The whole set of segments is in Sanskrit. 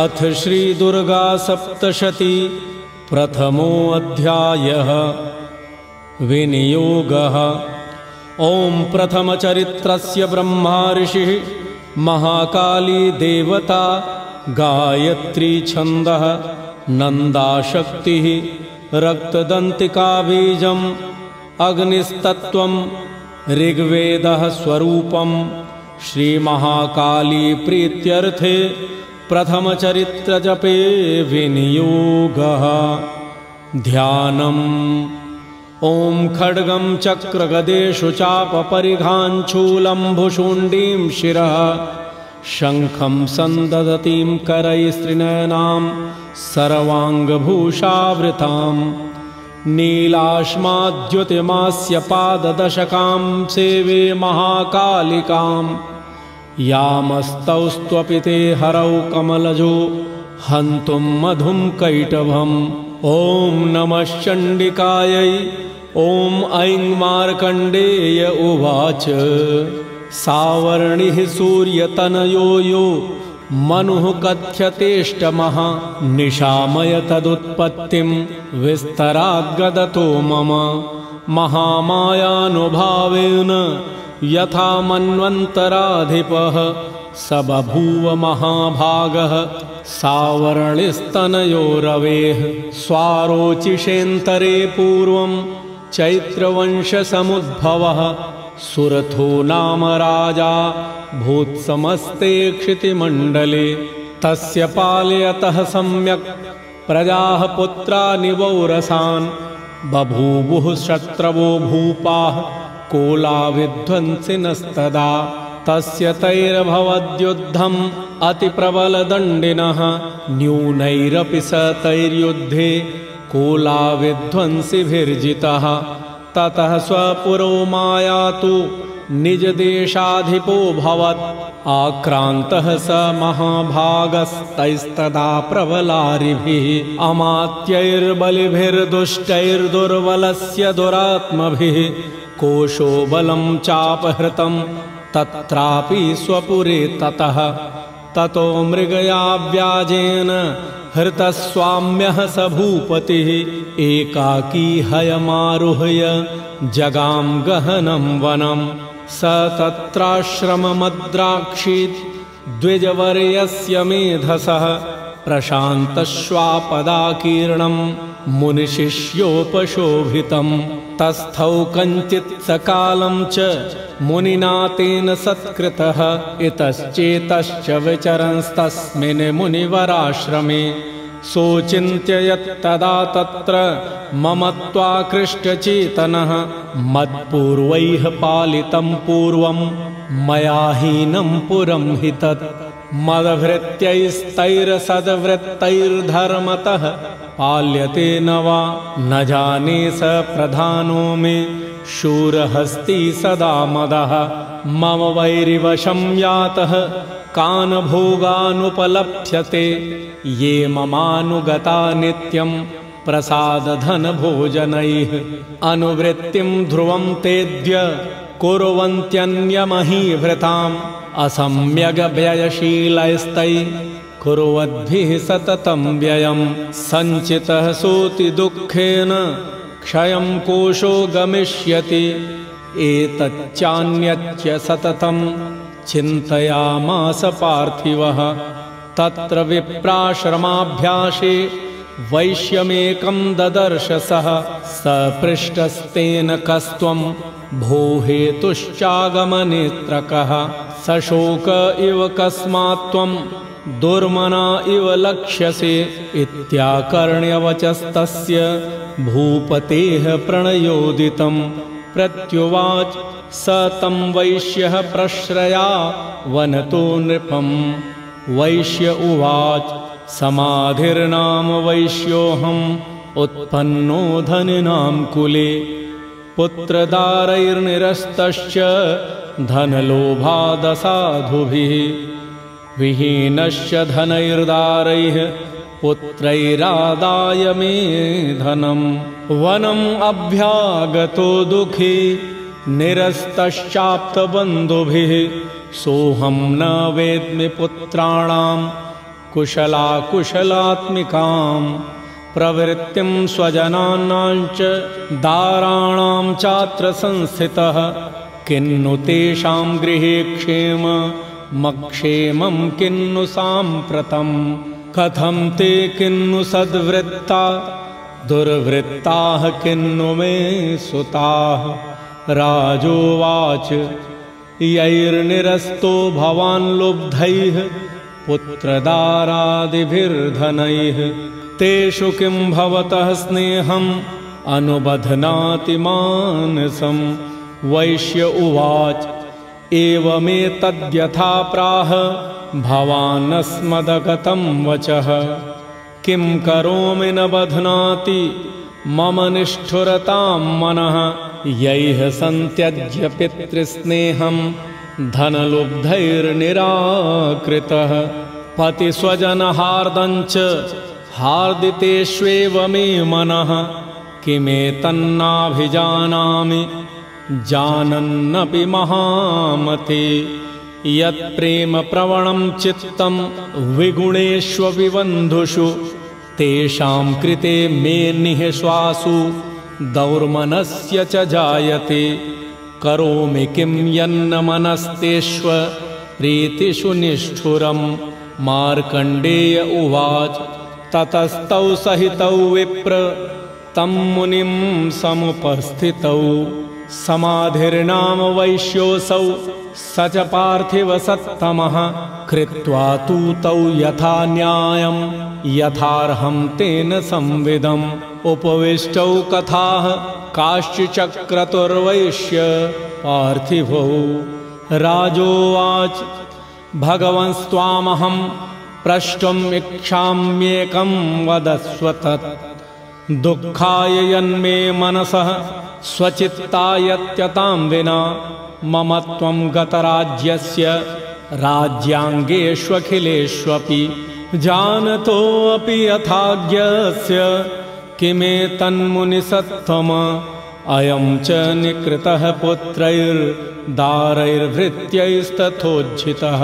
अथ श्रीदुर्गासप्तशती प्रथमोऽध्यायः विनियोगः। ॐ प्रथमचरित्रस्य ब्रह्मा ऋषिः महाकाली देवता गायत्रीछन्दः नन्दाशक्तिः रक्तदन्तिकाबीजम् अग्निस्तत्त्वं ऋग्वेदः स्वरूपं श्रीमहाकालीप्रीत्यर्थे प्रथमचरित्रजपे विनियोगः। ध्यानम्। ॐ खड्गं चक्रगदेषु चापपरिघाञ्छूलम्भुशुण्डीं शिरः। शङ्खं सन्ददतीं करैस्त्रिनयनां सर्वाङ्गभूषावृताम्। नीलाश्माद्युतिमास्य पाददशकां सेवे महाकालिकाम् यामस्तौस्त्वपि ते हरौ कमलजो हन्तुं मधुं कैटभम्। ॐ नमः चण्डिकायै ॐ ऐं मार्कण्डेय उवाच। सावर्णिः सूर्यतनयो यो मनुः कथ्यतेष्टमः निशामय तदुत्पत्तिं विस्तराद्गदतो मम। महामायानुभावेन यथा मन्वन्तराधिपः स बभूव महाभागः सावर्णिस्तनयो रवेः स्वारोचिषेन्तरे पूर्वं चैत्रवंशसमुद्भवः सुरथो नाम राजा भूत्समस्ते क्षितिमण्डले तस्य पालयतः सम्यक्। प्रजाः पुत्रा निवौरसान् बभूवुः शत्रवो भूपाः कोलाविध्वंसिनस्तदा तस्य तैरभवद्युद्धम् अतिप्रबलदण्डिनः। न्यूनैरपि स तैर्युद्धे कोलाविध्वंसिभिर्जितः। ततः स्वपुरो मायातु निजदेशाधिपोऽभवत् आक्रान्तः स महाभागस्तैस्तदा प्रबलारिभिः। अमात्यैर्बलिभिर्दुष्टैर्दुर्बलस्य दुरात्मभिः कोशो बलं चापहृतं तत्रापि स्वपुरे ततः। ततो मृगयाव्याजेन हृतस्वाम्यः स भूपतिः एकाकी हयमारुह्य जगां गहनं वनं। स तत्राश्रममद्राक्षीत् द्विजवर्यस्य मेधसः प्रशान्तश्वापदाकीर्णं मुनिशिष्योपशोभितं तस्थौ कञ्चित् सकालं च मुनिना तेन सत्कृतः। इतश्चेतश्च विचरंस्तस्मिन् मुनिवराश्रमे। सोचिन्त्य यत्तदा तत्र मम त्वाकृष्टचेतनः। मत्पूर्वैः पालितं पूर्वं मया हीनं पुरं हि तत्। मदभृत्यैस्तैरसद्वृत्तैर्धर्मतः पाल्यते न वा? न जाने स प्रधानो मे। शूरहस्ति सदा मदः। मम वैरिवशं यातः कान् भोगानुपलभ्यते ये ममानुगता नित्यं प्रसादधनभोजनैः। अनुवृत्तिं ध्रुवं तेद्य। कुर्वन्त्यन्यमहीभृताम् असम्यग्व्ययशीलैस्तै कुर्वद्भिः सततं व्ययं। सञ्चितः सोति दुःखेन क्षयं कोशो गमिष्यति। एतच्चान्यच्च सततं चिन्तयामास पार्थिवः। तत्र विप्राश्रमाभ्यासे वैश्यमेकं ददर्श सः। स पृष्टस्तेन कस्त्वं भो हेतुश्चागमनेत्रकः सशोक इव कस्मात् त्वं दुर्मना इव लक्ष्यसे इत्याकर्ण्यवचस्तस्य भूपतेः प्रणयोदितं प्रत्युवाच स तं वैश्यः प्रश्रया वनतो नृपं। वैश्य उवाच समाधिर्नाम वैश्योऽहम् उत्पन्नो धनिनां कुले। पुत्रदारैर्निरस्तश्च धनलोभादसाधुभिः विहीनश्च धनैर्दारैः पुत्रैरादाय मे धनम् वनम् अभ्यागतो दुःखी निरस्तश्चाप्तबन्धुभिः सोऽहं न वेद्मि पुत्राणां कुशलाकुशलात्मिकाम् प्रवृत्तिं स्वजनानाञ्च दाराणां चात्र संस्थितः। किन्नु तेषां गृहे क्षेममक्षेमं किन्नु साम्प्रतम् कथं ते किन्नु सद्वृत्ता दुर्वृत्ताः किन्नु मे सुताः। राजोवाच यैर्निरस्तो भवान् लुब्धैः पुत्रदारादिभिर्धनैः। तेषु किं भवतः स्नेहम् अनुबध्नाति मानसं वैश्य उवाच एवमेतद्यथा प्राह। भवानस्मदगतं वचः। किं करोमि न बध्नाति। मम निष्ठुरतां मनः। यैः सन्त्यज्य पितृस्नेहं। धनलुब्धैर्निराकृतः। पतिस्वजनहार्दञ्च हार्दितेष्वेव मे मनः। किमेतन्नाभिजानामि जानन्नपि महामते। यत्प्रेमप्रवणं चित्तं विगुणेष्वविबन्धुषु। तेषां कृते मे निःश्वासु दौर्मनस्य च जायते। करोमि किं यन्न मनस्तेष्व प्रीतिषु निष्ठुरं। मार्कण्डेय उवाच ततस्तौ सहितौ विप्र तं मुनिं समुपस्थितौ समाधिर्नाम वैश्योऽसौ स च पार्थिवसत्तमः कृत्वा तु तौ यथा न्यायं यथार्हं तेन संविदम्। उपविष्टौ कथाः काश्चिचक्रतुर्वैश्य पार्थिवौ। राजोवाच भगवंस्त्वामहं प्रष्टुम् इच्छाम्येकं वदस्व तत्। दुःखाय यन्मे मनसः स्वचित्तायत्यतां विना मम त्वं गतराज्यस्य राज्याङ्गेष्वखिलेष्वपि जानतोऽपि यथाज्ञस्य किमेतन्मुनिसत्त्वम अयं च निकृतः पुत्रैर्दारैर्भृत्यैस्तथोज्झितः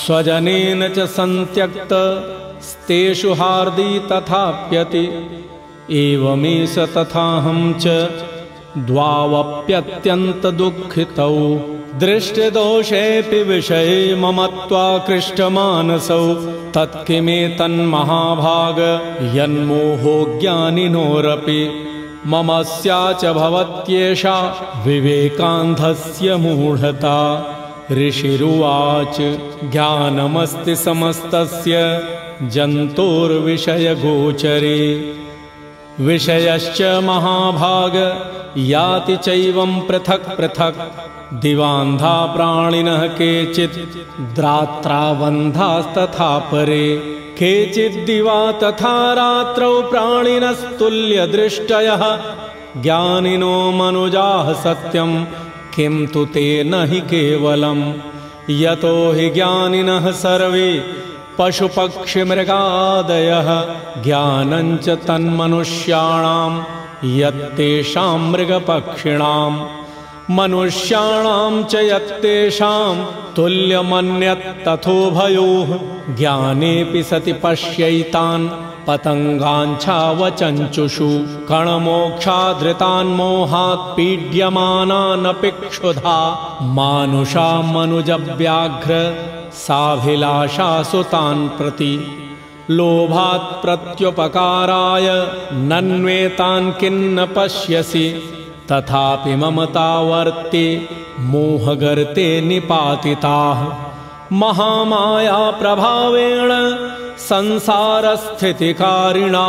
स्वजनेन च सन्त्यक्तस्तेषु हार्दी तथाप्यति एवमेष तथाहं च द्वावप्यत्यन्तदुःखितौ। दृष्टदोषेऽपि विषये मम त्वाकृष्टमानसौ तत्किमेतन्महाभाग यन्मोहो ज्ञानिनोरपि मम स्या च भवत्येषा विवेकान्धस्य मूढता। ऋषिरुवाच ज्ञानमस्ति समस्तस्य जन्तोर्विषयगोचरे विषयश्च महाभाग याति चैवं पृथक् पृथक्। दिवान्धा प्राणिनः केचित् द्रात्राबन्धास्तथा परे। केचिद्दिवा तथा रात्रौ प्राणिनस्तुल्यदृष्टयः। ज्ञानिनो मनुजाः सत्यं किं तु ते न हि केवलं यतो हि ज्ञानिनः सर्वे पशुपक्षिमृगादयः ज्ञानञ्च तन्मनुष्याणां यत्तेषां मृगपक्षिणां मनुष्याणां च यत्तेषां तुल्यमन्यत्तथोभयोः ज्ञानेऽपि सति पश्यैतान् पतङ्गाञ्छावचञ्चुषु कणमोक्षाधृतान्मोहात् पीड्यमानानपि क्षुधा मानुषा मनुजव्याघ्र साभिलाषासु तान् प्रति लोभात् प्रत्युपकाराय नन्वेतान् किन्न पश्यसि तथापि ममतावर्ते मोहगर्ते निपातिताः। महामायाप्रभावेण संसारस्थितिकारिणा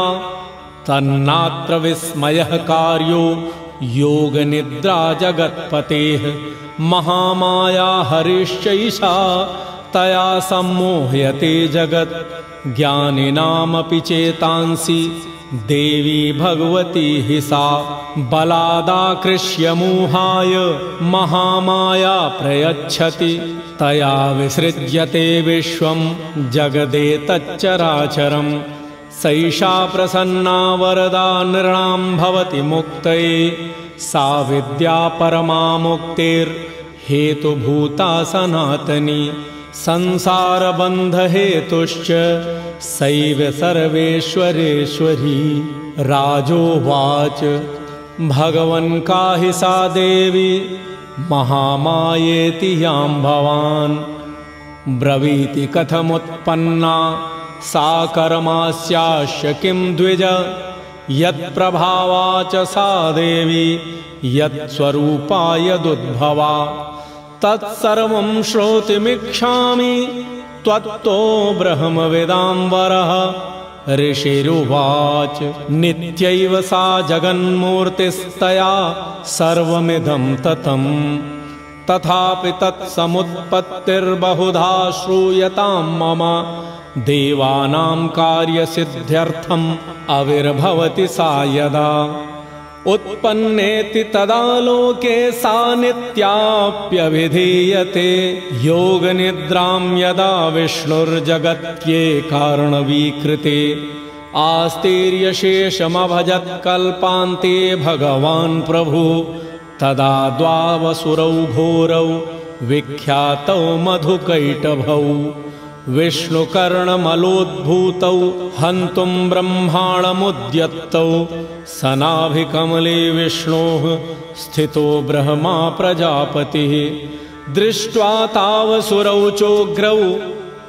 तन्नात्र विस्मयः कार्यो योगनिद्रा जगत्पतेः महामाया हरिश्चैषा तया सम्मोह्यते जगत्। ज्ञानिनामपि चेतांसि। देवी भगवती हि सा। बलादाकृष्यमोहाय महामाया प्रयच्छति। तया विसृज्यते विश्वं जगदेतच्चराचरम् सैषा प्रसन्ना वरदा नृणां भवति मुक्तये। सा विद्या परमा मुक्तिर्हेतुभूता सनातनी संसारबन्धहेतुश्च सैव सर्वेश्वरेश्वरी राजोवाच। भगवन् काहि सा देवी महामायेति यां भवान्। ब्रवीति कथमुत्पन्ना सा कर्मास्यास्य किं द्विज? यत्प्रभावा च सा देवी यत्स्वरूपा यदुद्भवा तत्सर्वं श्रोतिमिच्छामि। त्वत्तो ब्रह्मविदाम्बरः। ऋषिरुवाच नित्यैव सा जगन्मूर्तिस्तया सर्वमिदं ततम्। तथापि तत्समुत्पत्तिर्बहुधा श्रूयतां मम। देवानां कार्यसिद्ध्यर्थम् अविर्भवति सा यदा उत्पन्नेति तदा लोके सा नित्याप्यभिधीयते। योगनिद्रां यदा विष्णुर्जगत्ये कारणवीकृते। आस्तीर्यशेषमभजत्कल्पान्ते भगवान् प्रभु। तदा द्वावसुरौ घोरौ विख्यातौ मधुकैटभौ विष्णुकर्णमलोद्भूतौ हन्तुं ब्रह्माणमुद्यत्तौ सनाभिकमले विष्णोः स्थितो ब्रह्मा प्रजापतिः। दृष्ट्वा तावसुरौ चोग्रौ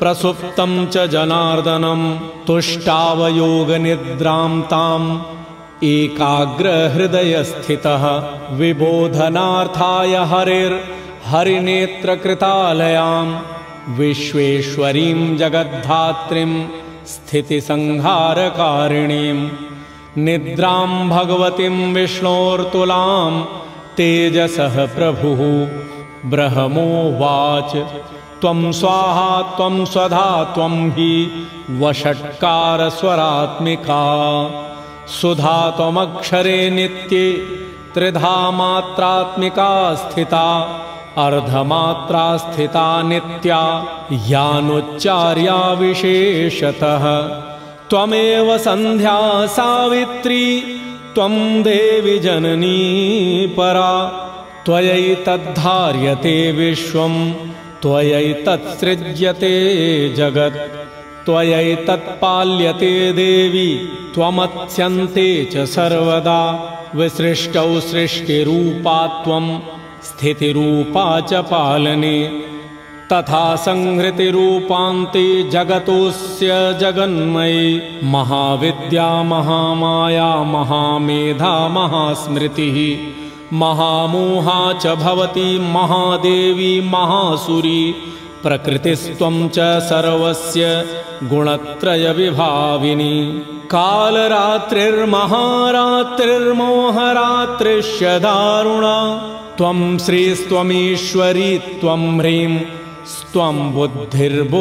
प्रसुप्तं च जनार्दनं तुष्टावयोगनिद्रां ताम् एकाग्रहृदयस्थितः विबोधनार्थाय हरिर्हरिनेत्रकृतालयाम् विश्वेश्वरीं जगद्धात्रीं स्थितिसंहारकारिणीं निद्रां भगवतीं विष्णोर्तुलां तेजसः प्रभुः। ब्रह्मोवाच त्वं स्वाहा त्वं स्वधा त्वं हि वषट्कारस्वरात्मिका। सुधा त्वमक्षरे नित्ये त्रिधा मात्रात्मिका स्थिता अर्धमात्रा स्थिता नित्या यानुच्चार्या विशेषतः त्वमेव सन्ध्या सावित्री त्वं देवि जननी परा। त्वयैतद्धार्यते विश्वं त्वयैतत्सृज्यते जगत्। त्वयैतत्पाल्यते देवी त्वमत्स्यन्ते च सर्वदा। विसृष्टौ सृष्टिरूपा त्वम् स्थितिरूपा च पालने। तथा संहृतिरूपान्ते जगतोऽस्य जगन्मयी। महाविद्या महामाया महामेधा महास्मृतिः। महामोहा च भवति महादेवी महासुरी। प्रकृतिस्त्वं च सर्वस्य गुणत्रयविभाविनी। कालरात्रिर्महारात्रिर्मोहरात्रिश्च दारुणा त्वं श्रीस्त्वमीश्वरी त्वं ह्रीं स्त्वं बुद्धिर्बोधलक्षणा।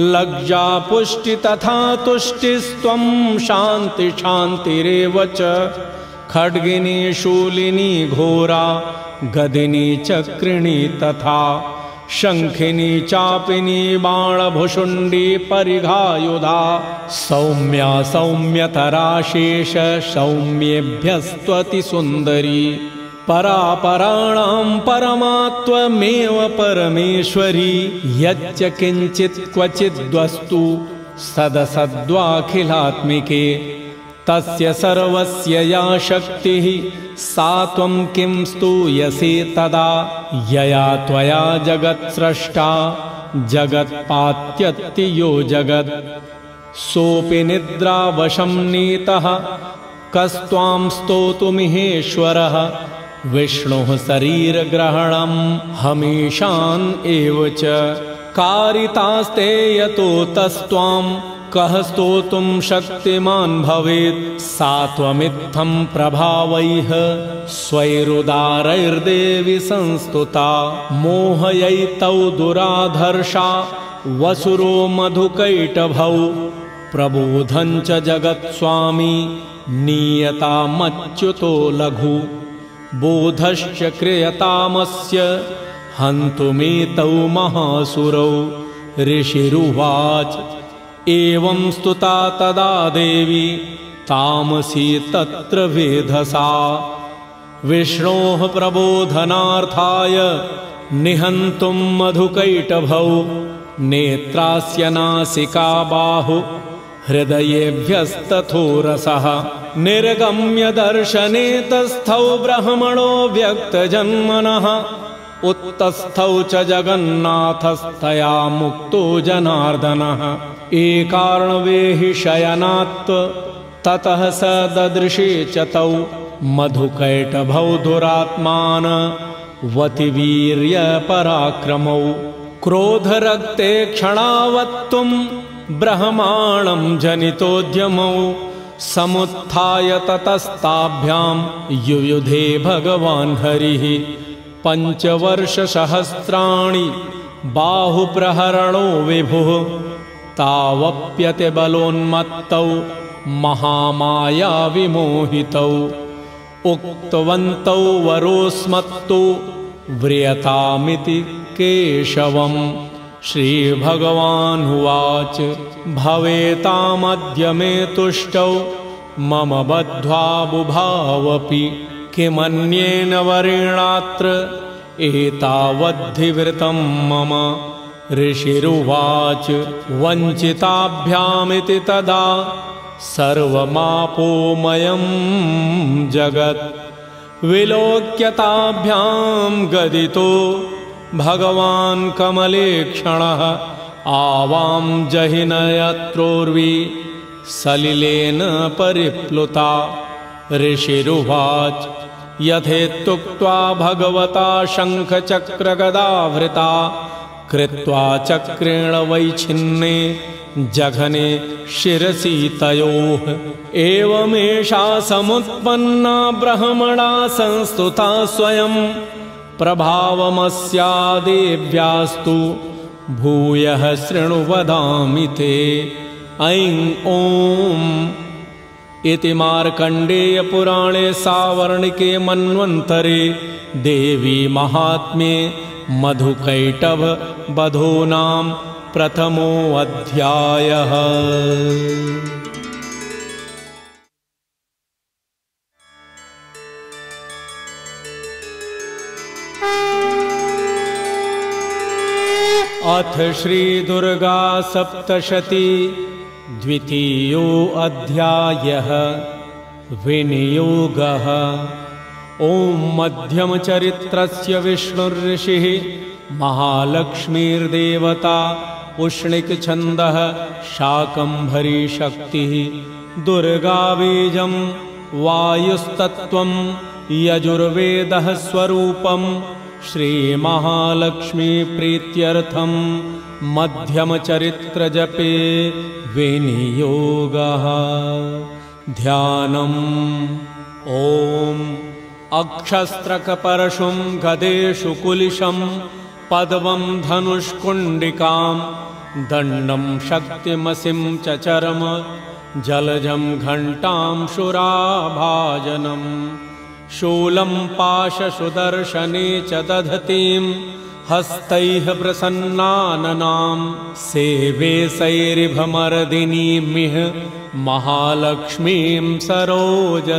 लज्जा पुष्टि तथा तुष्टिस्त्वं शान्तिशान्तिरेव च। खड्गिनी शूलिनी घोरा गदिनी चक्रिणी तथा शङ्खिनी चापिनी बाणभुषुण्डी परिघायुधा। सौम्या सौम्यतराशेष सौम्येभ्यस्त्वतिसुन्दरी। परापराणां परमात्वमेव परमेश्वरी। यच्च किञ्चित् क्वचिद्वस्तु। सदसद्वाखिलात्मिके तस्य सर्वस्य या शक्तिः सा त्वं किं स्तूयसे तदा? यया त्वया जगत्स्रष्टा जगत्पात्यत्ति यो जगत्। सोऽपि निद्रावशं नीतः कस्त्वां स्तोतुमिहेश्वरः। विष्णुः शरीरग्रहणं हमेशान् एव च। कारितास्ते यतो तस्त्वां कः स्तोतुं शक्तिमान् भवेत्? सा त्वमित्थं प्रभावैः स्वैरुदारैर्देवि संस्तुता। मोहयैतौ दुराधर्षा वसुरो मधुकैटभौ। प्रबोधं च जगत्स्वामी नीयतामच्युतो लघु। बोधश्च क्रियतामस्य हन्तुमेतौ महासुरौ। ऋषिरुवाच एवं स्तुता तदा देवी तामसी तत्र वेधसा। विष्णोः प्रबोधनार्थाय निहन्तुं मधुकैटभौ नेत्रास्य नासिका बाहु हृदयेभ्यस्तथोरसः। निर्गम्य दर्शने तस्थौ ब्रह्मणो व्यक्तजन्मनः उत्तस्थौ च जगन्नाथस्थया मुक्तो जनार्दनः एकार्णवेहि शयनात् ततः स ददृशे च तौ मधुकैटभौ दुरात्मान वतिवीर्यपराक्रमौ। क्रोधरक्ते क्षणावत्तुम् ब्रह्माणं जनितोद्यमौ। समुत्थाय ततस्ताभ्यां युयुधे भगवान् हरिः। पञ्चवर्षसहस्राणि बाहुप्रहरणो विभुः तावप्यतिबलोन्मत्तौ महामायाविमोहितौ उक्तवन्तौ वरोस्मत्तु व्रियतामिति केशवम्। श्रीभगवानुवाच भवेतामद्य मे तुष्टौ मम बद्ध्वा बुभावपि किमन्येन वरेणात्र एतावद्धिवृतं मम ऋषिरुवाच वञ्चिताभ्यामिति तदा सर्वमापोमयं जगत्। विलोक्यताभ्यां गदितो भगवान् कमलेक्षणः आवां जहिनयत्रोर्वी सलिलेन परिप्लुता। ऋषिरुवाच यथेत्युक्त्वा भगवता शङ्खचक्रगदावृता कृत्वा चक्रेण वैच्छिन्ने जघने शिरसि तयोः। एवमेषा समुत्पन्ना ब्रह्मणा संस्तुता स्वयं। प्रभावमस्यादेव्यास्तु। भूयः शृणु वदामि ते। ऐं ॐ। इति मार्कण्डेयपुराणे सावर्णिके मन्वन्तरे देवी महात्म्ये मधुकैटभवधूनां प्रथमोऽध्यायः अथ श्रीदुर्गा सप्तशती द्वितीयो अध्यायः विनियोगः ॐ मध्यमचरित्रस्य विष्णुर्षिः महालक्ष्मीर्देवता उष्णिकछन्दः शाकम्भरीशक्तिः दुर्गाबीजं वायुस्तत्त्वं यजुर्वेदः स्वरूपम् श्रीमहालक्ष्मीप्रीत्यर्थं मध्यमचरित्रजपे विनियोगः ध्यानम्। ॐ अक्षस्त्रकपरशुं गदेषु कुलिशं पद्मं धनुष्कुण्डिकां दण्डं शक्तिमसिं च चरम जलजं घण्टां शुराभाजनम् शूलं पाशसुदर्शने च दधतीं हस्तैः प्रसन्नाननां सेवे सैरिभमर्दिनीमिह महालक्ष्मीं सरोजस्थिताम्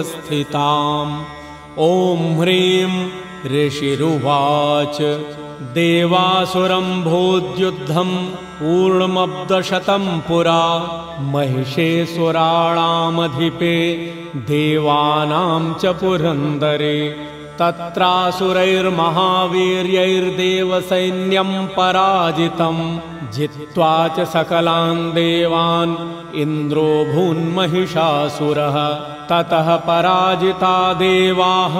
ॐ ह्रीं ऋषिरुवाच। देवासुरम्भोद्युद्धं पूर्णमब्दशतं पुरा। महिषेसुराणामधिपे देवानां च पुरन्दरे तत्रासुरैर्महावीर्यैर्देवसैन्यं पराजितं जित्वा च सकलान् देवान् इन्द्रो भून्महिषासुरः। ततः पराजिता देवाः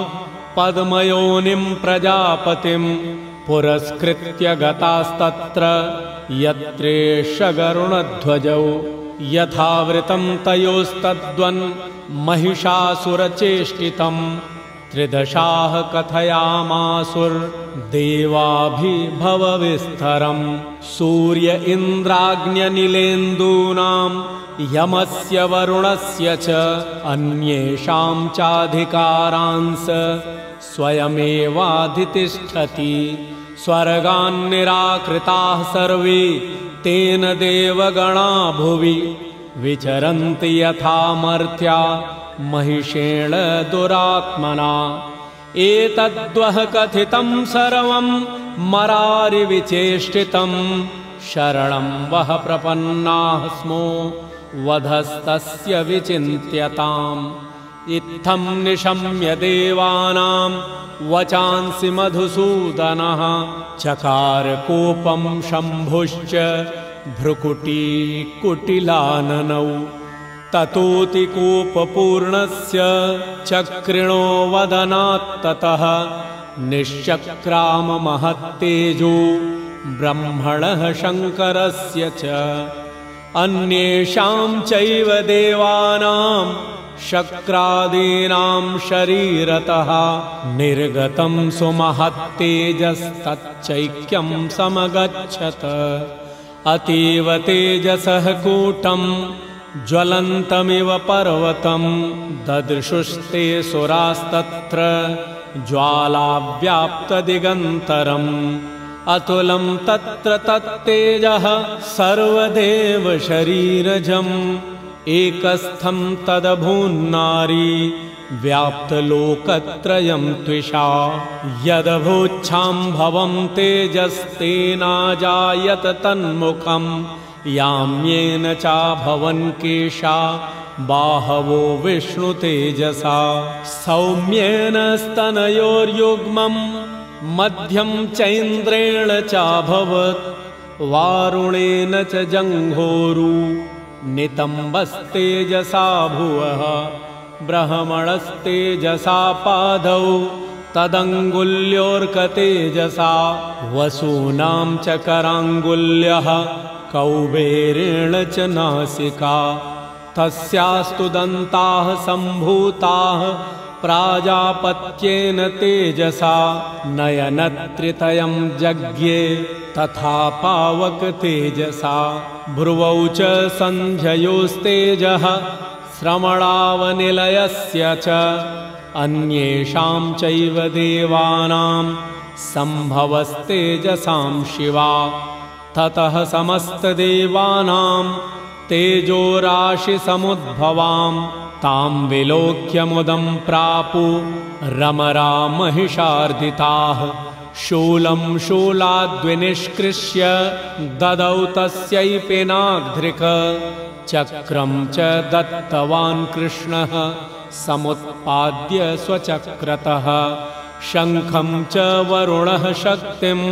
पद्मयोनिं प्रजापतिं पुरस्कृत्य गतास्तत्र यत्रेशगरुणध्वजौ यथावृतं तयोस्तद्वन् महिषासुरचेष्टितं त्रिदशाः कथयामासुर्देवाभिभवविस्तरं सूर्य इन्द्राग्न्यनिलेन्दूनां यमस्य वरुणस्य च अन्येषां चाधिकारांस स्वयमेवाधितिष्ठति। स्वर्गान्निराकृताः सर्वे तेन देवगणा भुवि। विचरन्ति यथामर्त्या महिषेण दुरात्मना। एतद्वः कथितं सर्वं मरारिविचेष्टितं। शरणं वः प्रपन्नाः स्मो वधस्तस्य विचिन्त्यताम्। इत्थं निशम्य देवानां वचांसि मधुसूदनः। चकारकोपं शम्भुश्च भ्रुकुटीकुटिलाननौ ततोतिकोपपूर्णस्य चक्रिणो वदनात्ततः निश्चक्राममहत्तेजो ब्रह्मणः शङ्करस्य च अन्येषां चैव देवानां शक्रादीनां शरीरतः निर्गतं सुमहत्तेजस्तच्चैक्यं समगच्छत अतीव तेजसः कूटम् ज्वलन्तमिव पर्वतं ददृशुस्ते सुरास्तत्र ज्वालाव्याप्तदिगन्तरम् अतुलं तत्र तत्तेजः सर्वदेवशरीरजम् एकस्थं तदभून्नारी व्याप्तलोकत्रयं त्विषा यदभूच्छाम्भवं तेजस्तेनाजायत तन्मुखम् याम्येन चाभवन् केशा बाहवो विष्णुतेजसा सौम्येन स्तनयोर्युग्मं मध्यं चैन्द्रेण चाभवत् वारुणेन च जङ्घोरु नितम्बस्तेजसा भुवः ब्रह्मणस्तेजसा पादौ तदङ्गुल्योऽर्कतेजसा वसूनां च कराङ्गुल्यः कौबेरेण च नासिका तस्यास्तु दन्ताः सम्भूताः प्राजापत्येन तेजसा। नयनत्रितयं जज्ञे तथा पावकतेजसा भ्रुवौ च सन्ध्ययोस्तेजः श्रमणावनिलयस्य च। अन्येषां चैव देवानां सम्भवस्तेजसां शिवा ततः समस्तदेवानां तेजोराशिसमुद्भवां तां विलोक्यमुदं प्रापु रमरामहिषार्दिताः। शूलं शूलाद्विनिष्कृष्य ददौ तस्यै पिनाग्धृक चक्रं च दत्तवान् कृष्णः समुत्पाद्य स्वचक्रतः। शङ्खं च वरुणः शक्तिम्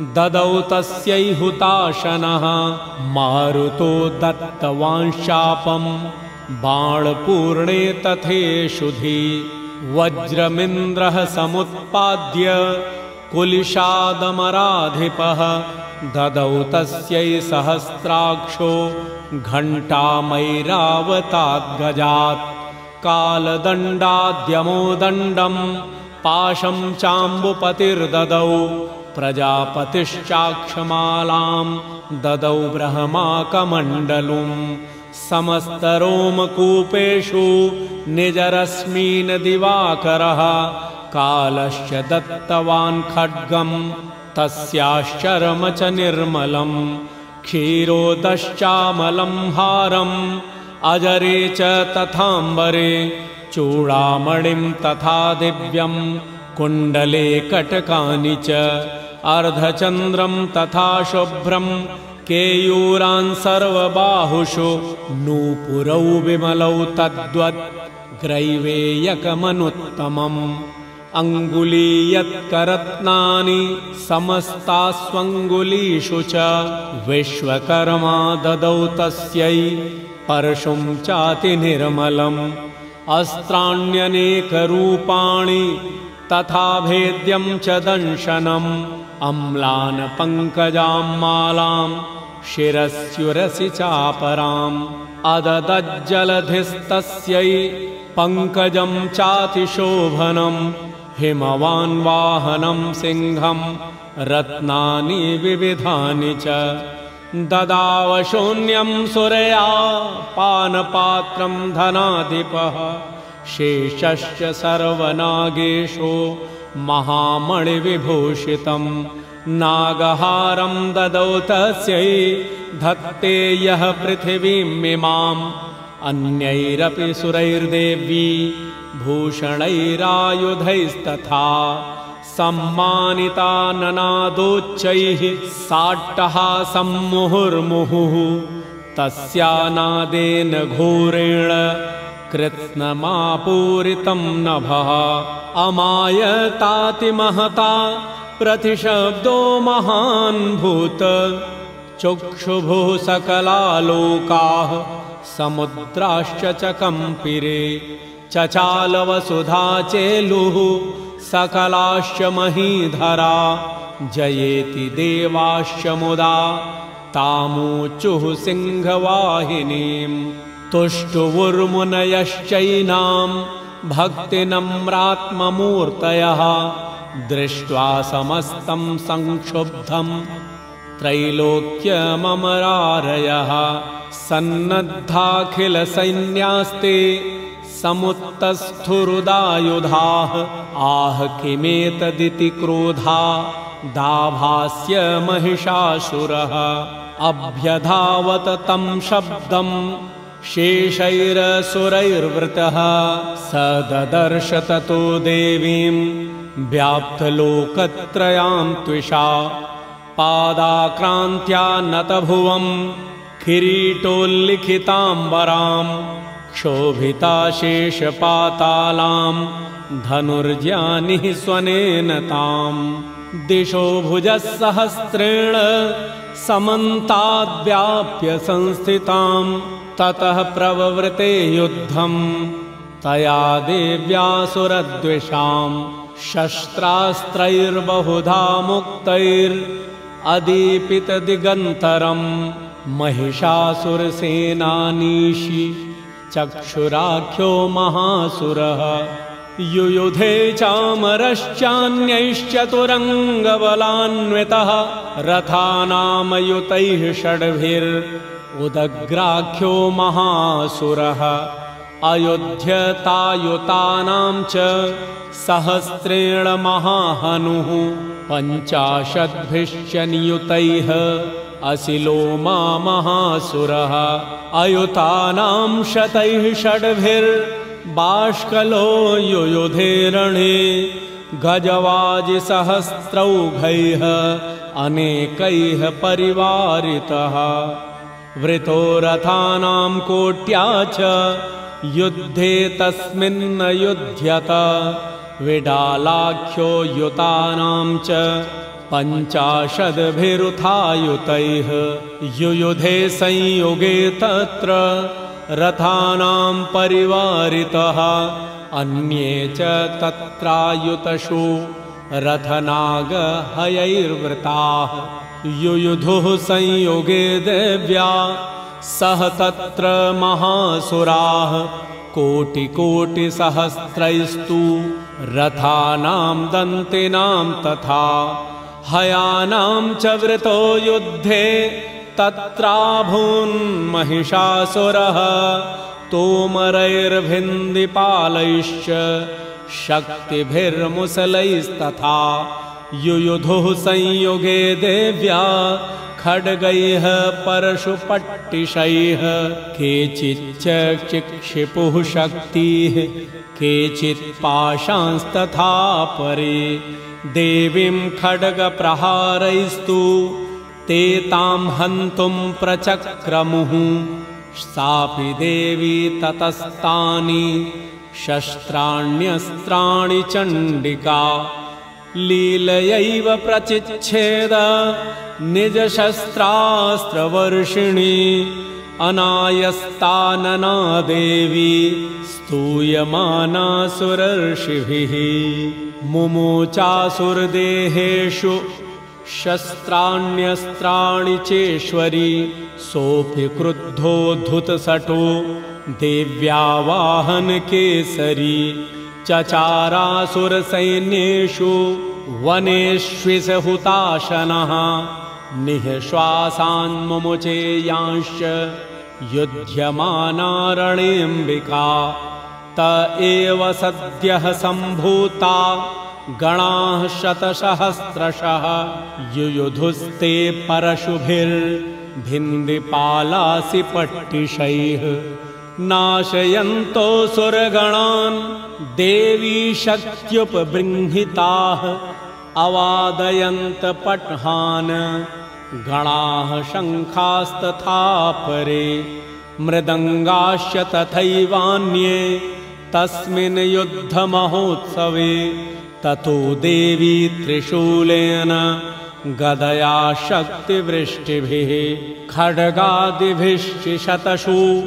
ददौ तस्यै हुताशनः। मारुतो दत्तवांशापं। बाणपूर्णे तथेषुधि। वज्रमिन्द्रः समुत्पाद्य। कुलिशादमराधिपः ददौ तस्यै सहस्राक्षो। घण्टामैरावताद्गजात्। कालदण्डाद्यमोदण्डं पाशं चाम्बुपतिर्ददौ प्रजापतिश्चाक्षमालां ददौ ब्रह्माकमण्डलुं समस्तरोमकूपेषु निजरश्मीन् दिवाकरः कालश्च दत्तवान् खड्गं तस्याश्चरम च निर्मलं क्षीरोदश्चामलं हारम् अजरे च तथाम्बरे चूडामणिं तथा दिव्यं कुण्डले कटकानि च अर्धचन्द्रं तथा शुभ्रं केयूरान् सर्वबाहुषु नूपुरौ विमलौ तद्वत् ग्रैवेयकमनुत्तमम्। अङ्गुलीयत्करत्नानि समस्तास्वङ्गुलीषु च विश्वकर्मा ददौ तस्यै परशुं चातिनिर्मलम् अस्त्राण्यनेकरूपाणि तथा भेद्यं च दंशनम् अम्लान् पङ्कजां मालां शिरस्युरसि चापराम् अददज्जलधिस्तस्यै पङ्कजं चातिशोभनम् हिमवान् वाहनं सिंहं रत्नानि विविधानि च। ददावशून्यं सुरया पानपात्रं धनाधिपः। शेषश्च सर्वनागेषु महामणिविभूषितं नागहारं ददौ तस्यै धत्ते यः पृथिवीमिमाम् अन्यैरपि सुरैर्देवी भूषणैरायुधैस्तथा। सम्मानिता ननादोच्चैः साट्टः सम्मुहुर्मुहुः। तस्यानादेन घोरेण कृत्स्नमापूरितं नभः। अमायतातिमहता प्रतिशब्दो महान् भूत। चक्षुभुः सकलालोकाः समुद्राश्च च कम्पिरे। चचालवसुधा चेलुः सकलाश्च महीधरा। जयेति देवाश्च मुदा तामूचुः सिंहवाहिनीम् तुष्टुवुर्मुनयश्चैनाम् भक्तिनम्रात्ममूर्तयः दृष्ट्वा समस्तं संक्षुब्धम् त्रैलोक्यममरारयः सन्नद्धाखिलसैन्यास्ते समुत्तस्थुरुदायुधाः आह किमेतदिति क्रोधा दाभास्य महिषासुरः अभ्यधावत तं शब्दम् शेषैरसुरैर्वृतः स ददर्श ततो देवीं व्याप्तलोकत्रयां त्विषा पादाक्रान्त्या नतभुवम् किरीटोल्लिखिताम्बराम् क्षोभिता शेषपातालाम् धनुर्ज्ञानिः स्वनेन ताम् दिशो भुजः सहस्रेण समन्ताद्व्याप्य संस्थिताम् ततः प्रववृते युद्धम्। तया देव्यासुरद्विषाम् शस्त्रास्त्रैर्बहुधा मुक्तैर् अदीपितदिगन्तरम् महिषासुरसेनानीषि चक्षुराख्यो महासुरः। युयुधे चामरश्चान्यैश्चतुरङ्गबलान्वितः रथानामयुतैः षड्भिर् उदग्राख्यो महासुरः। अयोध्यतायुतानां च सहस्रेण महाहनुः। पञ्चाशद्भिश्च नियुतैः असिलो मा महासुरः। अयुतानां शतैः षड्भिर्बाष्कलो युयुधेरणे। गजवाजिसहस्रौघैः अनेकैः परिवारितः वृतो रथानां कोट्या च युद्धे तस्मिन्न युध्यत विडालाख्यो युतानां च पञ्चाशद्भिरुथायुतैः युयुधे संयुगे तत्र रथानां परिवारितः अन्ये च तत्रायुतशु रथनागहयैर्वृताः युयुधुः संयुगे देव्या सह तत्र महासुराः कोटिकोटिसहस्रैस्तु रथानां दन्तिनां तथा हयानां च वृतो युद्धे तत्राभून्महिषासुरः तोमरैर्भिन्दिपालैश्च शक्तिभिर्मुसलैस्तथा युयुधुः संयुगे देव्या खड्गैः परशुपट्टिशैः केचिच्च चिक्षिपुः पाशांस्तथा परे। देवीं खड्गप्रहारैस्तु ते तां हन्तुं प्रचक्रमुः। सापि देवी ततस्तानि शस्त्राण्यस्त्राणि चण्डिका लीलयैव प्रचिच्छेद। निजशस्त्रास्त्रवर्षिणी। अनायस्तानना देवी स्तूयमानासुरर्षिभिः। मुमुचासुरदेहेषु। शस्त्राण्यस्त्राणि चेश्वरी। सोऽपि क्रुद्धोद्धुतसटो देव्यावाहनकेसरी चचारासुरसैन्येषु वनेष्विसहुताशनः निःश्वासान्मुमुचेयांश्च युध्यमानारणेऽम्बिका। त एव सद्यः सम्भूता गणाः शतसहस्रशः युयुधुस्ते परशुभिर्भिन्दिपालासि पट्टिशैः नाशयन्तो सुरगणान् देवी शक्त्युपबृंहिताः अवादयन्त पट्हान् गणाः शङ्खास्तथा परे मृदङ्गाश्च तथैवान्ये। तस्मिन् युद्धमहोत्सवे। ततो देवी त्रिशूलेन गदया शक्तिवृष्टिभिः। खड्गादिभिश्च शतशु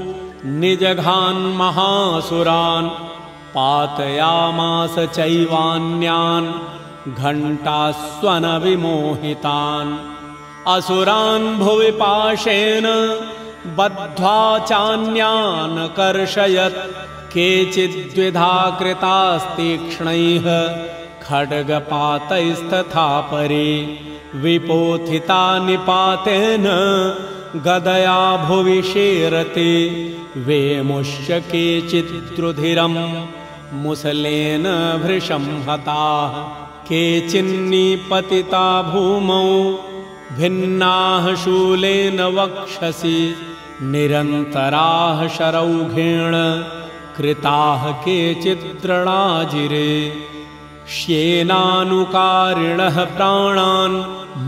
निजघान्महासुरान् पातयामास चैवान्यान् घण्टास्वनविमोहितान्। असुरान् भुवि पाशेन बद्ध्वा चान्यान् कर्षयत्। केचिद्विधा कृतास्तीक्ष्णैः खड्गपातैस्तथा परे विपोथिता निपातेन गदया भुवि शेरते। वेमुश्च केचिद्रुधिरम् मुसलेन भृशं हताः केचिन्निपतिता भूमौ भिन्नाः शूलेन वक्षसि निरन्तराः शरौघेण कृताः केचिद्रणाजिरे श्येनानुकारिणः प्राणान्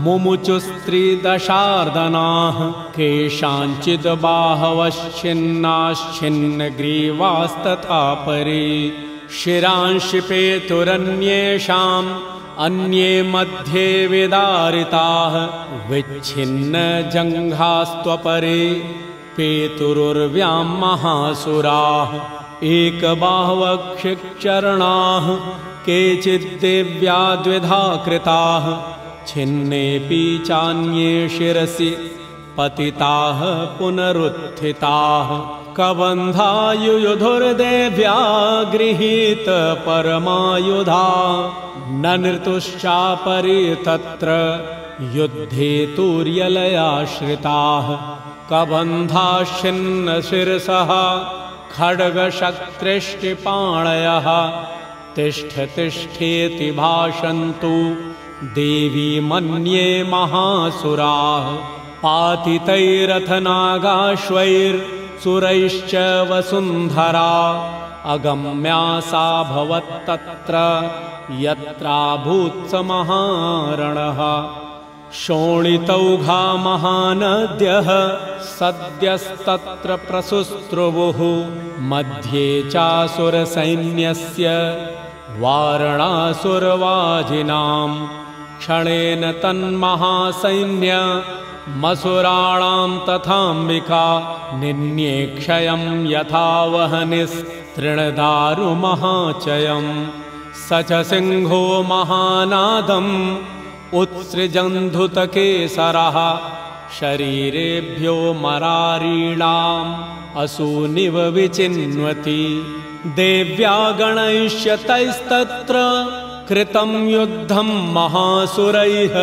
मुमुचुस्त्रिदशार्दनाः केषाञ्चिद् बाहवश्चिन्नाश्चिन्नग्रीवास्तथा परे शिरांशिपेतुरन्येषाम् अन्ये मध्ये विदारिताः विच्छिन्नजङ्घास्त्वपरे पेतुरुर्व्यां महासुराः एकबाहवक्षिचरणाः केचिद्देव्या द्विधा कृताः छिन्नेऽपि चान्ये शिरसि पतिताः पुनरुत्थिताः कबन्धायुयुधुर्देव्या गृहीत परमायुधा। न नृतुश्चापरे तत्र युद्धे तुर्यलयाश्रिताः। कबन्धाश्चिन्नशिरसः खड्गशक्तृष्टिपाणयः। तिष्ठ तिष्ठेति भाषन्तु देवी मन्ये महासुराः पातितैरथनागाश्वैर्सुरैश्च वसुन्धरा अगम्या सा भवत्तत्र यत्राभूत्समहारणः शोणितौघा महानद्यः सद्यस्तत्र प्रसुस्रुवुः मध्ये चासुरसैन्यस्य वारणासुरवाजिनाम् क्षणेन तन्महासैन्य मसुराणां तथाम्बिका निन्येक्षयं यथा वहनिस्तृणदारुमहाचयम् स च सिंहो महानादम् उत्सृजन्धुतकेसरः शरीरेभ्यो मरारीणाम् असूनिव विचिन्वति। देव्या गणैष्यतैस्तत्र कृतं युद्धं महासुरैः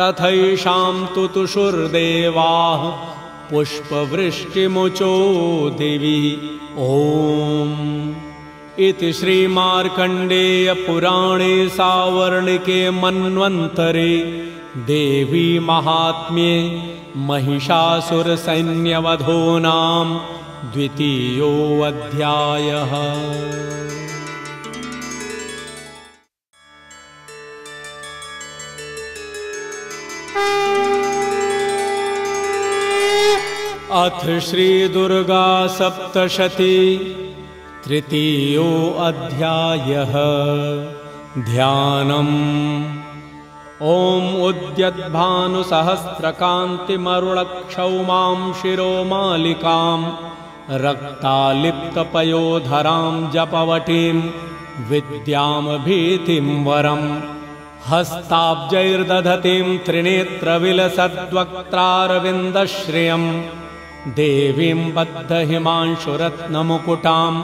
तथैषां तुतुषुर्देवाः पुष्पवृष्टिमुचो दिवि। ॐ। इति श्रीमार्कण्डेयपुराणे सावर्णिके मन्वन्तरे देवी महात्म्ये महिषासुरसैन्यवधो नाम द्वितीयोऽध्यायः अथ श्रीदुर्गा सप्तशती तृतीयोऽध्यायः ध्यानम्। ॐ उद्यद्भानुसहस्रकान्तिमरुणक्षौमां शिरोमालिकां रक्तालिप्तपयोधरां जपवटीं विद्यां भीतिं वरम् हस्ताब्जैर्दधतीं त्रिनेत्रविलसद्वक्त्रारविन्दश्रियम् देवीं बद्धहिमांशुरत्नमुकुटां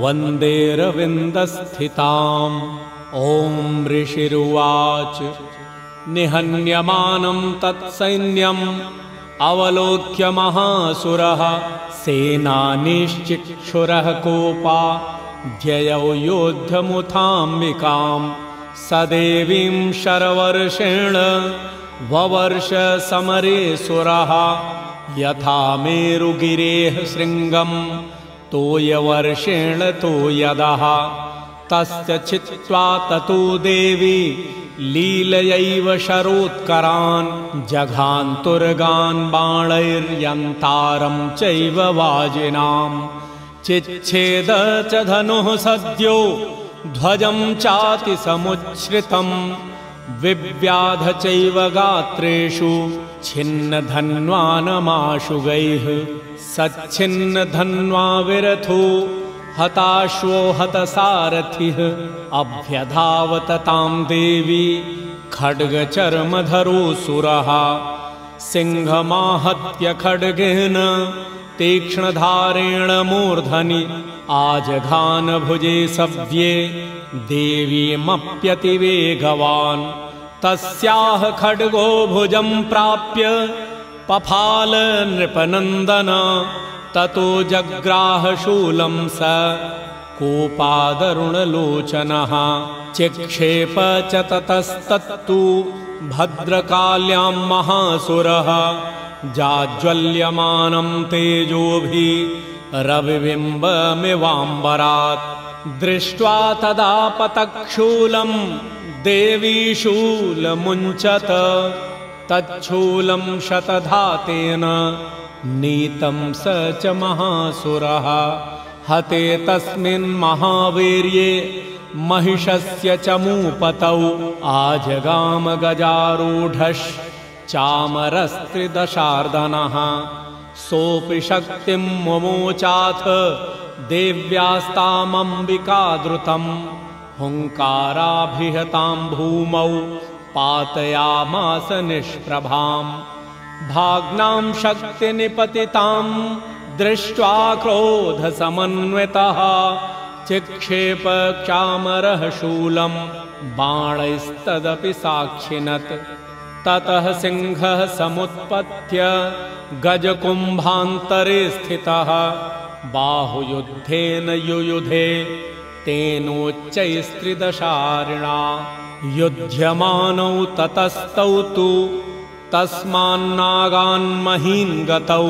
वन्देरविन्दस्थिताम् ॐ ऋषिरुवाच। निहन्यमानं तत्सैन्यम्। अवलोक्य महासुरः। सेनानिश्चिक्षुरः कोपा। जयौ योद्धमुथाम्बिकाम्। स देवीं शरवर्षेण ववर्ष समरे सुरः यथा मेरुगिरेः शृङ्गम् तोयवर्षेण तोयदः। तस्य छित्त्वा ततो देवी लीलयैव शरोत्करान् जघान्तुर्गान् बाणैर्यन्तारं चैव वाजिनाम्। चिच्छेद च धनुः सद्यो ध्वजं चातिसमुच्छ्रितम्। विव्याध चैव गात्रेषु छिन्नधन्वानमाशुगैः सच्छिन्नधन्वा विरथो हताश्वो हतसारथिः अभ्यधावततां देवी खड्गचर्मधरोऽसुरः सिंहमाहत्य खड्गेन तीक्ष्णधारेण मूर्धनि आजघानभुजे सव्ये देवीमप्यतिवेगवान् तस्याः खड्गो भुजं प्राप्य पफाल नृपनन्दन ततो जग्राहशूलं स कोपादरुणलोचनः। चिक्षेप च ततस्तत्तु भद्रकाल्यां महासुरः। जाज्वल्यमानं तेजोभिः रविबिम्बमिवाम्बरात् दृष्ट्वा तदा पतक्षूलं देवीशूलमुञ्चत। तच्छूलं शतधातेन। नीतं स च महासुरः। हते तस्मिन् महावीर्ये महिषस्य च मूपतौ। आजगामगजारूढश्चामरस्त्रिदशार्दनः सोऽपि शक्तिं मुमोचाथ देव्यास्तामम्बिकादृतं हुङ्काराभिहतां भूमौ पातयामास निष्प्रभाम्। भाग्नां शक्तिनिपतितां दृष्ट्वा क्रोधसमन्वितः। चिक्षेप चामरः शूलं बाणैस्तदपि साक्षिणत्। ततः सिंहः समुत्पत्य गजकुम्भान्तरे स्थितः बाहुयुद्धेन युयुधे तेनोच्चैस्त्रिदशारिणा। युध्यमानौ ततस्तौ तु तस्मान्नागान्महीन् गतौ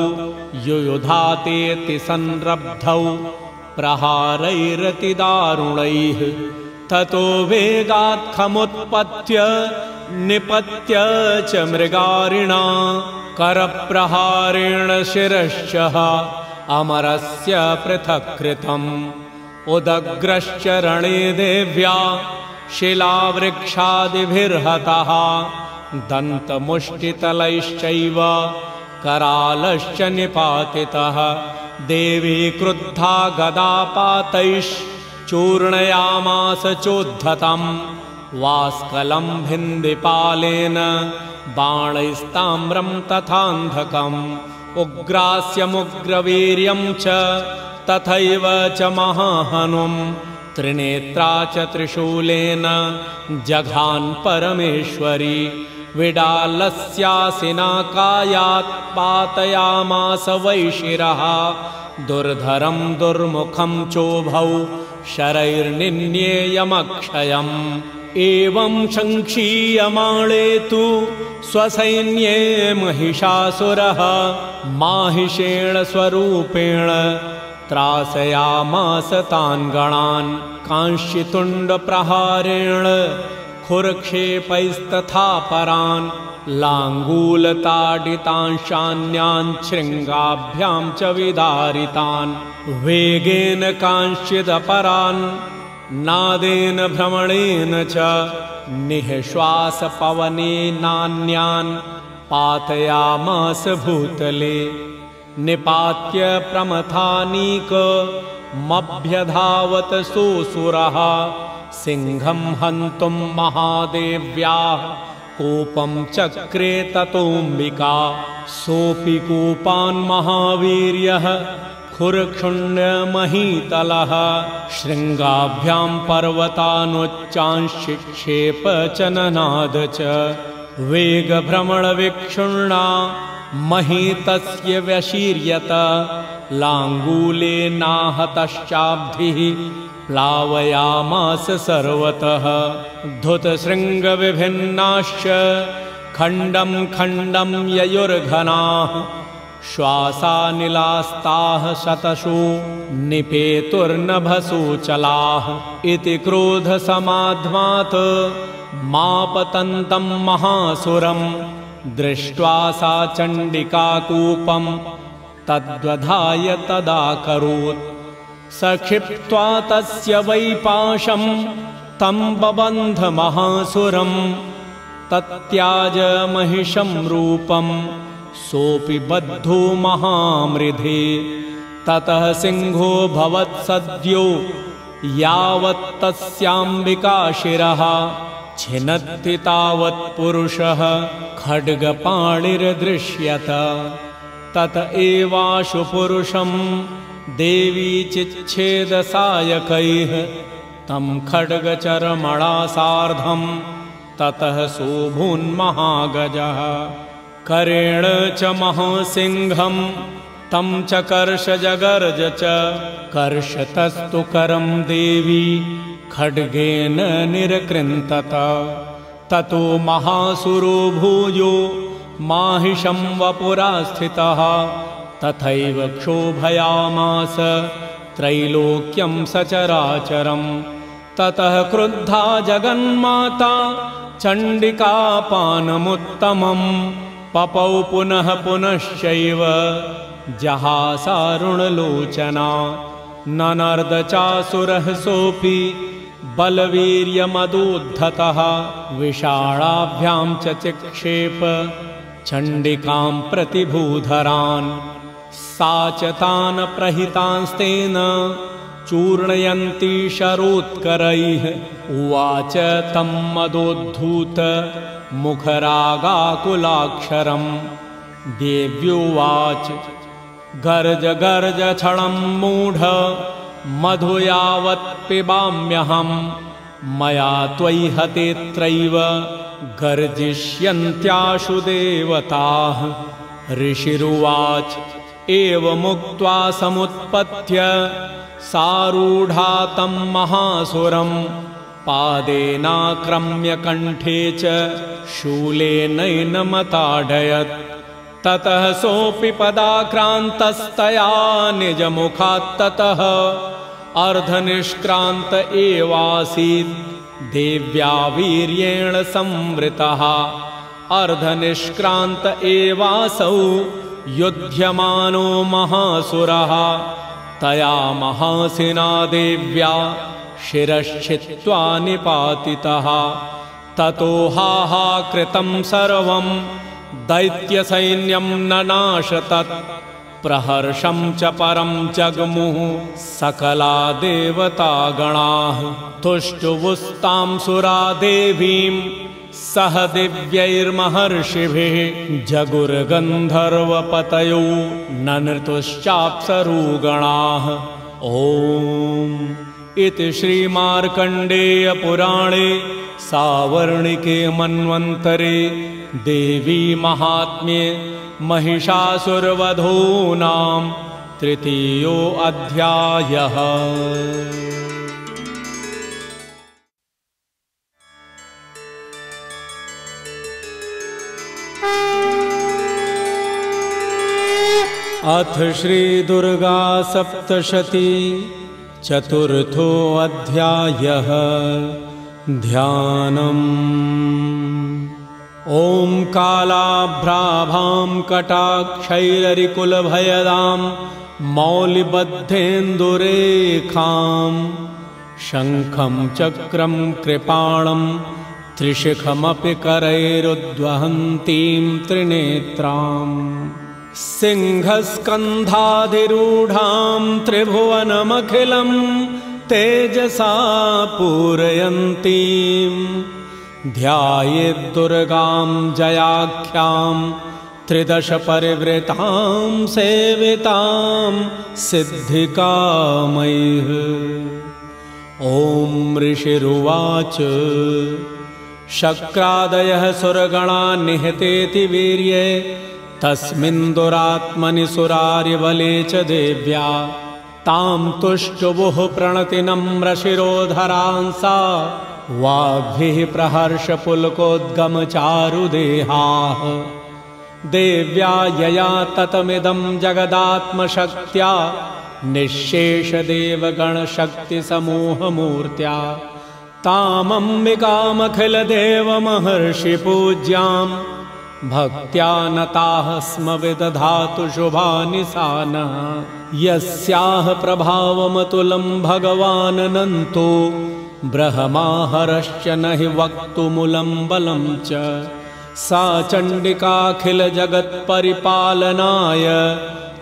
युयुधातेति संरब्धौ प्रहारैरतिदारुणैः ततो वेगात्खमुत्पत्य निपत्य च मृगारिणा करप्रहारेण शिरश्च अमरस्य पृथक् कृतम् उदग्रश्च रणे देव्या शिलावृक्षादिभिर्हतः। दन्तमुष्टितलैश्चैव करालश्च निपातितः। देवी क्रुद्धा गदापातैश्चूर्णयामास चोद्धतम्। वास्कलं भिन्दिपालेन बाणैस्ताम्रं तथान्धकम् उग्रास्यमुग्रवीर्यं च तथैव च महाहनुम्। त्रिनेत्रा च त्रिशूलेन जघान् परमेश्वरी। विडालस्यासिनाकायात् पातयामास वैशिरः। दुर्धरं दुर्मुखं चोभौ शरैर्निन्येयमक्षयम् एवं शङ्क्षीयमाणे तु स्वसैन्ये महिषासुरः माहिषेण स्वरूपेण त्रासयामास तान् गणान् कांश्चितुण्डप्रहारेण खुरक्षेपैस्तथा परान् लाङ्गूलताडितांशान्यान् शृङ्गाभ्यां च विदारितान् वेगेन कांश्चिदपरान् नादेन भ्रमणेन च निःश्वासपवनेनान्यान् पातयामास भूतले। निपात्य प्रमथानीकमभ्यधावत सोऽसुरः सिंहं हन्तुं महादेव्याः कोपं चक्रे ततोऽम्बिका सोऽपि कोपान् महावीर्यः खुरक्षुण्यमहीतलः शृङ्गाभ्यां पर्वतानुच्चांशिक्षेप च। ननाद च वेगभ्रमणविक्षुण्णा महीतस्य व्यशीर्यत लाङ्गूलेनाहतश्चाब्धिः प्लावयामास सर्वतः। धुतशृङ्गविभिन्नाश्च खण्डं खण्डं ययुर्घनाः श्वासानिलास्ताः शतशु निपेतुर्नभसूचलाः इति क्रोधसमाध्मात् मापतन्तं महासुरम् दृष्ट्वा सा चण्डिकाकूपम् तद्वधाय तदाकरोत् सक्षिप्त्वा तस्य वैपाशम् तं बबन्धमहासुरम् तत्याज महिषं रूपम् सोऽपि बद्धो महामृधे। ततः सिंहो भवत्सद्यो यावत्तस्याम्बिकाशिरः छिनत्ति तावत्पुरुषः खड्गपाणिर्दृश्यत। तत एवाशु पुरुषम् देवी चिच्छेदसायकैः। तं खड्गचरमणा सार्धम् ततः शोभून्महागजः करेण च महसिंहम् तं च कर्षजगर्ज च। कर्षतस्तु करं देवी खड्गेन निरकृन्तत। ततो महासुरो भूयो माहिषं वपुरा स्थितः तथैव क्षोभयामास त्रैलोक्यं सचराचरम्। ततः क्रुद्धा जगन्माता चण्डिकापानमुत्तमम् पपौ पुनः पुनश्चैव जहासारुणलोचना। ननर्दचासुरः सोऽपि बलवीर्यमदोद्धतः विषाणाभ्यां च चिक्षेप चण्डिकां प्रतिभूधरान्। सा च तान् प्रहितांस्तेन चूर्णयन्ती शरोत्करैः उवाच तं मदोद्धूत मुखरागाकुलाक्षरम्। देव्युवाच गर्ज गर्ज क्षणं मूढ मधु यावत् पिबाम्यहम्। मया त्वयि हतेऽत्रैव गर्जिष्यन्त्याशु देवताः। ऋषिरुवाच एवमुक्त्वा समुत्पत्य सारूढा तं महासुरम् पादेनाक्रम्य कण्ठे च शूलेनैनमताडयत् ततः सोऽपि पदाक्रान्तस्तया निजमुखात्ततः अर्धनिष्क्रान्त एवासीत् देव्या वीर्येण संवृतः। अर्धनिष्क्रान्त एवासौ युध्यमानो महासुरः। तया महासिना देव्या शिरश्चित्वा निपातितः ततो हा कृतं सर्वं दैत्यसैन्यं न नाशतत्। प्रहर्षं च परं जग्मुः सकला देवतागणाः तुष्टुवुस्तां सुरा देवीं सह दिव्यैर्महर्षिभिः। जगुर्गन्धर्वपतयो नृतुश्चाप्सरुगणाः। ॐ इति श्रीमार्कण्डेयपुराणे सावर्णिके मन्वन्तरे देवी महात्म्ये महिषासुरवधो नाम तृतीयोऽध्यायः अथ श्रीदुर्गा सप्तशती चतुर्थोऽध्यायः ध्यानम्। ॐ कालाभ्राभां कटाक्षैररिकुलभयदां मौलिबद्धेन्दुरेखां शङ्खं चक्रं कृपाणं त्रिशिखमपि करैरुद्वहन्तीं त्रिनेत्राम् सिंहस्कन्धाधिरूढां त्रिभुवनमखिलं तेजसा पूरयन्तीं ध्यायेद्दुर्गां जयाख्यां त्रिदशपरिवृतां सेवितां सिद्धिकामैः। ॐ ऋषिरुवाच। शक्रादयः सुरगणा निहतेति वीर्ये तस्मिन् दुरात्मनि सुरारिबले च देव्या। तां तुष्टुवुः प्रणतिनम्रशिरोधरांसा वाग्भिः प्रहर्षपुलकोद्गमचारुदेहाः देव्या यया ततमिदं जगदात्मशक्त्या। निःशेषदेवगणशक्तिसमूहमूर्त्या तामम्बिकामखिलदेवमहर्षिपूज्याम् भक्त्या नताः स्म विदधातु शुभानि सा यस्याः प्रभावमतुलं भगवाननन्तो ब्रह्माहरश्च न हि वक्तुमुलं बलं च। सा चण्डिकाखिलजगत्परिपालनाय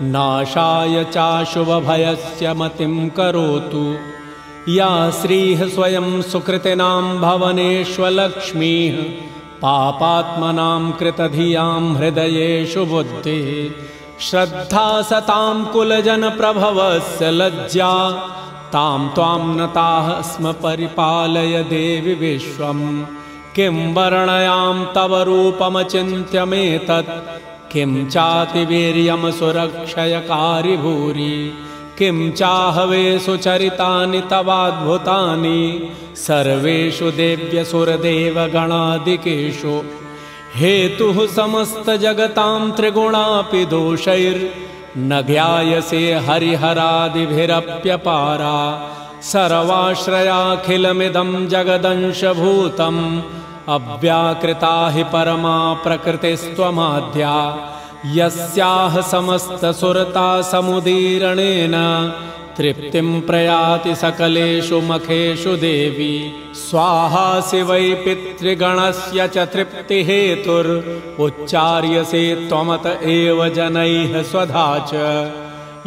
नाशाय चाशुभभयस्य मतिं करोतु। या श्रीः स्वयं सुकृतिनां भवनेष्वलक्ष्मीः पापात्मनां कृतधियां हृदयेषु बुद्धिः। श्रद्धा सतां कुलजनप्रभवस्य लज्जा। तां त्वां नताः स्म परिपालय देवि विश्वम्। किं वर्णयां तव रूपमचिन्त्यमेतत् किं चातिवीर्यं सुरक्षयकारि भूरि किं चाहवे सुचरितानि तवाद्भुतानि? सर्वेषु देव्यसुरदेवगणादिकेषु। हेतुः समस्तजगतां त्रिगुणापि दोषैर्न ज्ञायसे हरिहरादिभिरप्यपारा। सर्वाश्रयाखिलमिदं जगदंशभूतम्। अव्याकृता हि परमा प्रकृतिस्त्वमाद्या यस्याः समस्तसुरता समुदीरणेन तृप्तिं प्रयाति सकलेषु मखेषु देवी। स्वाहासि वै पितृगणस्य च तृप्तिहेतुर् उच्चार्यसे त्वमत एव जनैः स्वधा च।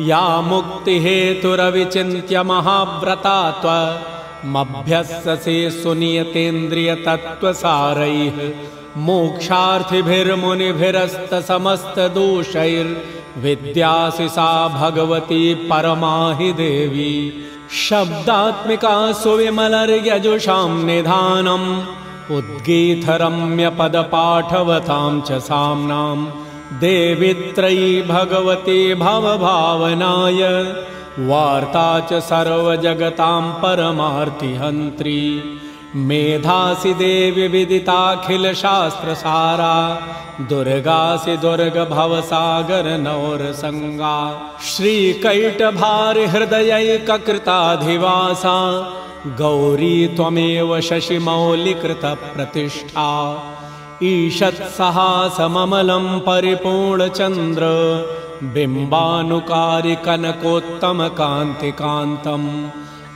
या मुक्तिहेतुरविचिन्त्य महाव्रता त्वमभ्यस्यसे सुनियतेन्द्रियतत्त्वसारैः मोक्षार्थिभिर्मुनिभिरस्तसमस्तदोषैर्विद्यासि सा भगवती परमा हि देवी। शब्दात्मिका सुविमलर्यजुषां निधानम् उद्गीतरम्यपदपाठवतां च साम्नां देवित्रयी भगवती भवभावनाय वार्ता च सर्वजगतां परमार्तिहन्त्री मेधासि देवि विदिताखिलशास्त्रसारा दुर्गासि दुर्गभवसागरनौरसङ्गा श्रीकैटभारिहृदयैककृताधिवासा गौरी त्वमेव शशिमौलिकृतप्रतिष्ठा ईषत्सहासममलं परिपूर्णचन्द्र बिम्बानुकारि कनकोत्तमकान्तिकान्तम्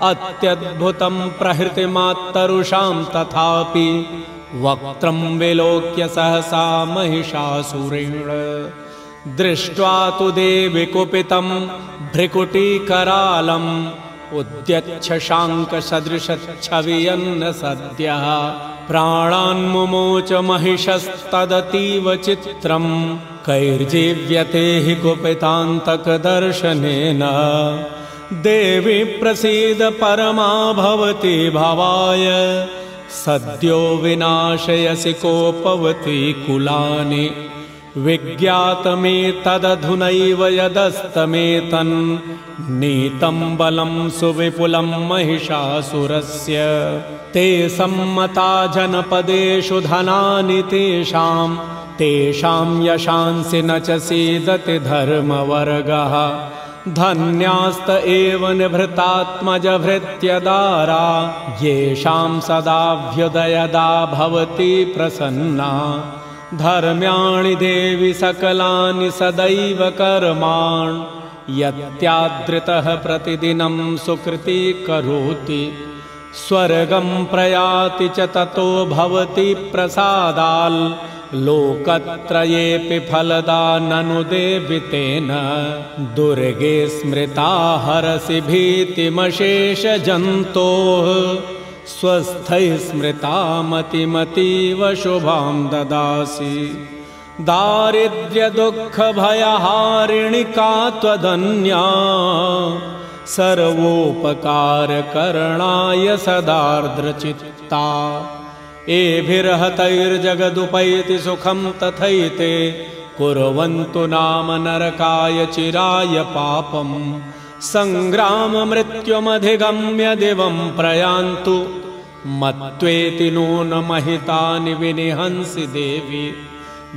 अत्यद्भुतं प्रहृतिमात्तरुषां तथापि वक्त्रं विलोक्य सहसा महिषासुरेण। दृष्ट्वा तु देवि कुपितं भ्रिकुटीकरालम् उद्यच्छशाङ्कसदृशच्छवियन्न सद्यः। प्राणान्मुमोच महिषस्तदतीव चित्रम् कैर्जीव्यते हि कुपितान्तकदर्शनेन देवी प्रसीद परमा भवति भवाय। सद्यो विनाशयसि कोपवती कुलानि। विज्ञातमेतदधुनैव यदस्तमेतन् नीतं बलं सुविपुलं महिषासुरस्य। ते सम्मता जनपदेषु धनानि तेषां। तेषां यशांसि न च सीदति धर्मवर्गः धन्यास्त एव निभृतात्मजभृत्यदारा येषां सदाभ्युदयदा भवति प्रसन्ना। धर्म्याणि देवि सकलानि सदैव कर्मान् यत्यादृतः प्रतिदिनं सुकृती करोति। स्वर्गं प्रयाति च ततो भवति प्रसादाल् लोकत्रयेऽपि फलदा ननु देवितेन। दुर्गे स्मृता हरसि भीतिमशेषजन्तोः। स्वस्थैः स्मृता मतिमतीव शुभां ददासि। दारिद्र्यदुःखभयहारिणिका त्वदन्या सर्वोपकारकरणाय सदार्द्रचित्ता एभिर्हतैर्जगदुपैति सुखं तथैते। कुर्वन्तु नाम नरकाय चिराय पापम् सङ्ग्राममृत्युमधिगम्य दिवं प्रयान्तु। मत्वेति नूनमहितानि विनिहंसि देवि।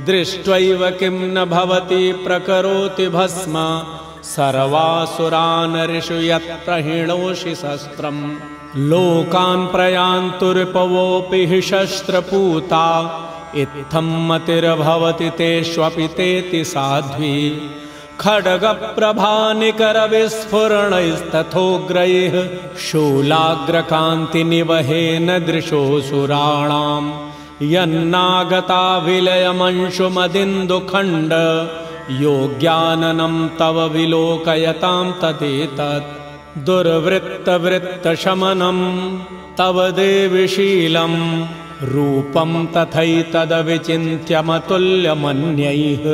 दृष्ट्वैव किं न भवति प्रकरोति भस्म। सर्वासुरानऋषु यत्प्रहिणोषि शस्त्रम् लोकान् प्रयान्तुर्पवोऽपि हि शस्त्रपूता। इत्थं मतिर्भवति तेष्वपि तेति साध्वी। खड्गप्रभानिकरविस्फुरणैस्तथोग्रैः शूलाग्रकान्तिनिवहेन दृशोऽसुराणाम्। यन्नागता विलयमंशुमदिन्दुखण्ड योग्याननं तव विलोकयतां तदेतत् दुर्वृत्तवृत्तशमनं तव देविशीलं रूपं तथैतदविचिन्त्यमतुल्यमन्यैः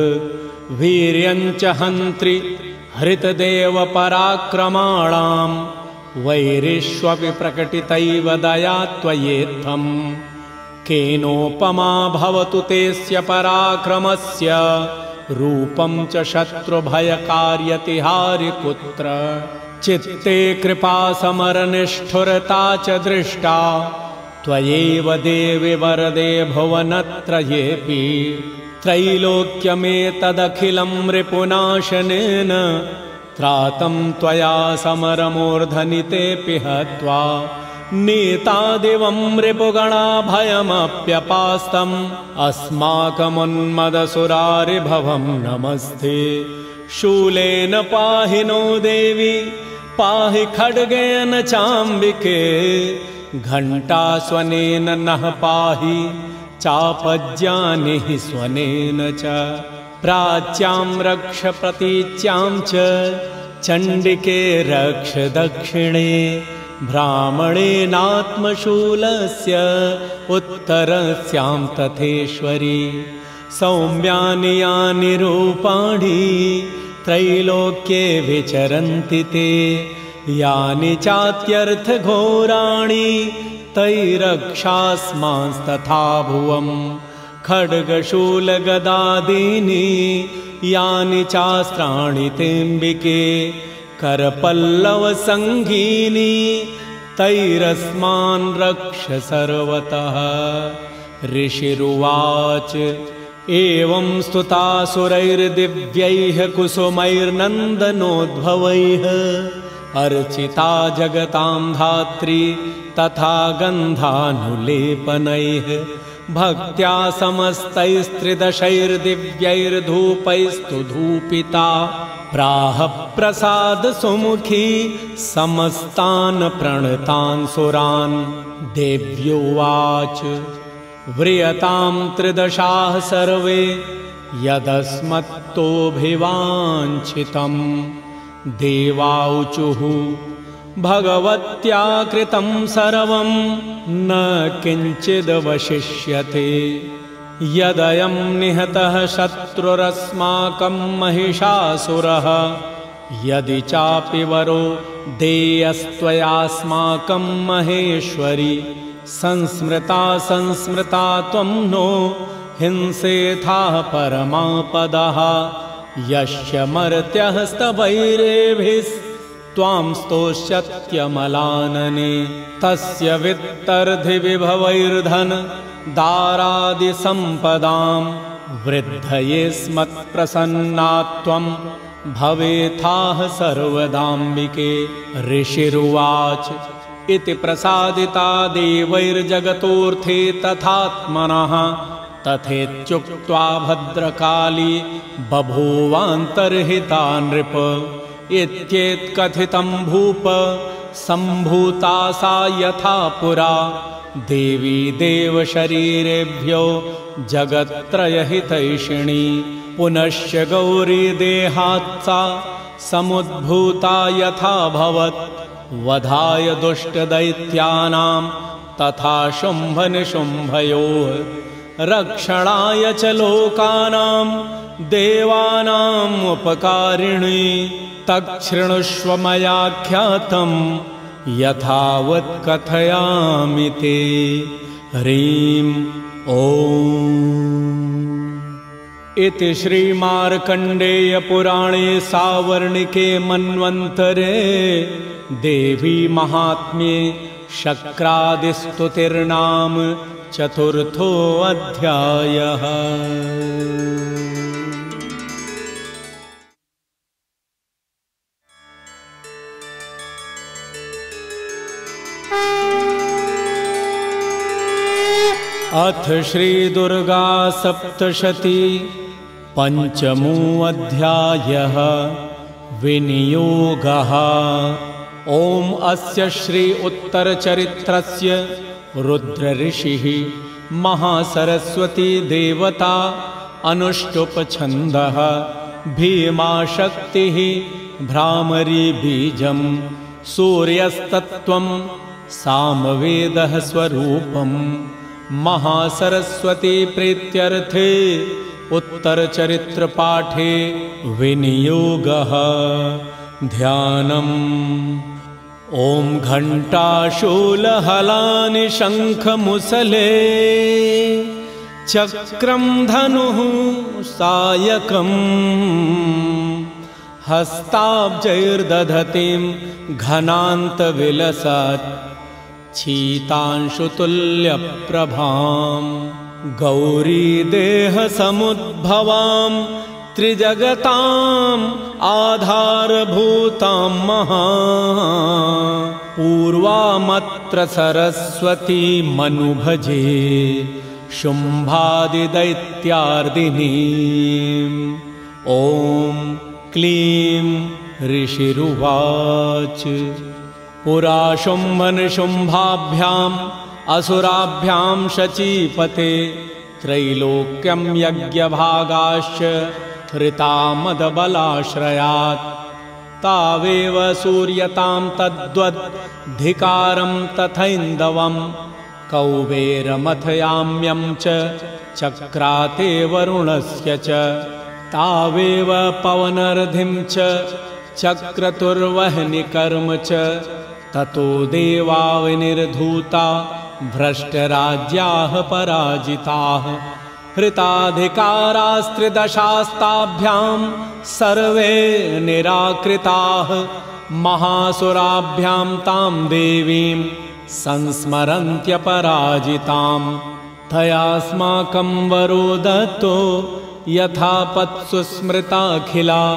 वीर्यञ्च हन्त्रि हृतदेवपराक्रमाणां वैरिष्वपि प्रकटितैव दया त्वयेत्थम्। केनोपमा भवतु तेस्य पराक्रमस्य रूपं च शत्रुभयकार्यतिहारिपुत्र चित्ते कृपा समरनिष्ठुरता च दृष्टा। त्वयैव देवि वरदे भुवनत्रयेऽपि। त्रैलोक्यमेतदखिलं रिपुनाशनेन। त्रातं त्वया समरमूर्धनितेऽपि हत्वा। नीतादिवं रिपुगणाभयमप्यपास्तम्। अस्माकमुन्मदसुरारिभवं नमस्ते। शूलेन पाहि नो देवी पाहि खड्गेन चाम्बिके घण्टास्वनेन नः पाहि चापज्यानि स्वनेन च। प्राच्यां रक्ष प्रतीच्यां च चण्डिके रक्ष दक्षिणे। ब्राह्मणेनात्मशूलस्य उत्तरस्यां तथेश्वरी। सौम्यानि यानि रूपाणि त्रैलोक्ये विचरन्ति ते। यानि चात्यर्थघोराणि तैरक्षास्मांस्तथा भुवम्। खड्गशूलगदादीनि यानि चास्त्राणि तेऽम्बिके करपल्लवसङ्गीनि तैरस्मान् रक्ष सर्वतः। ऋषिरुवाच एवं स्तुतासुरैर्दिव्यैः कुसुमैर्नन्दनोद्भवैः। अर्चिता जगतां धात्री तथा गन्धानुलेपनैः। भक्त्या समस्तैस्त्रिदशैर्दिव्यैर्धूपैस्तु धूपिता प्राह प्रसादसुमुखी समस्तान् प्रणतान् सुरान्। देव्योवाच व्रियतां त्रिदशाः सर्वे यदस्मत्तोऽभिवाञ्छितम् देवाऊचुः भगवत्या कृतं सर्वं न किञ्चिदवशिष्यते। यदयं निहतः शत्रुरस्माकं महिषासुरः यदि चापि वरो देयस्त्वयास्माकं महेश्वरि संस्मृता संस्मृता त्वं नो हिंसेथाः परमापदः। यस्य मर्त्यः स्तवैरेभिस्त्वां स्तोष्यत्यमलानने। तस्य वित्तर्धिविभवैर्धन दारादिसम्पदां वृद्धये स्मत्प्रसन्ना त्वं भवेथाः सर्वदाम्बिके। ऋषिरुवाच इति प्रसादिता देवैर्जगतोऽर्थे तथात्मनः। तथेत्युक्त्वा भद्रकाली बभूवान्तर्हिता नृप। इत्येत्कथितं भूप सम्भूता सा यथा पुरा। देवी देवशरीरेभ्यो जगत्त्रयहितैषिणी। पुनश्च गौरी देहात्सा समुद्भूता यथाभवत् वधाय दुष्टदैत्यानां तथा शुम्भनिशुम्भयोः रक्षणाय च लोकानां देवानाम् उपकारिणी तच्छृणुष्व मयाख्यातं यथावत् कथयामि ते ह्रीं ॐ इति श्रीमार्कण्डेयपुराणे सावर्णिके मन्वन्तरे देवी महात्म्ये शक्रादिस्तुतिर्नाम चतुर्थोऽध्यायः अथ श्रीदुर्गा सप्तशती पञ्चमोऽध्यायः विनियोगः। ॐ अस्य श्री उत्तरचरित्रस्य रुद्रऋषिः महासरस्वती देवता अनुष्टुपछन्दः भीमाशक्तिः भ्रामरीबीजं सूर्यस्तत्त्वं सामवेदः स्वरूपम् महासरस्वती प्रीत्यर्थे उत्तरचरित्रपाठे विनियोगः। ध्यानम्। ॐ घण्टाशूलहलानि शङ्खमुसले। चक्रं धनुः सायकम्। हस्ताब्जैर्दधतीं घनान्तविलसत्। शीतांशुतुल्यप्रभाम् गौरीदेहसमुद्भवां त्रिजगताम् आधारभूतां महा पूर्वामत्र सरस्वती मनुभजे शुम्भादिदैत्यार्दिनी। ॐ क्लीं ऋषिरुवाच। पुरा शुम्भनिशुम्भाभ्याम् असुराभ्यां शचीपते त्रैलोक्यं यज्ञभागाश्च हृतामदबलाश्रयात् तावेव सूर्यतां तद्वद्धिकारं तथैन्दवं कौबेरमथयाम्यं च चक्राते वरुणस्य च। तावेव पवनरधिं च चक्रतुर्वहनिकर्म च। ततो देवा विनिर्धूता भ्रष्टराज्याः पराजिताः। हृताधिकारास्त्रिदशास्ताभ्यां सर्वे निराकृताः। महासुराभ्यां तां देवीं संस्मरन्त्यपराजितां। तयास्माकं वरो दत्तो यथापत्सु स्मृताखिला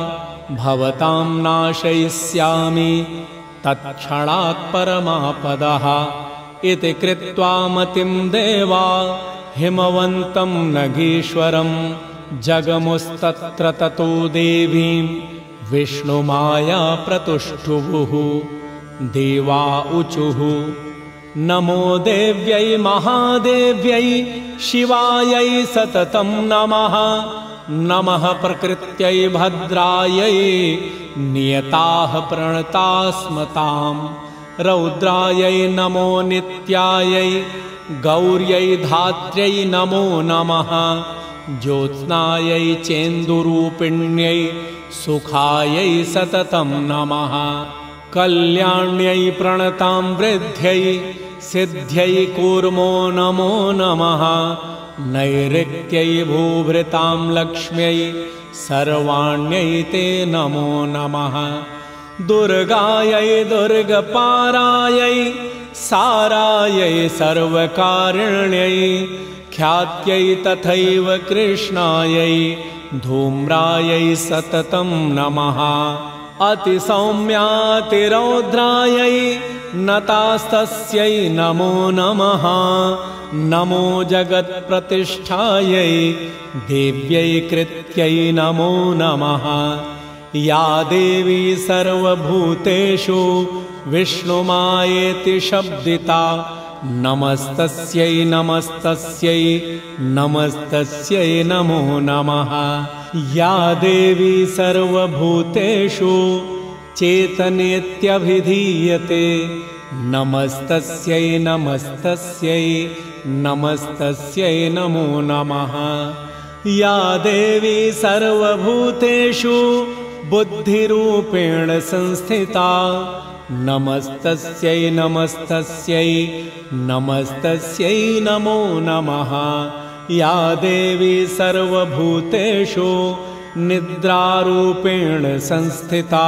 भवतां नाशयिष्यामि। तत्क्षणात् परमापदः इति कृत्वा मतिं देवा हिमवन्तं नगीश्वरं जगमुस्तत्र ततो देवीं विष्णुमाया प्रतुष्टुवुः देवा ऊचुः। नमो देव्यै महादेव्यै शिवायै सततं नमः। नमः प्रकृत्यै भद्रायै नियताः प्रणतास्मताम् रौद्रायै नमो नित्यायै गौर्यै धात्र्यै नमो नमः ज्योत्स्नायै चेन्दुरूपिण्यै सुखायै सततं नमः कल्याण्यै प्रणतां वृद्ध्यै सिद्ध्यै कूर्मो नमो नमः नैऋत्यै भूभृतां लक्ष्म्यै सर्वाण्यै ते नमो नमः दुर्गायै दुर्गपारायै सारायै सर्वकारिण्यै ख्यात्यै तथैव कृष्णायै धूम्रायै सततं नमः। अतिसौम्यातिरौद्रायै नतास्तस्यै नमो नमः। नमो जगत्प्रतिष्ठायै देव्यै कृत्यै नमो नमः या देवी सर्वभूतेषु विष्णुमायेति शब्दिता। नमस्तस्यै नमस्तस्यै नमस्तस्यै नमो नमः। या देवी सर्वभूतेषु चेतनेत्यभिधीयते। नमस्तस्यै नमस्तस्यै नमस्तस्यै नमो नमः। या देवी सर्वभूतेषु बुद्धिरूपेण संस्थिता। नमस्तस्यै नमस्तस्यै नमस्तस्यै नमो नमः। या देवी सर्वभूतेषु निद्रारूपेण संस्थिता।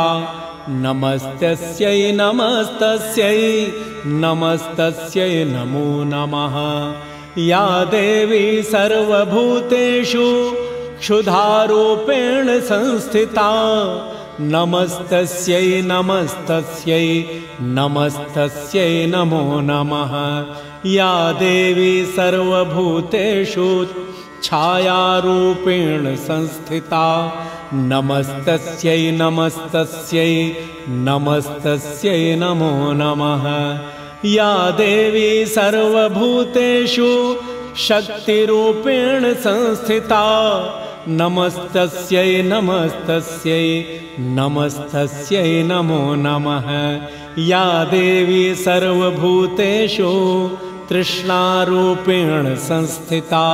नमस्तस्यै नमस्तस्यै नमस्तस्यै नमो नमः। या देवी सर्वभूतेषु क्षुधारूपेण संस्थिता। नमस्तस्यै नमस्तस्यै नमस्तस्यै नमो नमः। या देवी सर्वभूतेषु छायारूपेण संस्थिता। नमस्तस्यै नमस्तस्यै नमस्तस्यै नमो नमः। या देवी सर्वभूतेषु शक्तिरूपेण संस्थिता नमस्तस्यै नमस्तस्यै नमस्तस्यै नमो नमः। या देवी सर्वभूतेषु तृष्णारूपेण संस्थिता।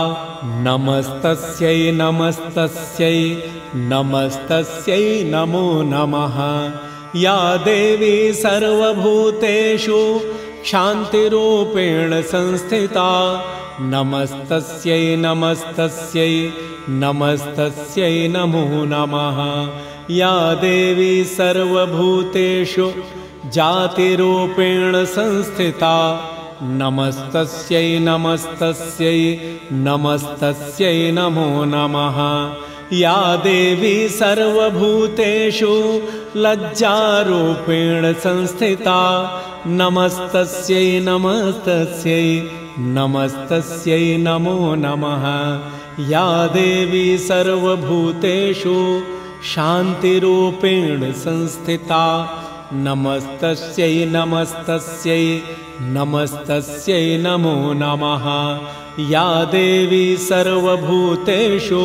नमस्तस्यै नमस्तस्यै नमस्तस्यै नमो नमः। या देवी सर्वभूतेषु शान्तिरूपेण संस्थिता नमस्तस्यै नमस्तस्यै नमस्तस्यै नमो नमः। या देवी सर्वभूतेषु जातिरूपेण संस्थिता। नमस्तस्यै नमस्तस्यै नमस्तस्यै नमो नमः। या देवी सर्वभूतेषु लज्जारूपेण संस्थिता। नमस्तस्यै नमस्तस्यै नमस्तस्यै नमो नमः। या देवी सर्वभूतेषु शान्तिरूपेण संस्थिता। नमस्तस्यै नमस्तस्यै नमस्तस्यै नमो नमः। या देवी सर्वभूतेषु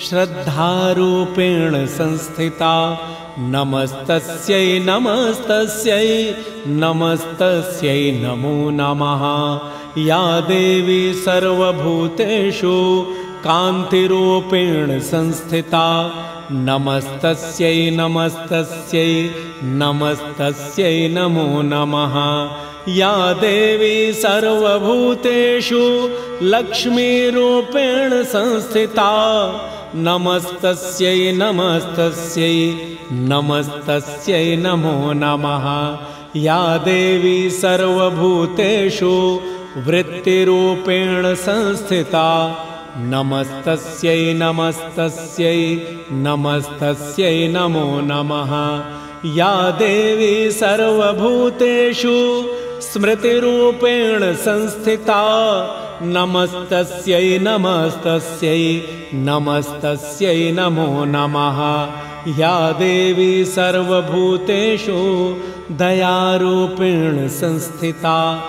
श्रद्धारूपेण संस्थिता। नमस्तस्यै नमस्तस्यै नमस्तस्यै नमो नमः या देवी सर्वभूतेषु कान्तिरूपेण संस्थिता। नमस्तस्यै नमस्तस्यै नमस्तस्यै नमो नमः। या देवी सर्वभूतेषु लक्ष्मीरूपेण संस्थिता। नमस्तस्यै नमस्तस्यै नमस्तस्यै नमो नमः। या देवी सर्वभूतेषु वृत्तिरूपेण संस्थिता। नमस्तस्यै नमस्तस्यै नमस्तस्यै नमो नमः। या देवी सर्वभूतेषु स्मृतिरूपेण संस्थिता। नमस्तस्यै नमस्तस्यै नमस्तस्यै नमो नमः। या देवी सर्वभूतेषु दयारूपेण संस्थिता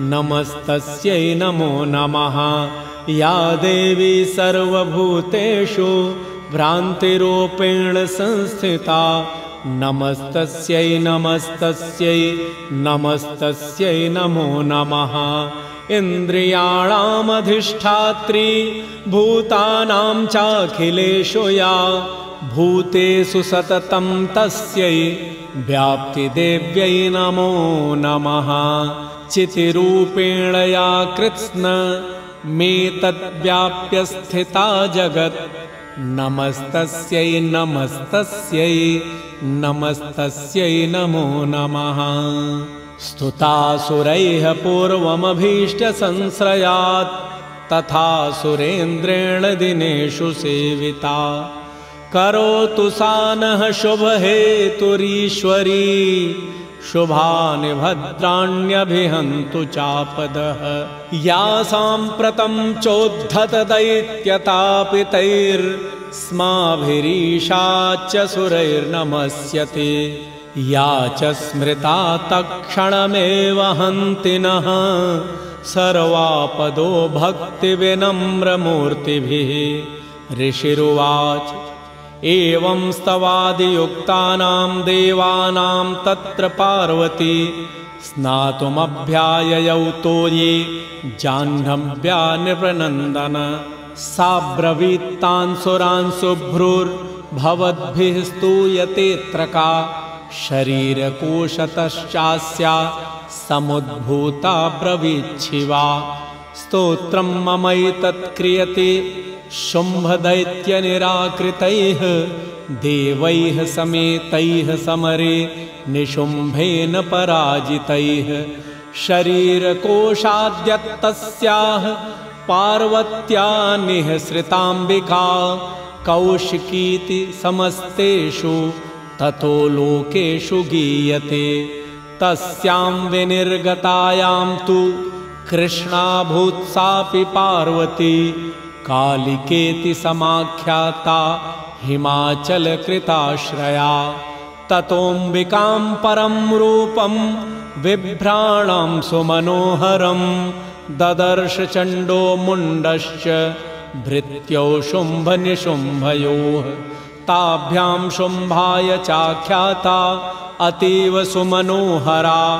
नमस्तस्यै नमो नमः। या देवी सर्वभूतेषु भ्रान्तिरूपेण संस्थिता। नमस्तस्यै नमस्तस्यै नमस्तस्यै नमो नमः। इन्द्रियाणामधिष्ठात्री भूतानां चाखिलेषु या। भूतेषु सततं तस्यै व्याप्तिदेव्यै नमो नमः चितिरूपेण या कृत्स्न मे तद्व्याप्य स्थिता जगत्। नमस्तस्यै नमस्तस्यै नमस्तस्यै नमो नमः। स्तुतासुरैः पूर्वमभीष्टसंश्रयात् तथा सुरेन्द्रेण दिनेषु सेविता। करोतु सा नः शुभहेतुरीश्वरी शुभानि भद्राण्यभिहन्तु चापदः या साम्प्रतं चोद्धतदैत्यतापितैर्स्माभिरीशा च सुरैर्नमस्यते। या च स्मृता तत्क्षणमेव हन्ति नः। सर्वापदो भक्तिविनम्रमूर्तिभिः। ऋषिरुवाच एवं स्तवादियुक्तानां देवानां तत्र पार्वती स्नातुमभ्याययौ तो ये जाह्नव्या नृपनन्दन सा ब्रवीत्तान्सुरांशुभ्रुर्भवद्भिः स्तूयतेऽत्र का शरीरकोशतश्चास्या समुद्भूता ब्रवीच्छिवा स्तोत्रं ममैतत्क्रियते शुम्भदैत्यनिराकृतैः देवैः समेतैः समरे निशुम्भेन पराजितैः। शरीरकोशाद्यत्तस्याः पार्वत्या निःसृताम्बिका कौशिकीति समस्तेषु ततो लोकेषु गीयते। तस्यां विनिर्गतायां तु कृष्णाभूत्सापि पार्वती कालिकेति समाख्याता हिमाचलकृताश्रया। ततोऽम्बिकां परं रूपं बिभ्राणां सुमनोहरं ददर्शचण्डो मुण्डश्च भृत्यौ शुम्भनिशुम्भयोः। ताभ्यां शुम्भाय चाख्याता अतीव सुमनोहरा।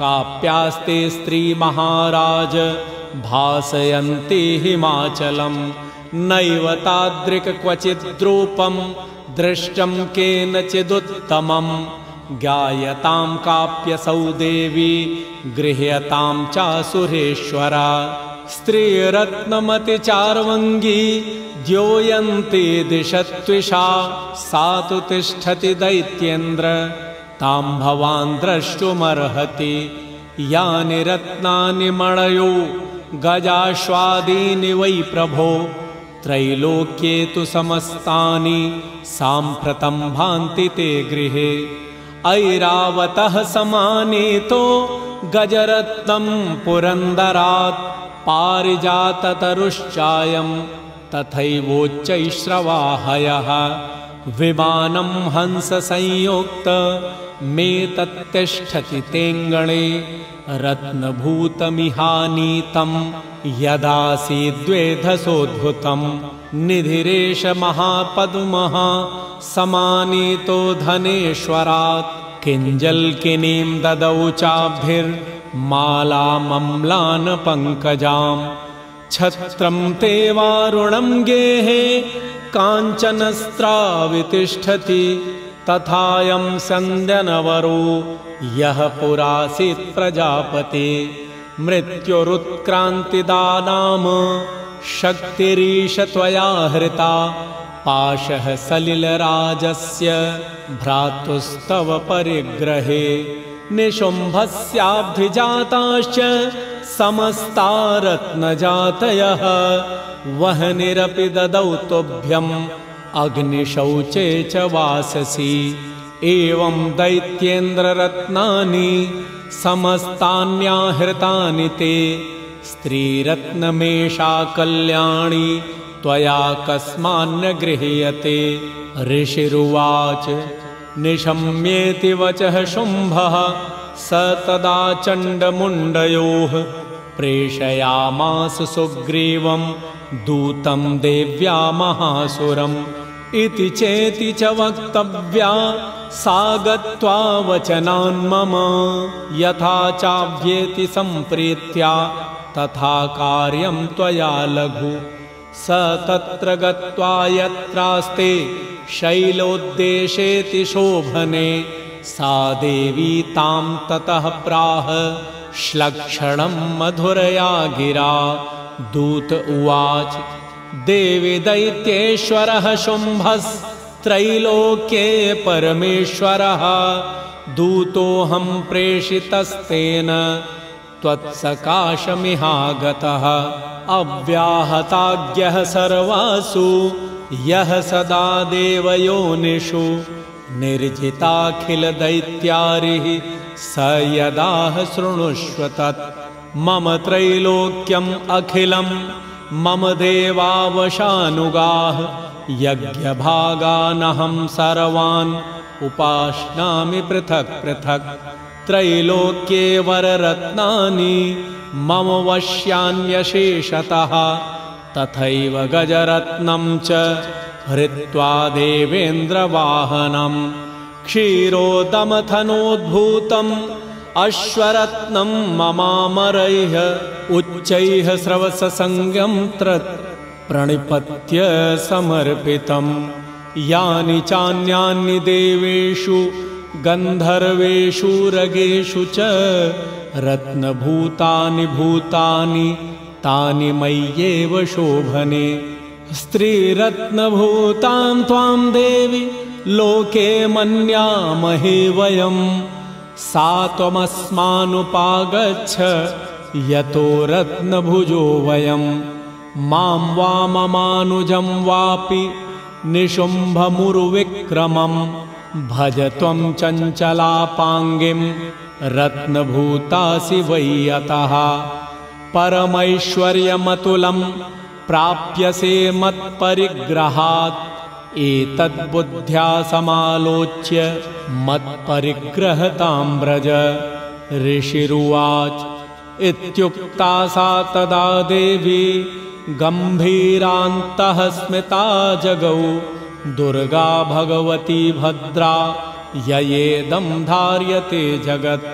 काप्यास्ते स्त्रीमहाराज भासयन्ति हिमाचलं नैव तादृक्क्वचिद्रूपं दृष्टं केनचिदुत्तमं ज्ञायतां काप्यसौ देवी गृह्यतां चासुरेश्वरा। स्त्रीरत्नमतिचार्वङ्गी द्योयन्ति दिशत्विषा सा तु तिष्ठति दैत्येन्द्र। तां भवान् द्रष्टुमर्हति यानि रत्नानि मणयो गजाश्वादीनि वै प्रभो त्रैलोक्ये तु समस्तानि साम्प्रतं भान्ति ते गृहे। ऐरावतः समानीतो गजरत्नं पुरन्दरात् पारिजाततरुश्चायं तथैवोच्चैश्रवाहयः। विमानं हंससंयोक्त मे तत्तिष्ठति तेऽङ्गणे रत्नभूतमिहानीतं यदासीद्वेधसोद्भुतं निधिरेश महापद्मः समानीतो धनेश्वरात् किञ्जल्किनीं ददौ चाब्धिर्मालामम्लानपङ्कजाम् छत्रं ते वारुणं गेहे काञ्चनस्त्रावितिष्ठति तथायं सन्द्यनवरो यः पुरासीत् प्रजापते। मृत्युरुत्क्रान्तिदा नाम शक्तिरीश त्वया हृता। पाशः सलिलराजस्य। भ्रातुस्तव परिग्रहे। निशुम्भस्याब्धिजाताश्च। समस्ता रत्नजातयः वह्निरपि ददौ तुभ्यम् अग्निशौचे च वाससि। एवं दैत्येन्द्ररत्नानि समस्तान्याहृतानि ते। स्त्रीरत्नमेषा कल्याणी त्वया कस्मान्न गृह्यते ऋषिरुवाच निशम्येति वचः शुम्भः स तदा चण्डमुण्डयोः प्रेषयामास सुग्रीवं दूतं देव्या महासुरम् इति चेति च वक्तव्या सा गत्वा वचनान्मम यथा चाव्येति सम्प्रीत्या तथा कार्यं त्वया लघु। स तत्र गत्वा यत्रास्ते शैलोद्देशेति शोभने सा देवी तां ततः प्राह। श्लक्षणं मधुरया गिरा दूत उवाच, देवि दैत्येश्वरः शुम्भस्त्रैलोक्ये परमेश्वरः, दूतोऽहं प्रेषितस्तेन त्वत्सकाशमिहागतः। अव्याहताज्ञः सर्वासु, यः सदा देवयोनिषु, निर्जिताखिलदैत्यारिः स यदाह शृणुष्व तत्। मम त्रैलोक्यम् अखिलं मम देवावशानुगाः। यज्ञभागानहं सर्वान्। उपाश्नामि पृथक् पृथक्। त्रैलोक्ये वररत्नानि। मम वश्यान्यशेषतः। तथैव गजरत्नं च हृत्वा देवेन्द्रवाहनं। क्षीरोदमथनोद्भूतम् अश्वरत्नं ममामरैः उच्चैः स्रवससंज्ञं त्रत् प्रणिपत्य समर्पितम् यानि चान्यानि देवेषु गन्धर्वेषु रगेषु च रत्नभूतानि भूतानि तानि मय्येव शोभने। स्त्रीरत्नभूतां त्वां देवि लोके मन्यामहे वयं सा त्वमस्मानुपागच्छ यतो रत्नभुजो वयं मां वा ममानुजं वापि निशुम्भमुरुविक्रमं भज त्वं चञ्चलापाङ्गिं रत्नभूतासि वै यतः। परमैश्वर्यमतुलं प्राप्यसे मत्परिग्रहात् एतद्बुद्ध्या समालोच्य मत्परिग्रहतां व्रज ऋषिरुवाच इत्युक्ता सा तदा देवी गम्भीरान्तः स्मिता जगौ। दुर्गा भगवती भद्रा ययेदं धार्यते जगत्।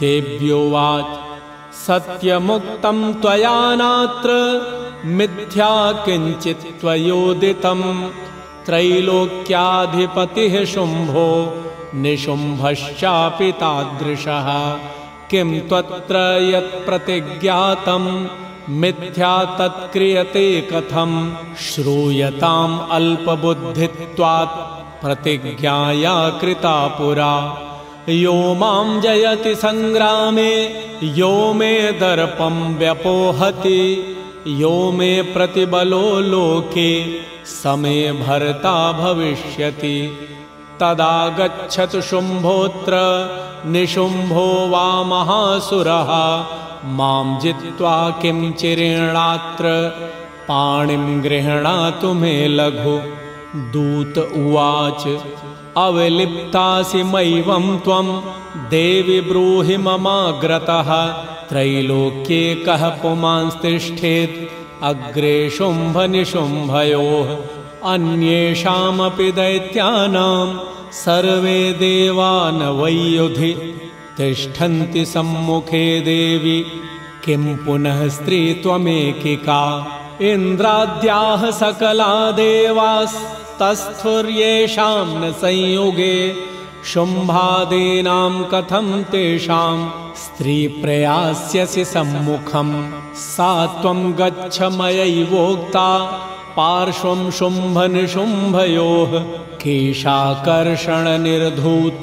देव्योवाच सत्यमुक्तं त्वया नात्र मिथ्या किञ्चित् त्वयोदितं त्रैलोक्याधिपतिः शुम्भो निशुम्भश्चापि तादृशः। किं त्वत्र यत्प्रतिज्ञातं मिथ्या तत्क्रियते कथं? श्रूयताम् अल्पबुद्धित्वात् प्रतिज्ञाया कृता पुरा। यो मां जयति सङ्ग्रामे यो मे दर्पं व्यपोहति यो मे प्रतिबलो लोके समे भर्ता भविष्यति। तदा गच्छतु शुम्भोऽत्र निशुम्भो वा महासुरः। मां जित्वा किं चिरेणात्र पाणिं गृह्णातु मे लघु। दूत उवाच अवलिप्तासि मैवं त्वं देवि ब्रूहि ममाग्रतः। त्रैलोक्ये कः पुमांस्तिष्ठेत् अग्रे शुम्भनिशुम्भयोः अन्येषामपि दैत्यानां सर्वे देवान वैयुधि तिष्ठन्ति सम्मुखे देवि। किं पुनः स्त्री त्वमेकिका इन्द्राद्याः सकला देवास्तस्थुर्येषां न संयुगे शुम्भादीनां कथं तेषां स्त्रीप्रयास्यसि सम्मुखं। सा त्वं गच्छ मयैवोक्ता पार्श्वं शुम्भनिशुम्भयोः केशाकर्षणनिर्धूत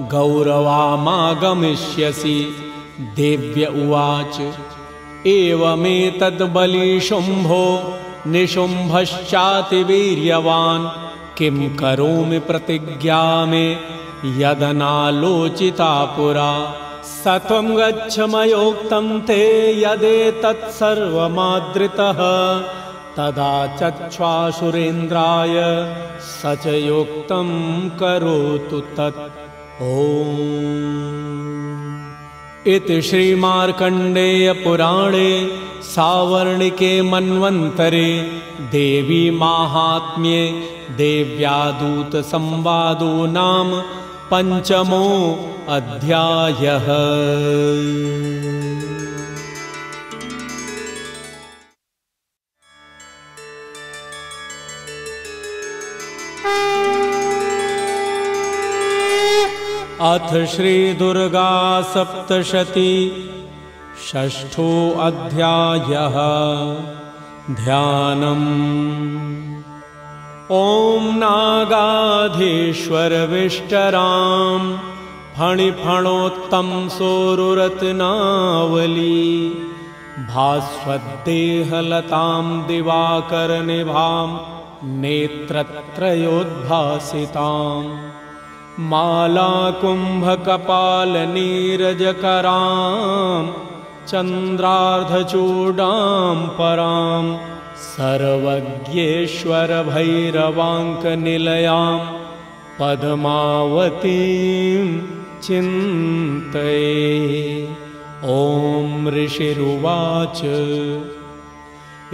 गौरवामागमिष्यसि। देव्य उवाच एवमेतद्बलिशुम्भो निशुम्भश्चातिवीर्यवान्। किं करोमि प्रतिज्ञा मे यदनालोचिता पुरा स त्वं गच्छ मयोक्तं ते यदेतत्सर्वमादृतः तदा चक्ष्वासुरेन्द्राय स च योक्तं करोतु तत्। ॐ। इति श्रीमार्कण्डेयपुराणे सावर्णिके मन्वन्तरे देवी माहात्म्ये देव्यादूतसंवादो नाम पञ्चमो अध्यायः। अथ श्रीदुर्गा सप्तशती षष्ठोऽध्यायः ध्यानम् ॐ नागाधीश्वरविष्टरां फणिफणोत्तं सोरुरत्नावली भास्वद्देहलतां दिवाकरनिभां नेत्रत्रयोद्भासिताम् मालाकुम्भकपालनीरजकरां चन्द्रार्धचूडां परां सर्वज्ञेश्वरभैरवाङ्कनिलयां पद्मावतीं चिन्तये। ॐ ऋषिरुवाच।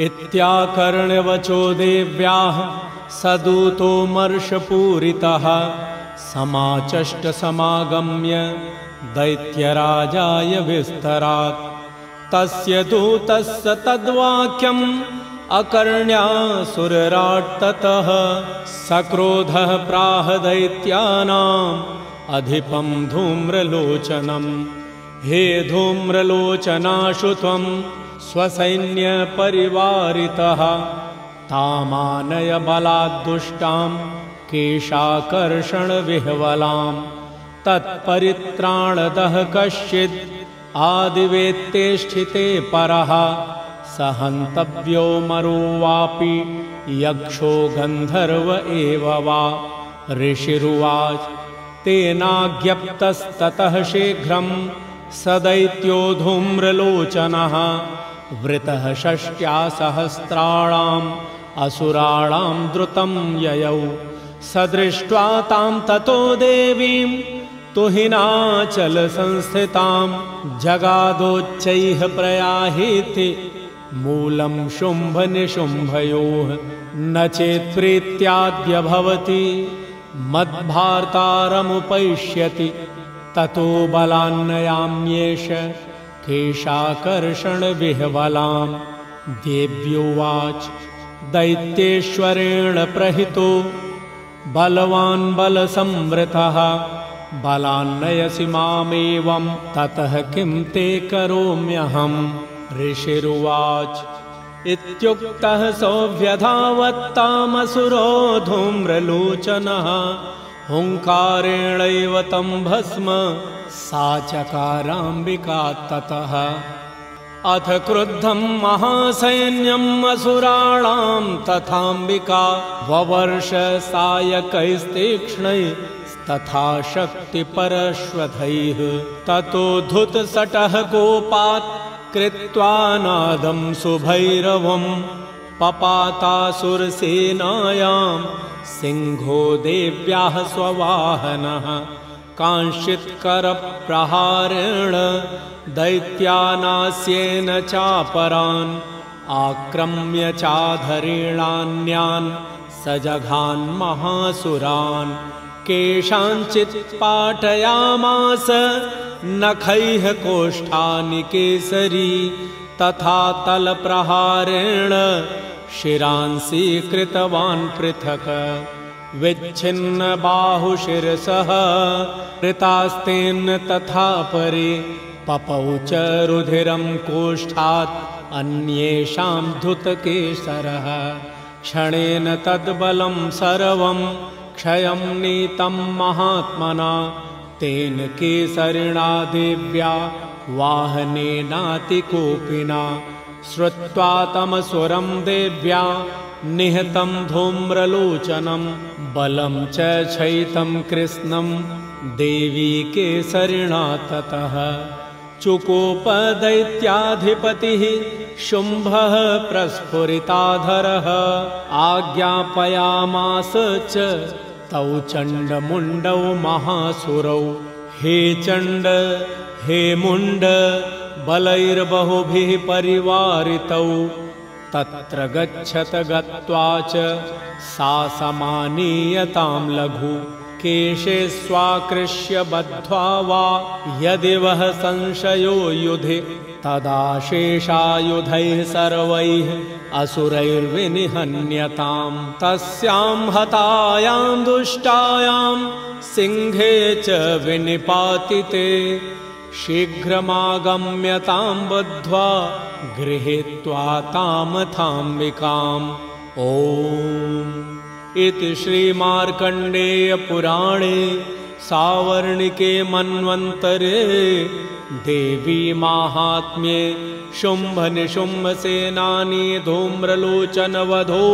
इत्याकर्ण्यवचो देव्याः सदूतोमर्षपूरितः समाचष्टसमागम्य दैत्यराजाय विस्तरात्। तस्य दूतस्य तद्वाक्यम् अकर्ण्यासुरराट्ततः सक्रोधः प्राह दैत्यानाम् अधिपं धूम्रलोचनम्। हे धूम्रलोचनाशु त्वं स्वसैन्यपरिवारितः। तामानय बलाद्दुष्टां केशाकर्षणविह्वलां तत्परित्राणदः कश्चिद् आदिवेत्तेष्ठिते परः स हन्तव्यो मरो वापि यक्षो गन्धर्व एव वा। ऋषिरुवाच तेनाज्ञप्तस्ततः शीघ्रं स दैत्यो धूम्रलोचनः वृतः षष्ट्या सहस्राणाम् असुराणां द्रुतं ययौ। स दृष्ट्वा तां ततो देवीं तुहिनाचलसंस्थितां। जगादोच्चैः प्रयाहीति मूलं शुम्भनिशुम्भयोः न चेत्प्रीत्याद्य भवति। मद्भार्तारमुपैष्यति। ततो बलान्नयाम्येष केशाकर्षणविह्वलां देव्योवाच दैत्येश्वरेण प्रहितो। बलवान् बलसंवृतः। बलान्नयसि मामेवं ततः किं ते करोम्यहम् ऋषिरुवाच इत्युक्तः सौव्यधावत्तामसुरो धूम्रलोचनः हुङ्कारेणैव तं भस्म सा चकाराम्बिका ततः। अथ क्रुद्धं महासैन्यम् असुराणां तथाम्बिका ववर्ष सायकैस्तीक्ष्णैस्तथा शक्तिपरश्वधैः ततो धुतसटः गोपात् कृत्वा नादं सुभैरवं पपातासुरसेनायां सिंहो देव्याः स्ववाहनः कांश्चित्करप्रहारेण दैत्यानास्येन चापरान् आक्रम्य चाधरेणान्यान् स जघान्महासुरान् केषाञ्चित् पाठयामास नखैः कोष्ठानि केसरी तथा तलप्रहारेण शिरांसि कृतवान् पृथक्। विच्छिन्नबाहुशिरसः कृतास्तेन तथा परे पपौ च रुधिरं कोष्ठात् अन्येषां धुतकेसरः। क्षणेन तद्बलं सर्वं क्षयं नीतं महात्मना तेन केसरिणा देव्या वाहनेनातिकोपिना श्रुत्वा तमसुरं देव्या निहतं धूम्रलोचनं बलं च छैतं कृत्स्नं देवी केसरिणा ततः। चुकोपदैत्याधिपतिः शुम्भः प्रस्फुरिताधरः आज्ञापयामास च तौ चण्डमुण्डौ महासुरौ। हे चण्ड हे मुण्ड बलैर्बहुभिः परिवारितौ। तत्र गच्छत गत्वा च सा समानीयतां लघु केशे स्वाकृष्य बद्ध्वा वा यदि वः संशयो युधि तदा शेषायुधैः सर्वैः असुरैर्विनिहन्यतां तस्यां हतायां दुष्टायां सिंहे च विनिपातिते। शीघ्रमागम्यतां बद्ध्वा गृहीत्वा तामथाम्बिकाम्। ॐ इति श्रीमार्कण्डेयपुराणे सावर्णिके मन्वन्तरे देवी माहात्म्ये शुम्भनिशुम्भसेनानी धूम्रलोचनवधो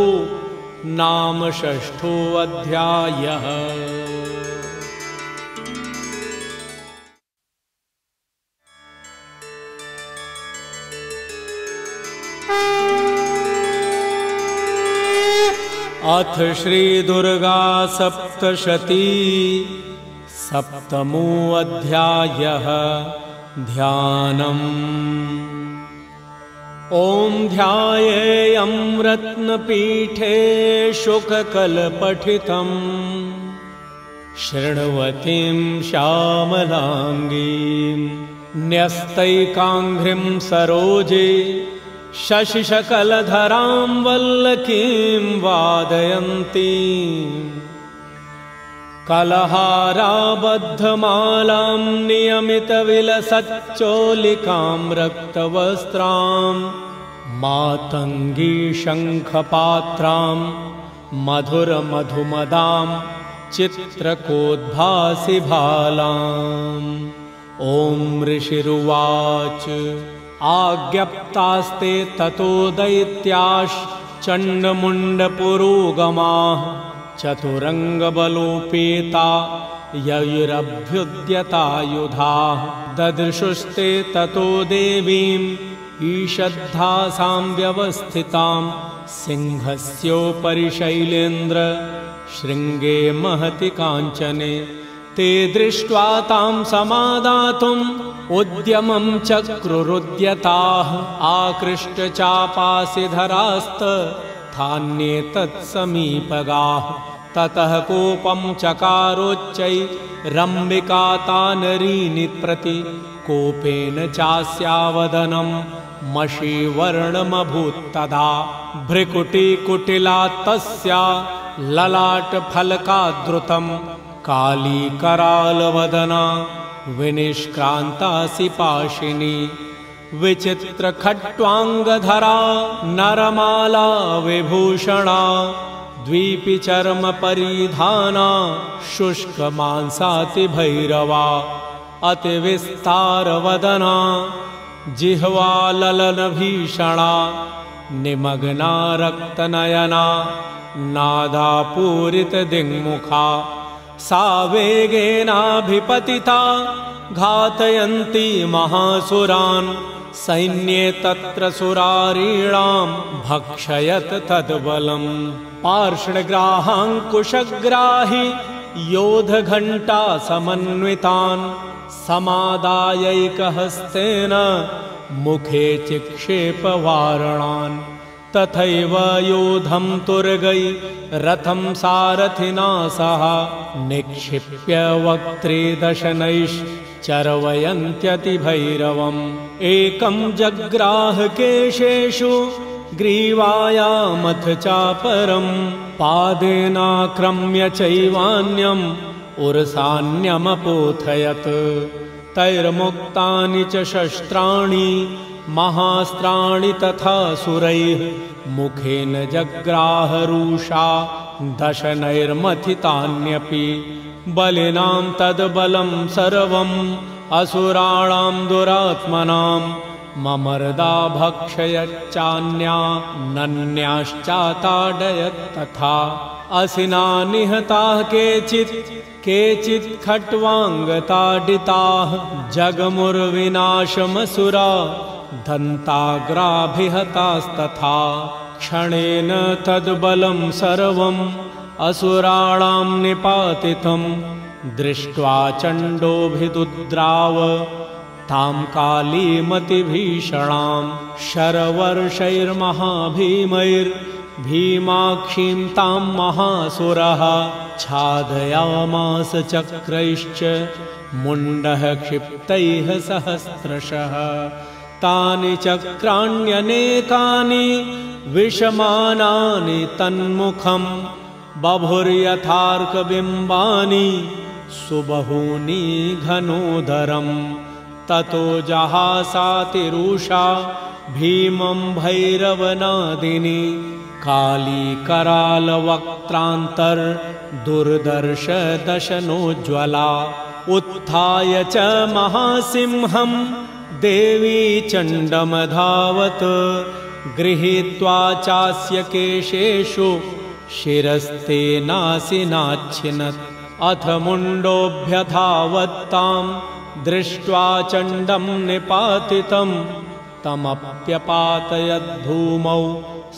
नाम षष्ठोऽध्यायः अथ श्रीदुर्गा सप्तशती सप्तमोऽध्यायः ध्यानम्। ॐ ध्यायेयं रत्नपीठे शुककलपठितम्। शृण्वतीं श्यामलाङ्गीं न्यस्तैकाङ्घ्रिं सरोजे शशिशकलधरां वल्लकीं वादयन्ती। कलहाराबद्धमालां नियमितविलसच्चोलिकां रक्तवस्त्रां मातङ्गीशङ्खपात्रां मधुरमधुमदां चित्रकोद्भासिभालाम्। ॐ ऋषिरुवाच आज्ञप्तास्ते ततो दैत्याश्चण्डमुण्डपुरोगमाः चतुरङ्गबलोपेता यैरभ्युद्यतायुधाः ददृशुस्ते ततो देवीम् ईषद्धासां व्यवस्थितां सिंहस्योपरि शैलेन्द्र शृङ्गे महति काञ्चने ते दृष्ट्वा तां समादातुम् उद्यमं चक्रुरुद्यताः आकृष्टचापासिधरास्तथान्ये तत्समीपगाः। ततः कोपं चकारोच्चै रम्बिकातानरीनि प्रति कोपेन चास्यावदनं मषीवर्णमभूत्तदा। भ्रिकुटीकुटिला तस्या ललाटफलकाद्रुतम् कालीकरालवदना विनिष्क्रान्तासि पाशिनी विचित्रखट्वाङ्गधरा नरमाला विभूषणा द्वीपिचर्मपरिधाना शुष्कमांसातिभैरवा अतिविस्तारवदना जिह्वाललनभीषणा निमग्ना रक्तनयना नादापूरितदिङ्मुखा सा वेगेनाभिपतिता घातयन्ती महासुरान् सैन्ये तत्र सुरारीणां भक्षयत् तद्बलम्। पार्ष्णग्राहाङ्कुशग्राहि योधघण्टा समन्वितान् समादायैकहस्तेन मुखे चिक्षेपवारणान् तथैव योधं तुर्गै रथं सारथिना सह निक्षिप्य वक्त्रे दशनैश्चर्वयन्त्यतिभैरवम् एकं जग्राहकेशेषु ग्रीवायामथ चापरं पादेनाक्रम्य चैवान्यम् उरसान्यमपोथयत्। तैर्मुक्तानि च शस्त्राणि महास्त्राणि तथा सुरैः मुखेन जग्राहरूषा दशनैर्मथितान्यपि। बलिनां तद्बलं सर्वम् असुराणां दुरात्मनां ममर्दा भक्षयच्चान्या नन्याश्चाताडयत्तथा। असिना निहताः केचित् केचित् खट्वाङ्गताडिताः। जगमुर्विनाशमसुरा दन्ताग्राभिहतास्तथा क्षणेन तद्बलं सर्वम् असुराणां निपातितं दृष्ट्वा चण्डोभिदुद्राव तां कालीमतिभीषणां शरवर्षैर्महाभीमैर्भीमाक्षीं तां महासुरः छादयामास चक्रैश्च मुण्डः क्षिप्तैः सहस्रशः तानि चक्राण्यनेकानि विषमानानि तन्मुखं बभुर्यथार्कबिम्बानि सुबहूनि घनोदरम्। ततो जहासातिरुषा भीमं भैरवनादिनि कालीकरालवक्त्रान्तर्दुर्दर्शदशनोज्ज्वला उत्थाय च महासिंहं देवी चण्डमधावत् गृहीत्वा चास्य केशेषु शिरस्तेनासिनाच्छिनत् अथ मुण्डोऽभ्यधावत्तां दृष्ट्वा चण्डं निपातितं तमप्यपातयद्भूमौ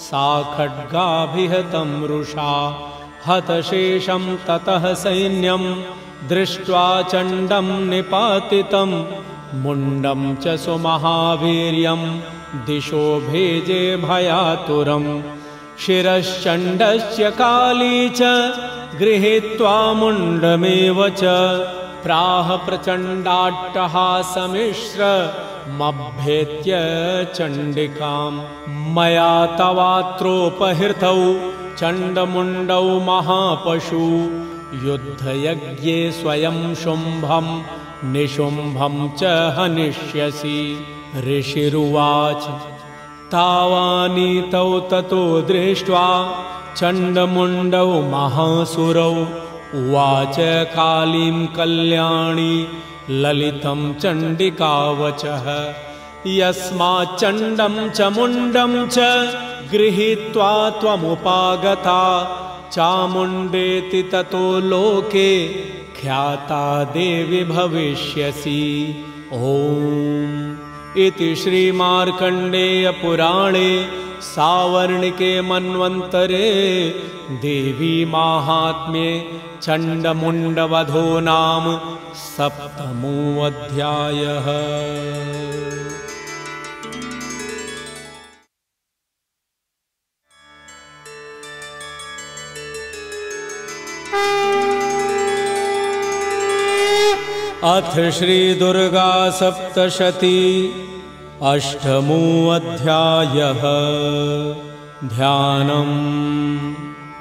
सा खड्गाभिहतं रुषा हतशेषं ततः सैन्यं दृष्ट्वा चण्डं निपातितं मुण्डं च सुमहावीर्यं दिशो भेजे भयातुरं। शिरश्चण्डस्य काली च गृहीत्वा मुण्डमेव च। प्राह प्रचण्डाट्टहासमिश्रमभ्येत्य चण्डिकाम् मया तवात्रोपहृतौ चण्डमुण्डौ महापशु। युद्धयज्ञे स्वयं शुम्भं निशुम्भं च हनिष्यसि। ऋषिरुवाच तावानीतौ ततो दृष्ट्वा चण्डमुण्डौ महासुरौ उवाच कालीं कल्याणी ललितं चण्डिकावचः। यस्माच्चण्डं च मुण्डं च गृहीत्वा त्वमुपागता चामुण्डेति ततो लोके ख्याता देवि भविष्यसि। ॐ। इति श्रीमार्कण्डेयपुराणे सावर्णिके मन्वन्तरे देवी माहात्म्ये चण्डमुण्डवधो नाम सप्तमोऽध्यायः अथ श्रीदुर्गा सप्तशती अष्टमोऽध्यायः। ध्यानम्।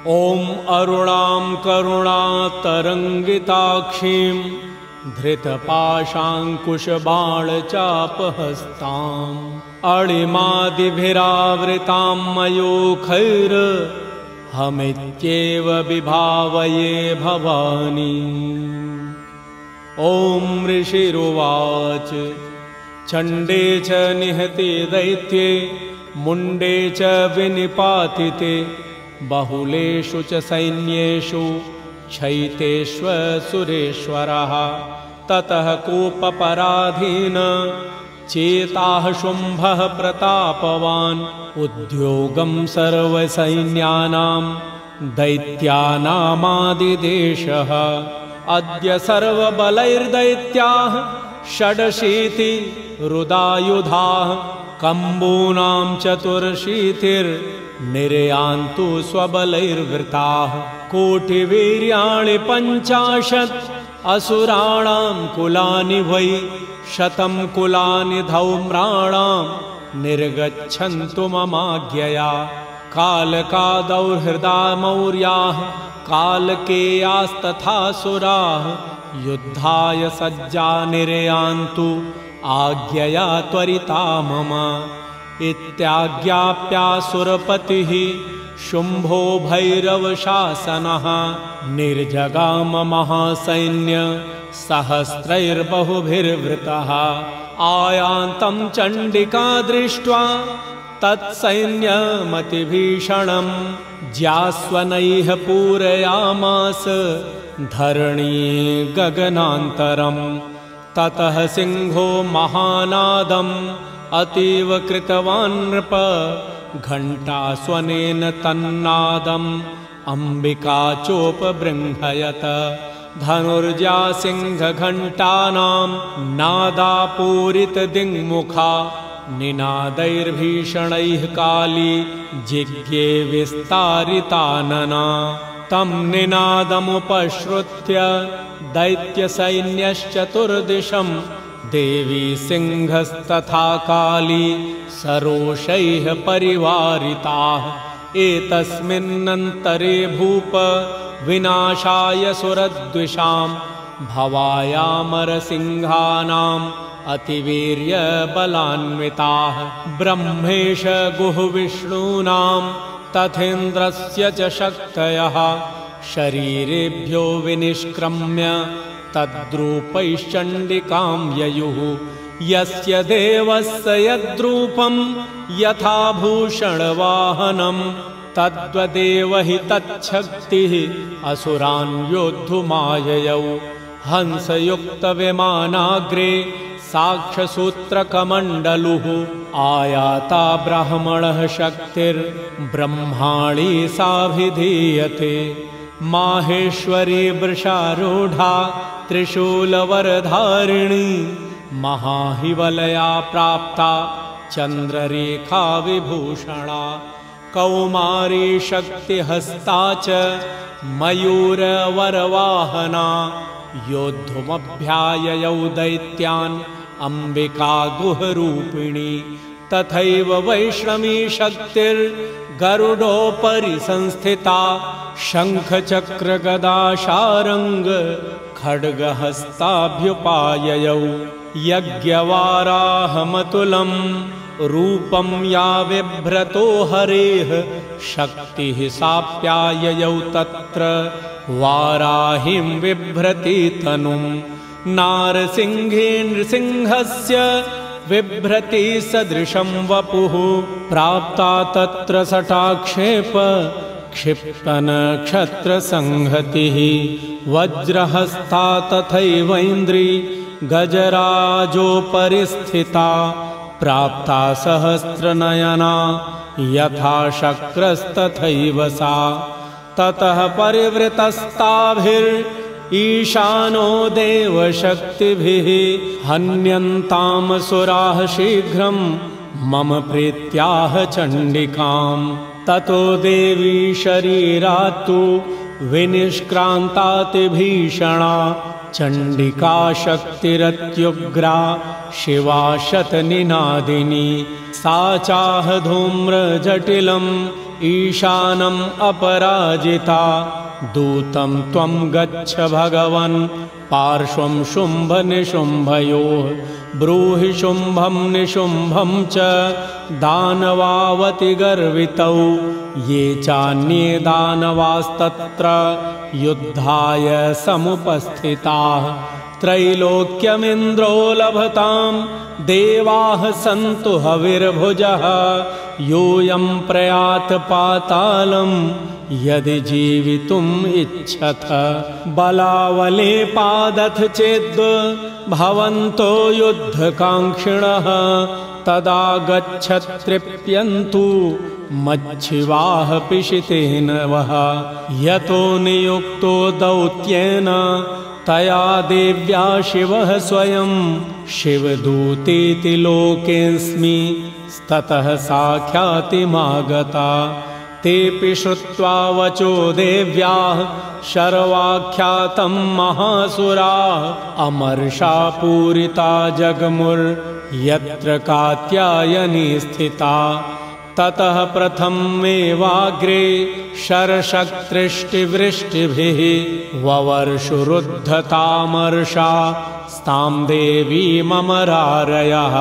ॐ अरुणां करुणातरङ्गिताक्षीं धृतपाशाङ्कुशबाणचापहस्ताम्। अणिमादिभिरावृतां मयोखैर्हमित्येव विभावये भवानी ॐ ऋषिरुवाच। चण्डे च निहते दैत्ये मुण्डे च विनिपातिते बहुलेषु च सैन्येषु क्षैतेष्वसुरेश्वरः ततः कोपपराधीन चेताः शुम्भः प्रतापवान् उद्योगं सर्वसैन्यानां दैत्यानामादिदेशः अद्य सर्वबलैर्दैत्याः षडशीति रुदायुधाः कम्बूनां चतुर्शीतिर्निरयान्तु स्वबलैर्वृताः। कोटिवीर्याणि पञ्चाशत् असुराणां कुलानि वै शतं कुलानि धौम्राणां निर्गच्छन्तु ममाज्ञया। कालकादौर्हृदा मौर्याः कालकेयास्तथा सुराः। युद्धाय सज्जा निर्यान्तु। आज्ञया त्वरिता मम। इत्याज्ञाप्यासुरपतिः शुम्भो भैरवशासनः निर्जगाममहासैन्य सहस्रैर्बहुभिर्वृतः आयान्तं चण्डिका दृष्ट्वा तत्सैन्यमतिभीषणं ज्यास्वनैः पूरयामास धरणी गगनान्तरं ततः सिंहो महानादम् अतीव कृतवान् नृप। घण्टास्वनेन तन्नादम् अम्बिका चोपबृंहयत धनुर्जा सिंहघण्टानां नादापूरितदिङ्मुखा निनादैर्भीषणैः काली जिज्ञे विस्तारितानना। तं निनादमुपश्रुत्य दैत्यसैन्यश्चतुर्दिशं देवी सिंहस्तथा काली सरोषैः परिवारिताः। एतस्मिन्नन्तरे भूप विनाशाय सुरद्विषां भवायामरसिंहानाम् अतिवीर्यबलान्विताः। ब्रह्मेश गुहविष्णूनां तथेन्द्रस्य च शक्तयः। शरीरेभ्यो विनिष्क्रम्य तद्रूपैश्चण्डिकां ययुः। यस्य देवस्य यद्रूपं यथा भूषणवाहनं तद्वदेव हि तच्छक्तिः असुरान् योद्धुमाययौ। हंसयुक्तविमानाग्रे साक्षसूत्रकमण्डलुः आयाता ब्राह्मणः शक्तिर्ब्रह्माणी साभिधीयते। माहेश्वरी वृषारूढा त्रिशूलवरधारिणी महाहिवलया प्राप्ता चन्द्ररेखा विभूषणा कौमारी शक्तिहस्ता च मयूरवरवाहना योद्धुमभ्याययौ दैत्यान् अम्बिका गुहरूपिणी तथैव वैष्णवी शक्तिर्गरुडोपरि संस्थिता शङ्खचक्रगदाशारङ्ग खड्गहस्ताभ्युपाययौ यज्ञवाराहमतुलम् रूपं या बिभ्रतो हरेः शक्तिः साप्याययौ तत्र वाराहिं बिभ्रति तनुम् नारसिंहे नृसिंहस्य बिभ्रति सदृशं वपुः प्राप्ता तत्र सटाक्षेप क्षिप्तनक्षत्रसंहतिः वज्रहस्ता तथैवैन्द्री गजराजोपरि स्थिता प्राप्ता सहस्रनयना यथा शक्रस्तथैव सा। ततः परिवृतस्ताभिर्ईशानो देवशक्तिभिः हन्यन्तामसुराः शीघ्रं मम प्रीत्याह चण्डिकाम् ततो देवी शरीरात्तु विनिष्क्रान्तातिभीषणा चण्डिका शक्तिरत्युग्रा शिवा शतनिनादिनी सा चाह धूम्रजटिलम् ईशानम् अपराजिता दूतं त्वं गच्छ भगवन्। पार्श्वं शुम्भनिशुम्भयोः ब्रूहि शुम्भं निशुम्भं च दानवावतिगर्वितौ ये चान्ये दानवास्तत्र युद्धाय समुपस्थिताः। त्रैलोक्यमिन्द्रो लभतां देवाः सन्तु हविर्भुजः यूयं प्रयात पातालं यदि जीवितुम् इच्छथ। बलावले पादथ चेद् भवन्तो युद्धकाङ्क्षिणः। तदा गच्छत्रिप्यन्तु मच्छिवाः पिशितेन वः। यतो नियुक्तो दौत्येन तया देव्या शिवः स्वयं। शिवदूतीति लोकेऽस्मि ततः सा ख्यातिमागता तेऽपि श्रुत्वा वचो देव्याः शर्वाख्यातं महासुराः। अमर्षापूरिता जगमुर्यत्र कात्यायनी स्थिता। ततः प्रथमेवाग्रे शरशक्तृष्टिवृष्टिभिः ववर्षुरुद्धतामर्षा स्तां देवी ममरारयः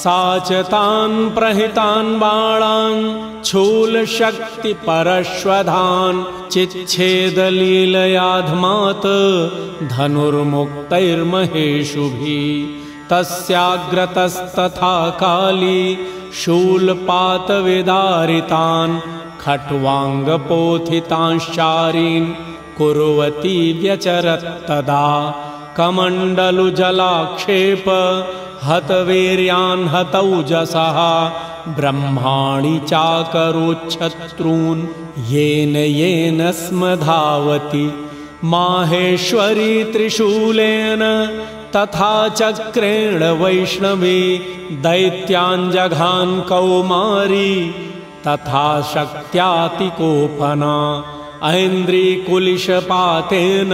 सा च तान् प्रहितान् बाणान् शूलशक्तिपरश्वधान् चिच्छेदलीलयाध्मात् धनुर्मुक्तैर्महेषुभिः तस्याग्रतस्तथा काली शूलपातविदारितान् खट्वाङ्गपोथितांश्चारीन् कुर्वती व्यचरत्तदा कमण्डलुजलाक्षेप हतवीर्यान् हतौजसः ब्रह्माणि चाकरोच्छत्रून् येन येन स्म धावति। माहेश्वरी त्रिशूलेन तथा चक्रेण वैष्णवी दैत्याञ्जघान् कौमारी तथा शक्त्यातिकोपना ऐन्द्रीकुलिशपातेन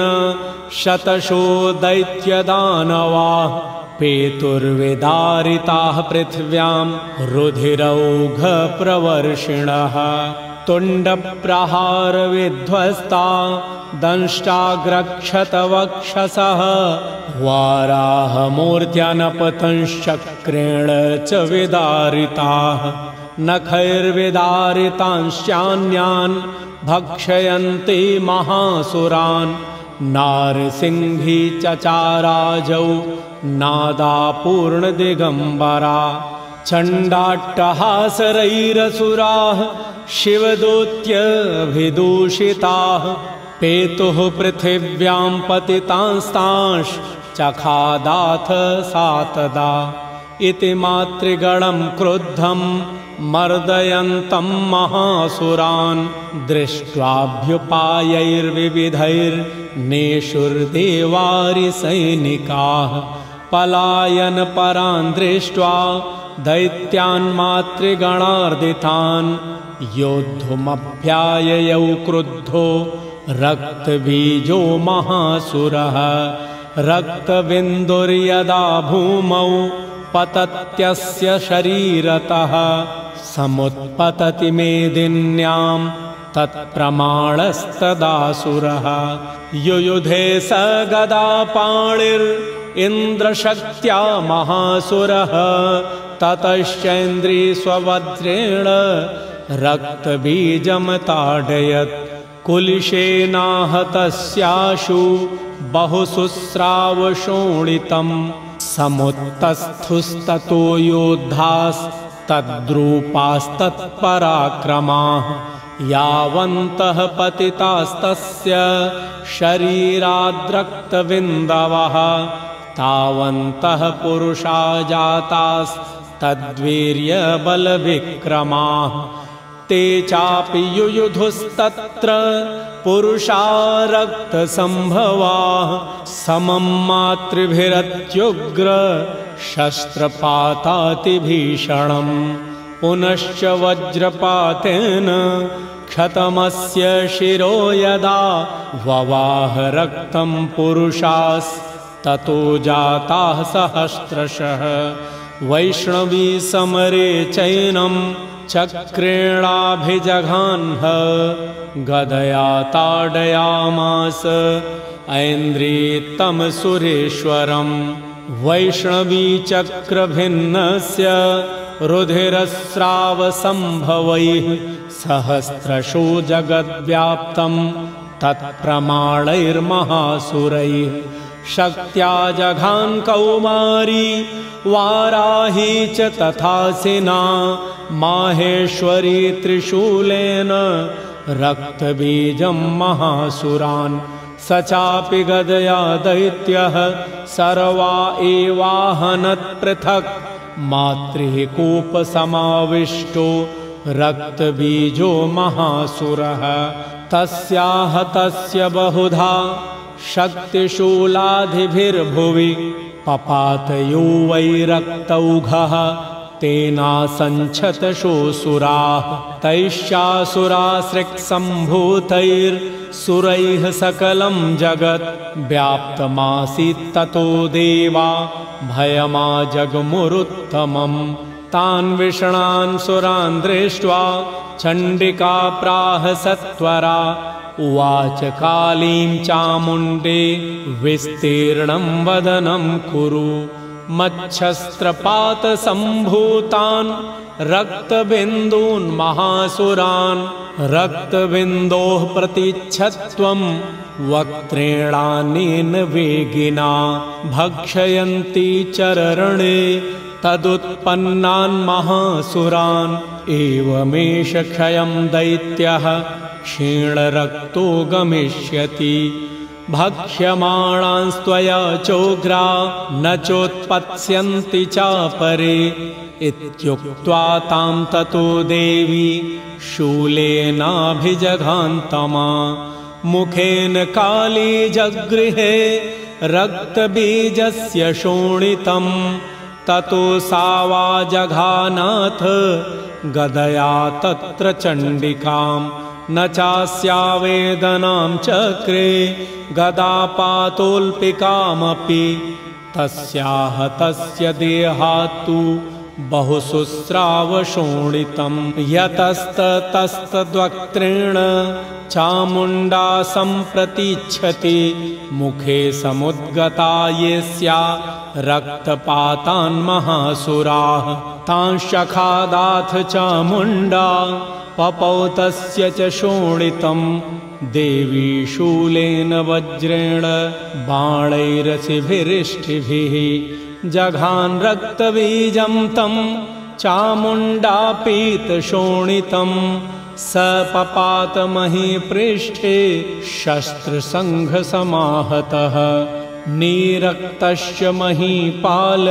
शतशो दैत्यदानवाः पेतुर्विदारिताः पृथिव्यां रुधिरौघप्रवर्षिणः तुण्डप्रहारविध्वस्ता दंष्टाग्रक्षतवक्षसः वाराहमूर्त्यनपतंश्चक्रेण च विदारिताः नखैर्विदारितांश्चान्यान् भक्षयन्ति महासुरान् नारसिंही चचाराजौ नादापूर्णदिगम्बरा चण्डाट्टहासरैरसुराः शिवदूत्यभिदूषिताः पेतुः पृथिव्यां पतितांस्तांश्चखादाथ सा तदा इति मातृगणं क्रुद्धं मर्दयन्तं महासुरान् दृष्ट्वाभ्युपायैर्विविधैर्नेषुर्देवारिसैनिकाः पलायनपरान् दृष्ट्वा दैत्यान् मातृगणार्दितान् योद्धुमभ्याययौ क्रुद्धो रक्तबीजो महासुरः। रक्तबिन्दुर्यदा भूमौ पतत्यस्य शरीरतः समुत्पतति मेदिन्यां तत्प्रमाणस्तदासुरः युयुधे स गदा इन्द्रशक्त्या महासुरः ततश्चेन्द्री स्ववज्रेण रक्तबीजमताडयत् कुलिशेनाहतस्याशु बहुशुस्रावशोणितम्। समुत्तस्थुस्ततो योद्धास्तद्रूपास्तत्पराक्रमाः यावन्तः पतितास्तस्य शरीराद्रक्तविन्दवः तावन्तः पुरुषा जातास्तद्वीर्यबलविक्रमाः। ते चापि युयुधुस्तत्र पुरुषा रक्तसम्भवाः समं मातृभिरत्युग्र शस्त्रपातातिभीषणम्। पुनश्च वज्रपातेन क्षतमस्य शिरो यदा ववाह रक्तं पुरुषास्ततो जाताः सहस्रशः। वैष्णवी समरे चैनं चक्रेणाभिजघाह्न गदया ताडयामास ऐन्द्रीत्तं सुरेश्वरम् वैष्णवीचक्रभिन्नस्य रुधिरस्रावसम्भवैः सहस्रशो जगद्व्याप्तं तत्प्रमाणैर्महासुरैः शक्त्या जघान् कौमारी वाराही च तथासिना माहेश्वरी त्रिशूलेन रक्तबीजं महासुरान्। स चापि गदया दैत्यः सर्वा एवाहनत्पृथक् मातृः कूपसमाविष्टो रक्तबीजो महासुरः। तस्याह तस्य बहुधा। शक्तिशूलाधिभिर्भुवि पपातयो वै रक्तौघः। तेनासञ्छतशोऽसुराः। तैश्चासुरासृक्सम्भूतैर्सुरैः सकलं जगत्। व्याप्तमासीत्ततो देवा। भयमा जगमुरुत्तमम् तान् विषणान् सुरान् दृष्ट्वा चण्डिका प्राह सत्वरा उवाच कालीं चामुण्डे विस्तीर्णं वदनं कुरु। मच्छस्त्रपातसम्भूतान् रक्तबिन्दून् महासुरान् रक्तबिन्दोः प्रतिच्छत्वं वक्त्रेणानेन वेगिना भक्षयन्ती चररणे तदुत्पन्नान् महासुरान् एवमेष क्षयं दैत्यः क्षीणरक्तो गमिष्यति। भक्ष्यमाणास्त्वया चोग्रा न चोत्पत्स्यन्ति चापरे। इत्युक्त्वा तां ततो देवी शूलेनाभिजघान्तमा। मुखेन काली जगृहे रक्तबीजस्य शोणितम् ततो सा वा जघानाथ गदया तत्र चण्डिकाम् न चास्यावेदनां चक्रे गदापातोल्पिकामपि तस्याह तस्य देहात्तु बहुशुस्रावशोणितं यतस्ततस्तद्वक्त्रेण चामुण्डा सम्प्रतीच्छति। मुखे समुद्गता ये स्या रक्तपातान् महासुराः। तांशखादाथ चामुण्डा पपौतस्य च शोणितं। देवी शूलेन वज्रेण बाणैरसिभिरिष्टिभिः जघान् रक्तबीजं तं चामुण्डापीतशोणितं स पपातमहीपृष्ठे शस्त्रसङ्घसमाहतः। नीरक्तश्च महीपाल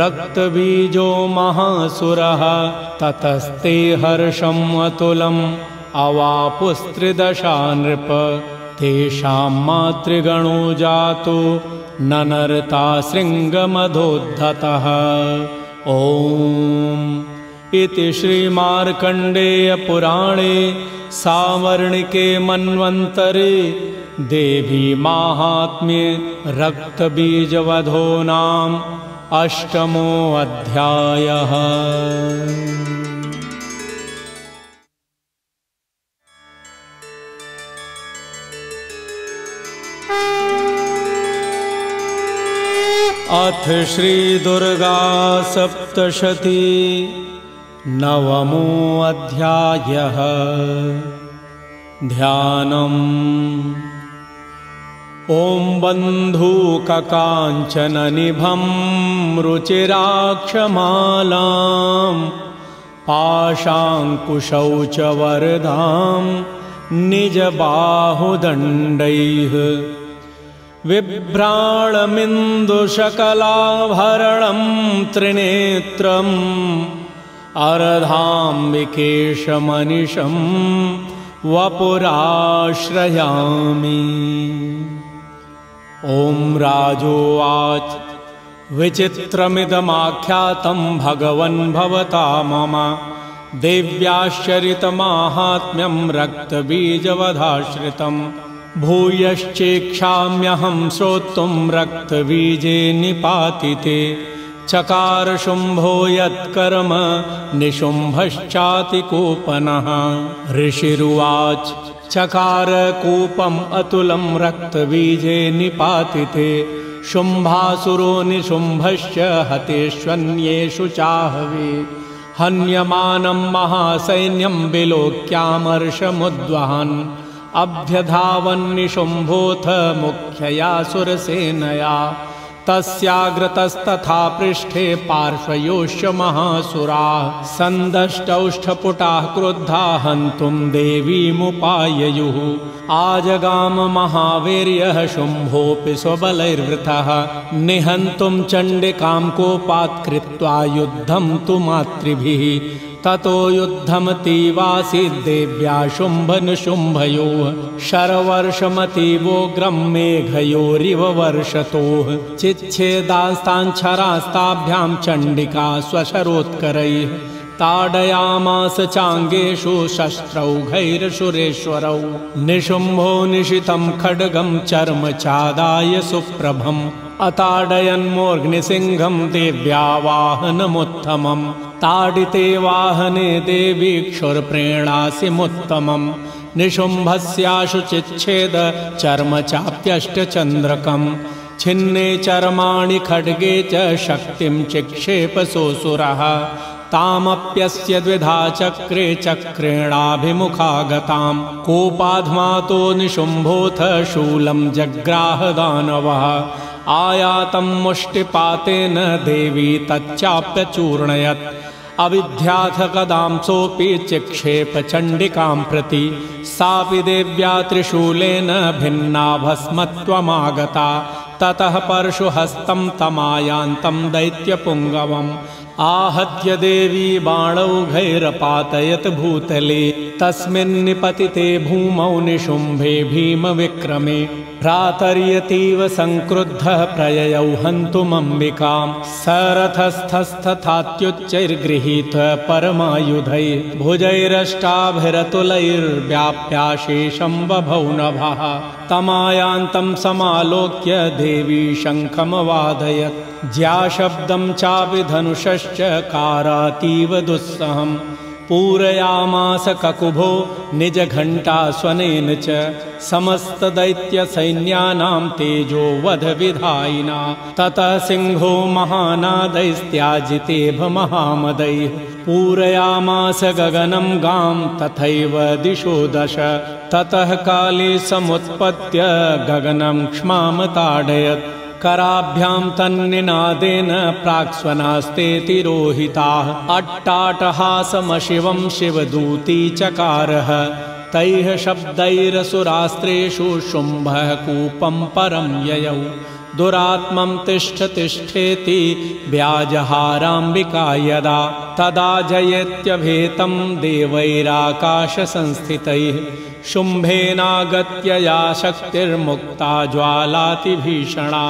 रक्तबीजो महासुरः ततस्ते हर्षम् अतुलम् अवापुस्त्रिदशा नृप तेषां मातृगणो जातो ननर्ता शृङ्गमधोद्धतः ॐ इति श्रीमार्कण्डेयपुराणे सावर्णिके मन्वन्तरे देवी माहात्म्ये रक्तबीजवधो नाम अष्टमोऽध्यायः अथ श्रीदुर्गा सप्तशती नवमोऽध्यायः ध्यानम्। ॐ बन्धूककाञ्चननिभं रुचिराक्षमालां पाशाङ्कुशौचवरदां निजबाहुदण्डैः बिभ्राणमिन्दुशकलाभरणं त्रिनेत्रम् अर्धाम्बिकेशमनिशं वपुराश्रयामि। ॐ राजोवाच विचित्रमिदमाख्यातं भगवन् भवता मम देव्याश्चरितमाहात्म्यं रक्तबीजवधाश्रितम् भूयश्चेक्षाम्यहं श्रोतुं रक्तबीजे निपातिते चकारशुम्भो यत्कर्म निशुम्भश्चातिकूपनः। ऋषिरुवाच चकारकूपम् अतुलं रक्तबीजे निपातिते शुम्भासुरो निशुम्भश्च हतेष्वन्येषु चाहवे। हन्यमानं महासैन्यं विलोक्यामर्षमुद्वहन् अभ्यधावन्निशुम्भोऽथ मुख्यया सुरसेनया तस्याग्रतस्तथा पृष्ठे पार्श्वयोश्च महासुराः। सन्दष्टौष्ठपुटाः क्रुद्धा हन्तुं देवीमुपाययुः। आजगाममहावीर्यः शुम्भोऽपि स्वबलैर्वृतः निहन्तुं चण्डिकां कोपात् कृत्वा युद्धं तु मातृभिः ततो युद्धमतीवासीद्देव्या शुम्भनुशुम्भयोः शरवर्षमतीवोग्रं मेघयोरिव वर्षतोः। चिच्छेदास्ताञ्छरास्ताभ्यां चण्डिका स्वशरोत्करैः ताडयामास चाङ्गेषु शस्त्रौघैरसुरेश्वरौ निशुम्भो निशितं खड्गं चर्म चादाय सुप्रभम् अताडयन्मोऽग्निसिंहं देव्या वाहनमुत्तमम् ताडिते वाहने देवी क्षुरप्रेणासिमुत्तमम्। निशुम्भस्याशु चिच्छेद चर्म चाप्यष्टचन्द्रकम् छिन्ने चर्माणि खड्गे च शक्तिं चिक्षेपसोऽसुरः तामप्यस्य द्विधा चक्रे चक्रेणाभिमुखागतां कोपाध्मातो निशुम्भोऽथ शूलं जग्राहदानवः आयातं मुष्टिपातेन देवी तच्चाप्यचूर्णयत् अविध्याथ कदांसोऽपि चिक्षेपचण्डिकां प्रति। सापि देव्या त्रिशूलेन भिन्ना भस्मत्वमागता। ततः परशुहस्तं तमायान्तं दैत्यपुङ्गवम्। आहत्य देवी बाणौघैरपातयत् भूतले। तस्मिन्निपतिते भूमौ निशुम्भे भीमविक्रमे भ्रातर्यतीव सङ्क्रुद्धः प्रययौ हन्तुमम्बिकां सरथस्थस्थथात्युच्चैर्गृहीत परमायुधै भुजैरष्टाभिरतुलैर्व्याप्याशेषं बभौ नभः। तमायान्तं समालोक्य देवी शङ्खमवादयत् ज्याशब्दं चापि धनुषश्च कारातीव दुःसहम् पूरयामास ककुभो निजघण्टास्वनेन च समस्तदैत्यसैन्यानां तेजो वधविधायिना ततः सिंहो महानादैस्त्याजितेभ महामदैः। पूरयामास गगनं गां तथैव दिशो दश। ततः काले समुत्पत्य गगनं क्ष्मामताडयत् कराभ्यां तन्निनादेन प्राक्स्वनास्ते तिरोहिताः। अट्टाटहासमशिवं शिवदूती चकारः। तैः शब्दैरसुरास्त्रेषु शुम्भः कूपं परं ययौ दुरात्मं तिष्ठ तिष्ठेति व्याजहाराम्बिका यदा तदा जयत्यभेतं देवैराकाशसंस्थितैः शुम्भेनागत्य या शक्तिर्मुक्ता ज्वालातिभीषणा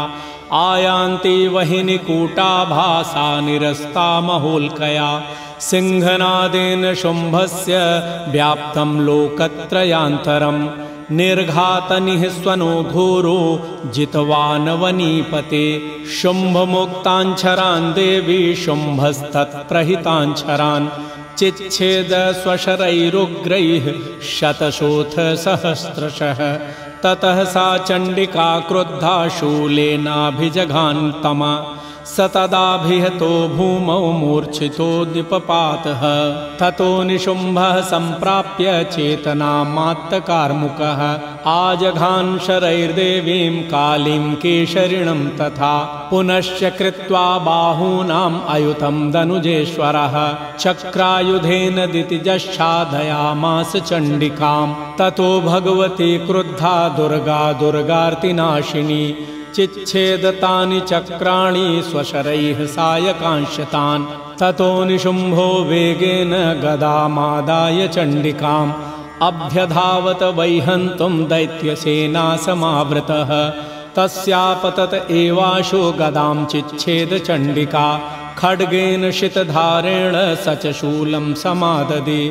आयान्ति वहिनिकूटाभासा निरस्ता महोल्कया सिंहनादेन शुम्भस्य व्याप्तं लोकत्रयान्तरम् निर्घातनिः स्वनो घोरो जितवानवनीपते शुम्भमुक्ताञ्छरान् देवी शुम्भस्तत्प्रहिताञ्छरान् चिच्छेद स्वशरैरुग्रैः सहस्रशः ततः सा चण्डिका क्रुद्धा शूलेनाभिजघान्तमा स तदाभिहतो भूमौ मूर्छितोद्यपपातः ततो निशुम्भः सम्प्राप्य चेतनामात्तकार्मुकः आजघान् शरैर्देवीं कालीं केशरिणं तथा पुनश्च कृत्वा बाहूनाम् अयुतं दनुजेश्वरः चक्रायुधेन दितिजच्छादयामास चण्डिकां ततो भगवती क्रुद्धा दुर्गा दुर्गार्तिनाशिनी चिच्छेदतानि चक्राणि स्वशरैः सायकांशतान् ततो निशुम्भो वेगेन गदामादाय चण्डिकाम्। अभ्यधावत वैहन्तुं दैत्यसेना समावृतः तस्यापतत एवाशो गदां चिच्छेदचण्डिका खड्गेन शितधारेण स च शूलं समाददे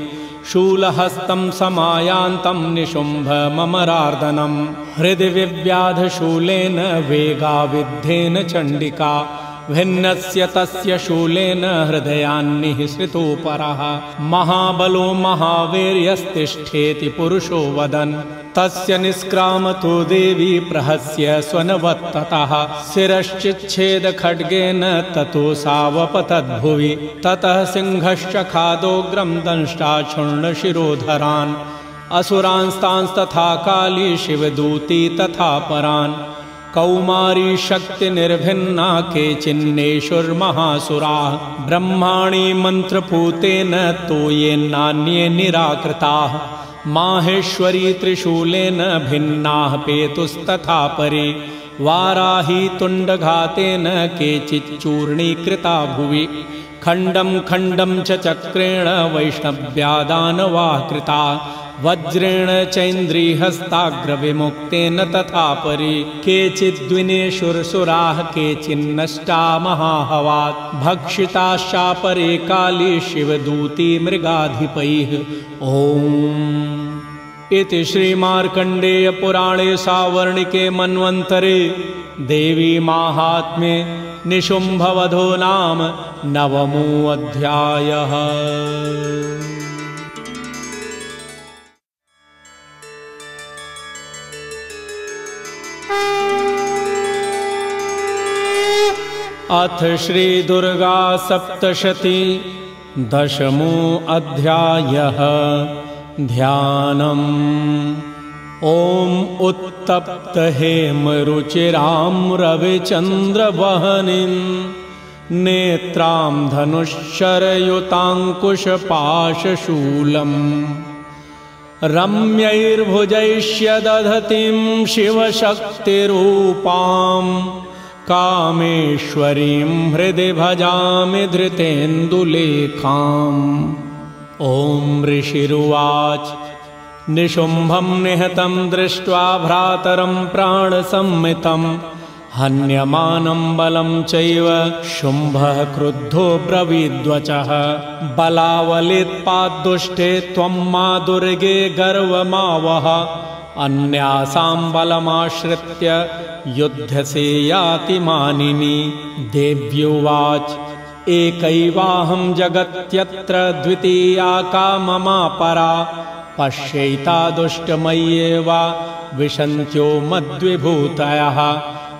शूलहस्तं समायान्तं निशुम्भमरार्दनं हृदि विव्याधशूलेन वेगाविद्धेन चण्डिका भिन्नस्य तस्य शूलेन हृदयान्निःसृतोपरः महाबलो महावीर्यस्तिष्ठेति पुरुषो वदन्। तस्य निष्क्रामतो देवी प्रहस्य स्वनवत्ततः। शिरश्चिच्छेदखड्गेन ततो सावपतद्भुवि। ततः सिंहश्च खादोग्रं दंष्टाच्छुण्णशिरोधरान् असुरांस्तांस्तथा काली शिवदूती तथा परान् कौमारी शक्तिनिर्भिन्ना केचिन्नेषुर्महासुराः ब्रह्माणि मन्त्रपूतेन तो ये नान्ये निराकृताः। माहेश्वरी त्रिशूलेन भिन्नाः पेतुस्तथा परे। वाराही तुण्डघातेन केचिच्चूर्णीकृता भुवि खण्डं खण्डं च चक्रेण वैष्णव्यादानवाः कृता वज्रेण चैन्द्रीहस्ताग्रविमुक्तेन तथा परि केचिद्विनेशुरसुराः केचिन्नष्टा महाहवात्। भक्षिताश्चापरे काली शिवदूती मृगाधिपैः। ॐ इति श्रीमार्कण्डेयपुराणे सावर्णिके मन्वन्तरे देवी माहात्म्ये निशुम्भवधो नाम नवमोऽध्यायः। अथ श्रीदुर्गा सप्तशती दशमो अध्यायः ध्यानम्। ॐ उत्तप्तहेमरुचिरां रविचन्द्रवहनिं नेत्रां धनुश्चरयुताङ्कुशपाशशूलम् रम्यैर्भुजैष्य दधतीं शिवशक्तिरूपाम्। कामेश्वरीं हृदि भजामि धृतेन्दुलेखाम् ॐ ऋषिरुवाच। निशुम्भं निहतं दृष्ट्वा भ्रातरं प्राणसम्मितं हन्यमानं बलं चैव शुम्भः क्रुद्धो ब्रवीद्वचः। बलावलित्पाद्दुष्टे त्वं मा दुर्गे गर्वमावह। अन्यासां बलमाश्रित्य युध्यसे याति मानिनी देव्युवाच एकैवाहं जगत्यत्र द्वितीया का ममापरा पश्यैता दुष्टमय्येव विशन्त्यो मद्विभूतयः।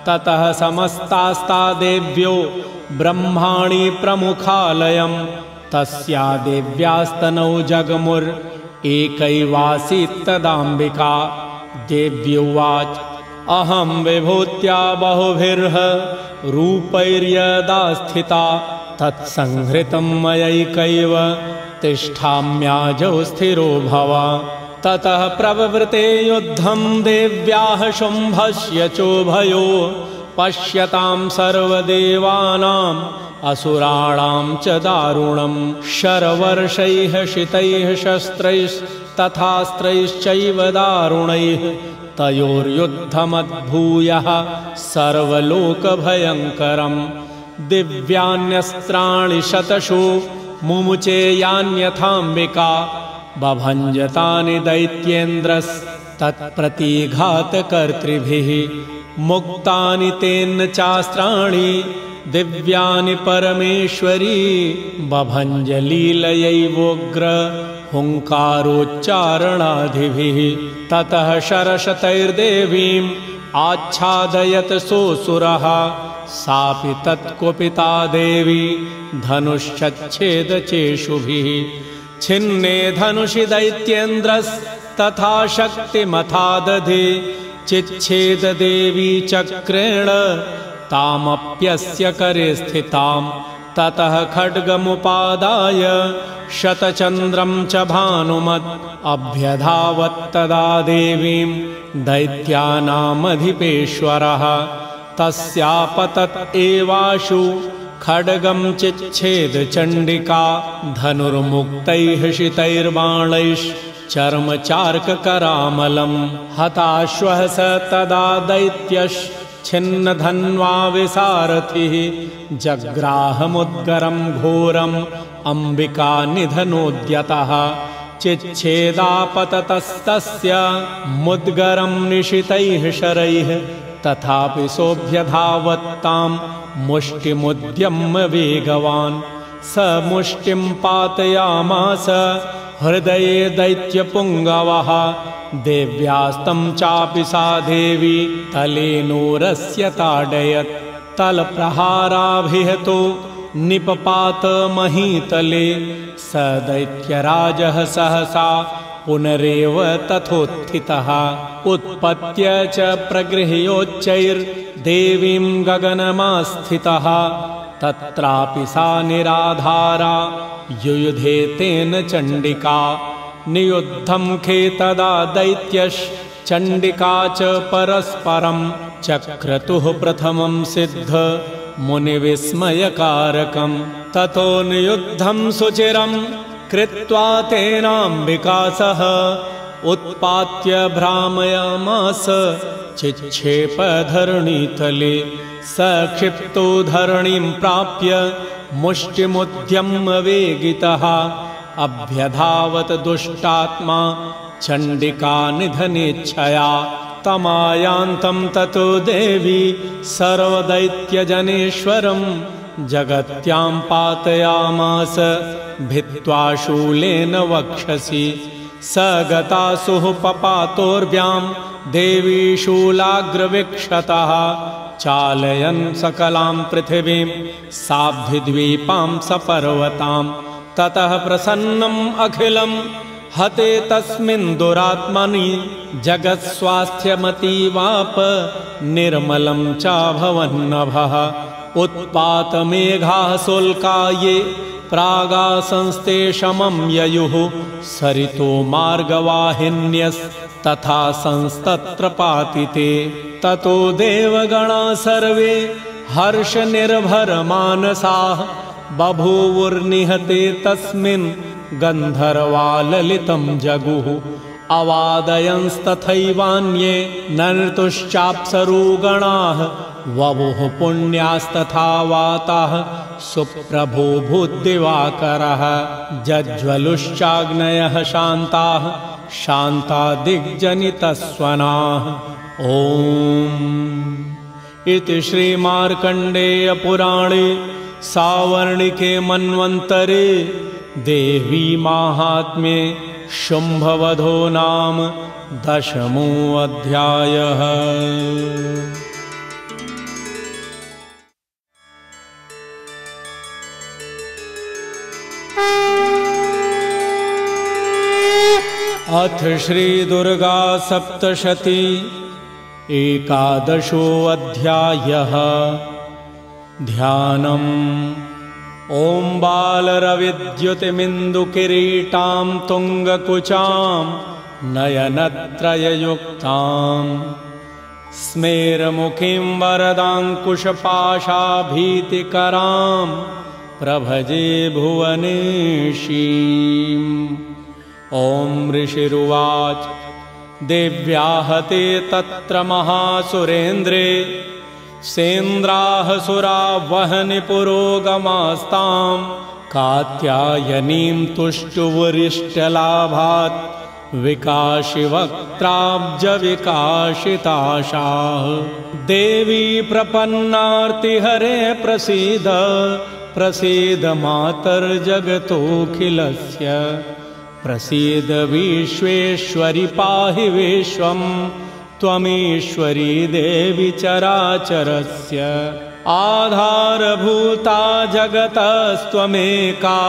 ततः समस्तास्ता देव्यो ब्रह्माणि प्रमुखालयं तस्या देव्यास्तनौ जगमुर् एकैवासीत्तदाम्बिका देव्युवाच अहं विभूत्या बहुभिर्ह रूपैर्यदा स्थिता तत्संहृतं मयैकैव। तिष्ठाम्याजौ स्थिरो भव। ततः प्रववृते युद्धं देव्याः शुम्भस्य चोभयो। पश्यतां सर्वदेवानाम् असुराणां च दारुणं। शरवर्षैः शितैः शस्त्रैस्तथास्त्रैश्चैव दारुणैः। तयोर्युद्धमद्भूयः सर्वलोकभयङ्करं दिव्यान्यस्त्राणि शतशो मुमुचे यान्यथाम्बिका बभञ्जतानि दैत्येन्द्रस्तत्प्रतिघातकर्तृभिः मुक्तानि तेन चास्त्राणि दिव्यानि परमेश्वरी बभञ्जलीलयैवोग्र हुङ्कारोच्चारणादिभिः ततः शरशतैर्देवीम् आच्छादयत् सोऽसुरः सापि तत्कुपिता देवी धनुश्चच्छेदचेषुभिः छिन्ने धनुषि दैत्येन्द्रस्तथा शक्तिमथादधे। चिच्छेददेवी चक्रेण तामप्यस्य करे स्थिताम् ततः खड्गमुपादाय शतचन्द्रं च भानुमत्। अभ्यधावत्तदा देवीं दैत्यानामधिपेश्वरः तस्यापतत् एवाशु। खड्गं चिच्छेदचण्डिका धनुर्मुक्तैः शितैर्बाणैश्चर्मचार्ककरामलम् हताश्वः स तदा दैत्यश्चिन्नधन्वा विसारथिः। जग्राहमुद्गरं घोरम् अम्बिका निधनोद्यतः। चिच्छेदापततस्तस्य मुद्गरं निशितैः शरैः तथापि सोऽभ्यधावत्तां मुष्टिमुद्यम्य वेगवान्। स मुष्टिं पातयामास हृदये दैत्यपुङ्गवः। देव्यास्तं चापि सा देवी तलेनोरस्य ताडयत्। तलप्रहाराभिहतो निपपात महीतले। स दैत्यराजः सहसा पुनरेव तथोत्थितः। उत्पत्य च प्रगृह्योच्चैर्देवीं गगनमास्थितः। तत्रापि सा निराधारा युयुधे तेन चण्डिका। नियुद्धं खे तदा दैत्यश्चण्डिका च परस्परं। चक्रतुः प्रथमं सिद्ध मुनिविस्मयकारकं। ततो नियुद्धं सुचिरं कृत्वा तेनाम्बिका सह उत्पात्य भ्रामयामास चिच्छेपधरणीतले सक्षिप्तो धरणीं प्राप्य मुष्टिमुद्यम्यवेगितः अभ्यधावत् दुष्टात्मा चण्डिकानिधनेच्छया तमायान्तं ततो देवी सर्वदैत्यजनेश्वरं जगत्यां पातयामास भित्त्वा शूलेन वक्षसि। स गतासुः पपातोर्व्यां देवी शूलाग्रविक्षतः। चालयन् सकलां पृथिवीं साब्धिद्वीपां सपर्वतां। ततः प्रसन्नम् अखिलं हते तस्मिन् दुरात्मनि जगत्स्वास्थ्यमतीवाप निर्मलं चाभवन्नभः उत्पातमेघाः शुल्का ये प्रागासंस्ते शमं ययुः सरितो मार्गवाहिन्यस्तथा संस्तत्र पातिते। ततो देवगणा सर्वे हर्षनिर्भरमानसाः बभूवुर्निहते तस्मिन् गन्धर्वाललितं जगुः। अवादयंस्तथैवान्ये नर्तुश्चाप्सरुगणाः ववुः पुण्यास्तथा वाताः सुप्रभो भूद्दिवाकरः जज्ज्वलुश्चाग्नयः शान्ताः शान्ता दिग्जनितस्वनाः ॐ। इति श्रीमार्कण्डेयपुराणे सावर्णिके मन्वन्तरे देवी माहात्म्ये शुम्भवधो नाम दशमोऽध्यायः अथ श्रीदुर्गा सप्तशती एकादशोऽध्यायः। ध्यानम्। ॐ बालरविद्युतिमिन्दुकिरीटां तुङ्गकुचां नयनत्रययुक्ताम्। स्मेरमुखीं वरदाङ्कुशपाशाभीतिकरां प्रभजे भुवनेशीम् ॐ ऋषिरुवाच। देव्याहते तत्र महासुरेन्द्रे। सेन्द्राः सुरा वहनि पुरोगमास्तां कात्यायनीं तुष्टुवरिष्टलाभात् विकाशिवक्त्राब्जविकाशिताशाः। देवी प्रपन्नार्तिहरे प्रसीद। प्रसीद मातर्जगतोऽखिलस्य प्रसीद विश्वेश्वरि पाहि विश्वं त्वमीश्वरी देवि चराचरस्य। आधारभूता जगतस्त्वमेका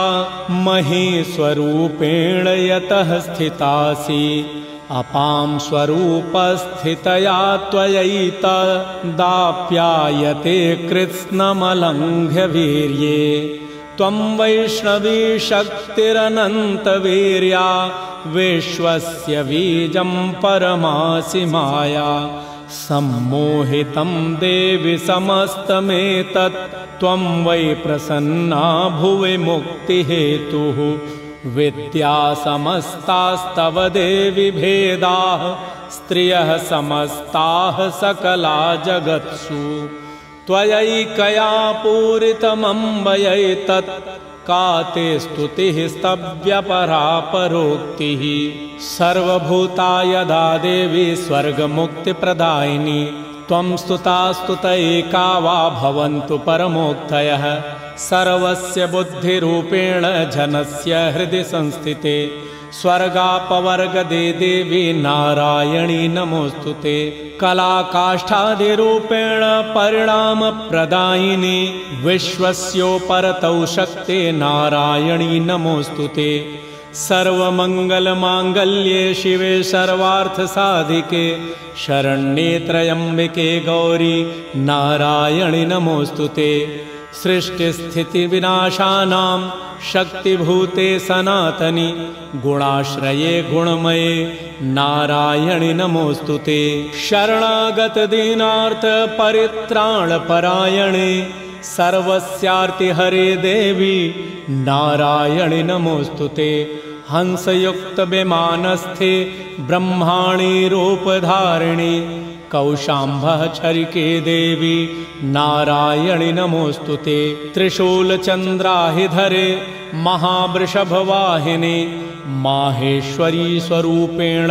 महीस्वरूपेण यतः स्थितासि। अपां स्वरूपस्थितया त्वयैतदाप्यायते कृत्स्नमलङ्घ्यवीर्ये त्वं वैष्णवी शक्तिरनन्तवीर्या विश्वस्य बीजं परमासि माया। सम्मोहितं देवि समस्तमेतत् त्वं वै प्रसन्ना भुवि मुक्तिहेतुः। विद्या समस्तास्तव देवि भेदाः स्त्रियः समस्ताः सकला जगत्सु त्वयैकया पूरितमम्बयैतत् का ते स्तुतिः स्तव्यपरा परोक्तिः सर्वभूता यदा देवी स्वर्गमुक्तिप्रदायिनी। त्वं स्तुता स्तुत एका वा भवन्तु परमोक्तयः। सर्वस्य बुद्धिरूपेण जनस्य हृदि संस्थिते। स्वर्गापवर्गदे देवी नारायणी नमोऽस्तु ते कलाकाष्ठादिरूपेण परिणामप्रदायिनी विश्वस्योपरतौ शक्ते नारायणी नमोऽस्तु ते। सर्वमङ्गलमाङ्गल्ये शिवे सर्वार्थसाधिके शरण्ये त्रयम्बिके गौरी नारायणि नमोऽस्तु ते। सृष्टिस्थितिविनाशानां शक्तिभूते सनातनि गुणाश्रये गुणमये नारायणि नमोऽस्तु ते। शरणागतदीनार्थपरित्राणपरायणे सर्वस्यार्तिहरे देवी नारायणि नमोऽस्तु ते। हंसयुक्तविमानस्थे ब्रह्माणि रूपधारिणि कौशाम्भः चरिके देवी। नारायणि नमोऽस्तु ते। त्रिशूलचन्द्राहिधरे महावृषभवाहिनि। माहेश्वरी स्वरूपेण।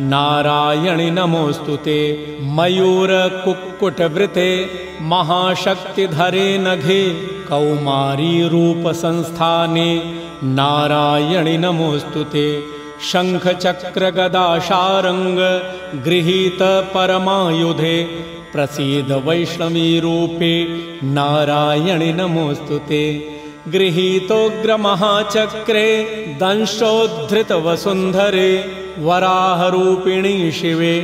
नारायणि नमोऽस्तु ते। मयूरकुक्कुटवृते। महाशक्तिधरे नघे। कौमारीरूपसंस्थाने। नारायणि नमोऽस्तु ते शङ्खचक्रगदाशारङ्ग गृहीत परमायुधे प्रसीद वैष्णवीरूपे नारायणि नमोऽस्तु ते गृहीतोग्रमहाचक्रे दंशोद्धृतवसुन्धरे वराहरूपिणी शिवे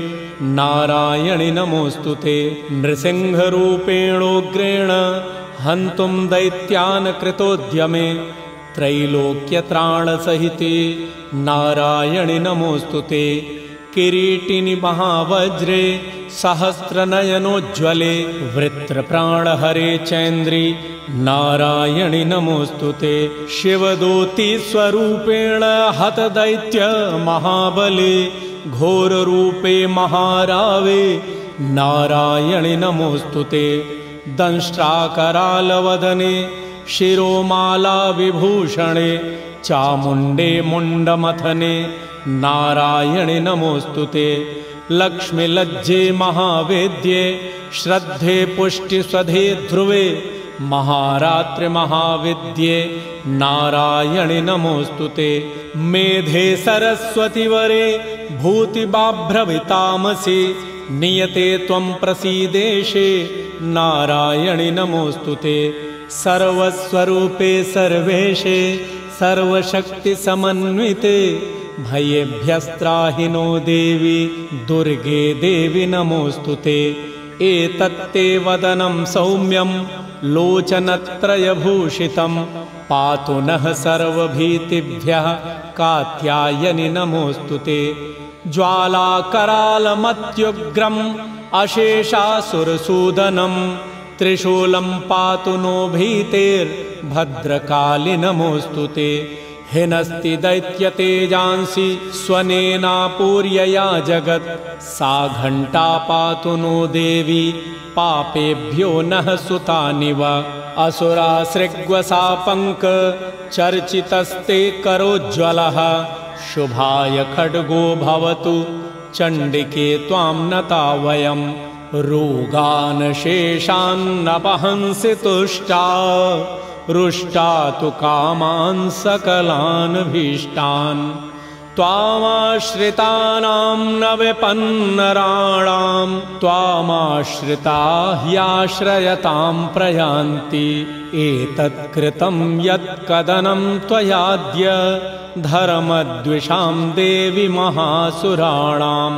नारायणि नमोऽस्तु ते नृसिंहरूपेणोग्रेण हन्तुं दैत्यान् कृतोद्यमे त्रैलोक्यत्राणसहिते नारायणि नमोऽस्तु ते। किरीटिनि महावज्रे सहस्रनयनोज्ज्वले वृत्रप्राणहरे चैन्द्रि नारायणि नमोऽस्तु ते। शिवदूतिस्वरूपेण हतदैत्यमहाबले घोररूपे महारावे नारायणि नमोऽस्तु ते। दंष्ट्राकरालवदने शिरोमालाविभूषणे चामुण्डे मुण्डमथने नारायणि नमोऽस्तु ते। लक्ष्मीलज्जे महावेद्ये श्रद्धे पुष्टिस्वधे ध्रुवे महारात्रिमहाविद्ये नारायणि नमोऽस्तु ते। मेधे सरस्वतिवरे भूतिबाभ्रवितामसि नियते त्वं प्रसीदेशे नारायणि नमोऽस्तु ते सर्वस्वरूपे सर्वेशे सर्वशक्तिसमन्विते भयेभ्यस्त्राहिनो देवी दुर्गे देवि नमोऽस्तु ते। एतत्ते वदनं सौम्यं लोचनत्रयभूषितं पातु नः सर्वभीतिभ्यः कात्यायनि नमोऽस्तु ते। ज्वालाकरालमत्युग्रम् अशेषासुरसूदनम् त्रिशूलं पातु नो भीतेर्भद्रकालि नमोऽस्तु ते। हिनस्ति दैत्यतेजांसि स्वनेनापूर्यया जगत् सा घण्टा पातु नो देवी पापेभ्यो नः सुतानि वा असुरा चर्चितस्ते करोज्ज्वलः। शुभाय खड्गो भवतु चण्डिके त्वां नता वयं रोगानशेषान्नपहंसि तुष्टा रुष्टा तु कामान् सकलान् भीष्टान्। त्वामाश्रितानां न विपन्नराणां त्वामाश्रिता ह्याश्रयतां प्रयान्ति। एतत्कृतं यत्कदनं त्वयाद्य धर्मद्विषां देवि महासुराणां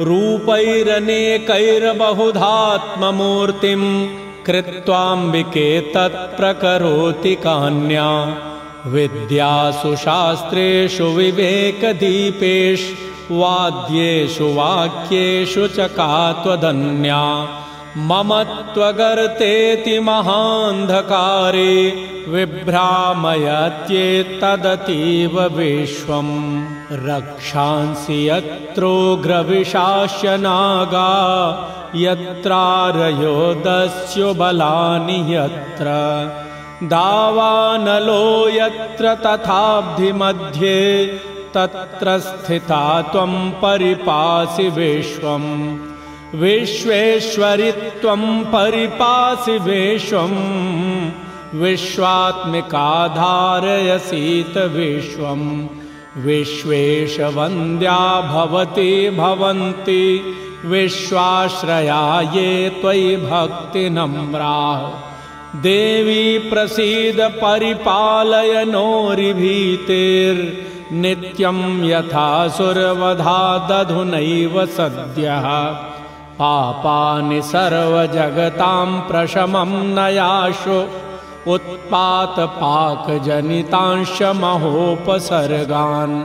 रूपैरनेकैर्बहुधात्ममूर्तिं कृत्वाम्बिके तत्प्रकरोति कान्या। विद्यासु शास्त्रेषु विवेकदीपेषु वाद्येषु वाक्येषु च का त्वदन्या मम त्वगर्तेति महान्धकारे विभ्रामयत्येतदतीव विश्वम् रक्षांसि यत्रोग्रविशास्य नागा बलानि यत्र। दावानलो यत्र तथाब्धिमध्ये तत्र स्थिता त्वं परिपासि विश्वम् विश्वेश्वरि त्वं परिपासि विश्वम् विश्वात्मिकाधारयसीत विश्वम् विश्वेशवन्द्या भवति भवन्ति विश्वाश्रया ये त्वयि भक्तिनम्राः। देवी प्रसीद परिपालय नोरिभीतेर्नित्यं यथासुरवधादधुनैव सद्यः। पापानि सर्वजगतां प्रशमं नयाशु उत्पातपाकजनितांशमहोपसर्गान्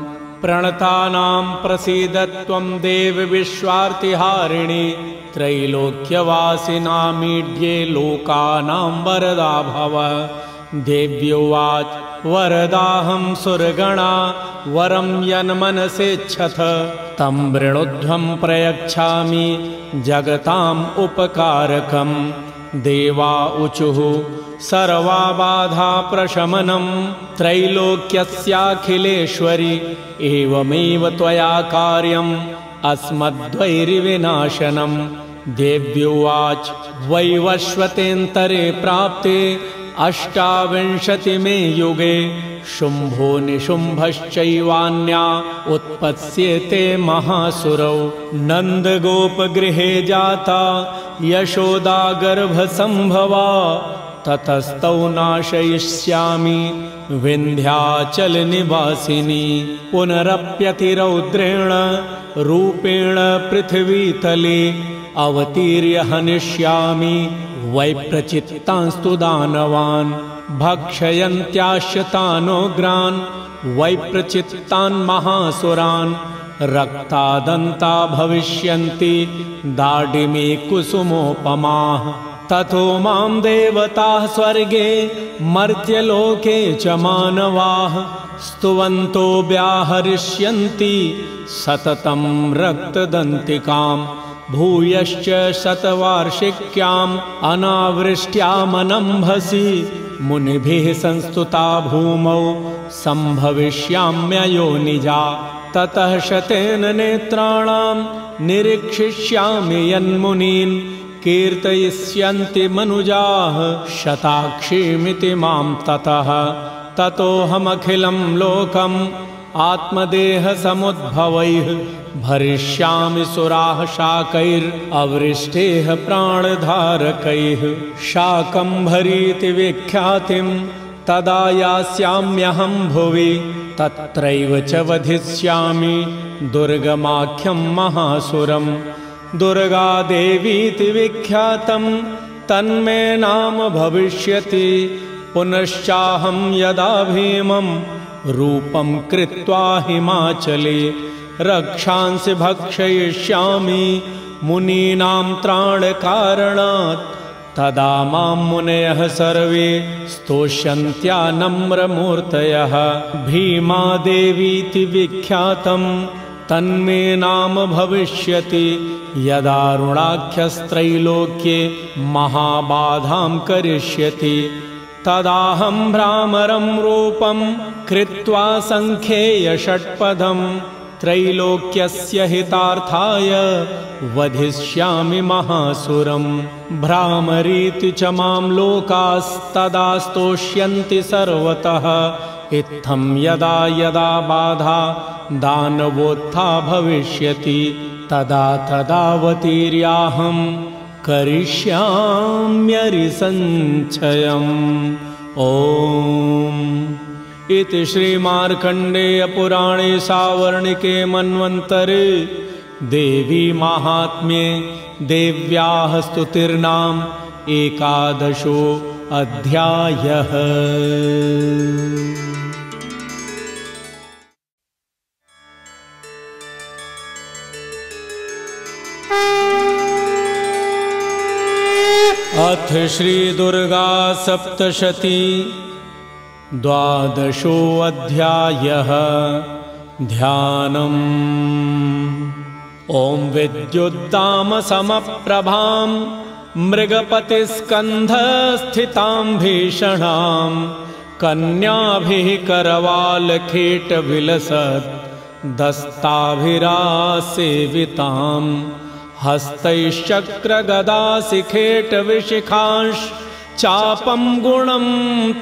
प्रणतानां प्रसीदत्वं देवविश्वार्तिहारिणि त्रैलोक्यवासिनामीड्ये लोकानां वरदा भव देव्योवाच वरदाहं सुरगणा वरं यन्मनसेच्छथ तं वृणुध्वं प्रयच्छामि जगताम् उपकारकम् देवा उचुः सर्वाबाधाप्रशमनं त्रैलोक्यस्याखिलेश्वरि एवमेव त्वया कार्यम् अस्मद्वैरिविनाशनम्। देव्युवाच वैवश्वतेऽन्तरे प्राप्ते अष्टाविंशतिमे युगे शुम्भो निशुम्भश्चैवान्या उत्पत्स्येते महासुरौ नन्दगोपगृहे जाता यशोदागर्भसम्भवा ततस्तौ नाशयिष्यामि विन्ध्याचलनिवासिनी पुनरप्यतिरौद्रेण रूपेण पृथिवीतले अवतीर्य हनिष्यामि। वैप्रचित्तांस्तु दानवान्। भक्षयन्त्याश्यतानोग्रान्। वैप्रचित्तान् महासुरान्। रक्तादन्ता भविष्यन्ति। दाडिमे कुसुमोपमाः ततो मां देवताः स्वर्गे। मर्त्यलोके च मानवाः। स्तुवन्तो व्याहरिष्यन्ति सततं रक्तदन्तिकाम् भूयश्च शतवार्षिक्याम् अनावृष्ट्यामनम्भसि। मुनिभिः संस्तुता भूमौ सम्भविष्याम्ययो निजा। ततः शतेन नेत्राणां निरीक्षिष्यामि यन्मुनीन्। कीर्तयिष्यन्ति मनुजाः शताक्षीमिति मां ततः। ततोऽहमखिलं लोकम् आत्मदेहसमुद्भवैः भरिष्यामि सुराः शाकैरवृष्टेः प्राणधारकैः। शाकम्भरीति विख्यातिं तदा यास्याम्यहं भुवि तत्रैव च वधिष्यामि दुर्गमाख्यं महासुरम्। दुर्गादेवीति विख्यातं तन्मे नाम भविष्यति पुनश्चाहं यदा भीमं रूपं कृत्वा हिमाचले रक्षांसि भक्षयिष्यामि। मुनीनां त्राणकारणात्। तदा मां मुनयः सर्वे स्तोष्यन्त्या नम्रमूर्तयः। भीमादेवीति विख्यातम्। तन्मे नाम भविष्यति। यदारुणाख्यस्त्रैलोक्ये महाबाधां करिष्यति। तदाहं भ्रामरं रूपं कृत्वा सङ्ख्येयषट्पदम् त्रैलोक्यस्य हितार्थाय वधिष्यामि महासुरम्। भ्रामरीति च मां लोकास्तदा स्तोष्यन्ति सर्वतः। इत्थं यदा यदा बाधा दानवोत्था भविष्यति तदा तदावतीर्याहं करिष्याम्यरिसञ्चयम्। ॐ इति श्रीमार्कण्डेयपुराणे सावर्णिके मन्वन्तरे। देवी माहात्म्ये देव्याः स्तुतिर्नाम एकादशो अध्यायः। अथ श्रीदुर्गा सप्तशती द्वादशोऽध्यायः. ध्यानम्। ॐ विद्युद्दामसमप्रभां मृगपतिस्कन्धस्थितां भीषणां कन्याभिः करवालखेटविलसत् दस्ताभिरासेविताम् हस्तैश्चक्रगदाशिखेटविशिखांश् चापं गुणं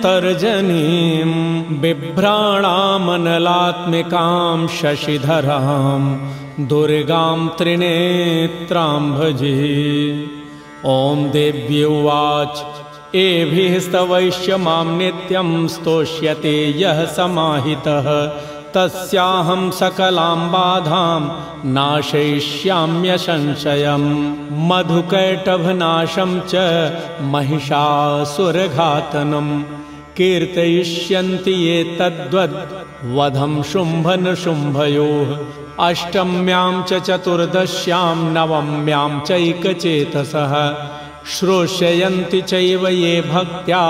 तर्जनीं बिभ्राणामनलात्मिकां शशिधरां दुर्गां त्रिनेत्रां भजे ॐ देव्युवाच एभिः स्तवैश्य मां नित्यं स्तोष्यते यः समाहितः तस्याहं सकलां बाधां नाशयिष्याम्यसंशयम् मधुकैटभनाशं च महिषासुरघातनम् कीर्तयिष्यन्ति ये तद्वद् वधं शुम्भनशुम्भयोः। अष्टम्यां च चतुर्दश्यां नवम्यां चैकचेतसः। श्रोष्यन्ति चैव ये भक्त्या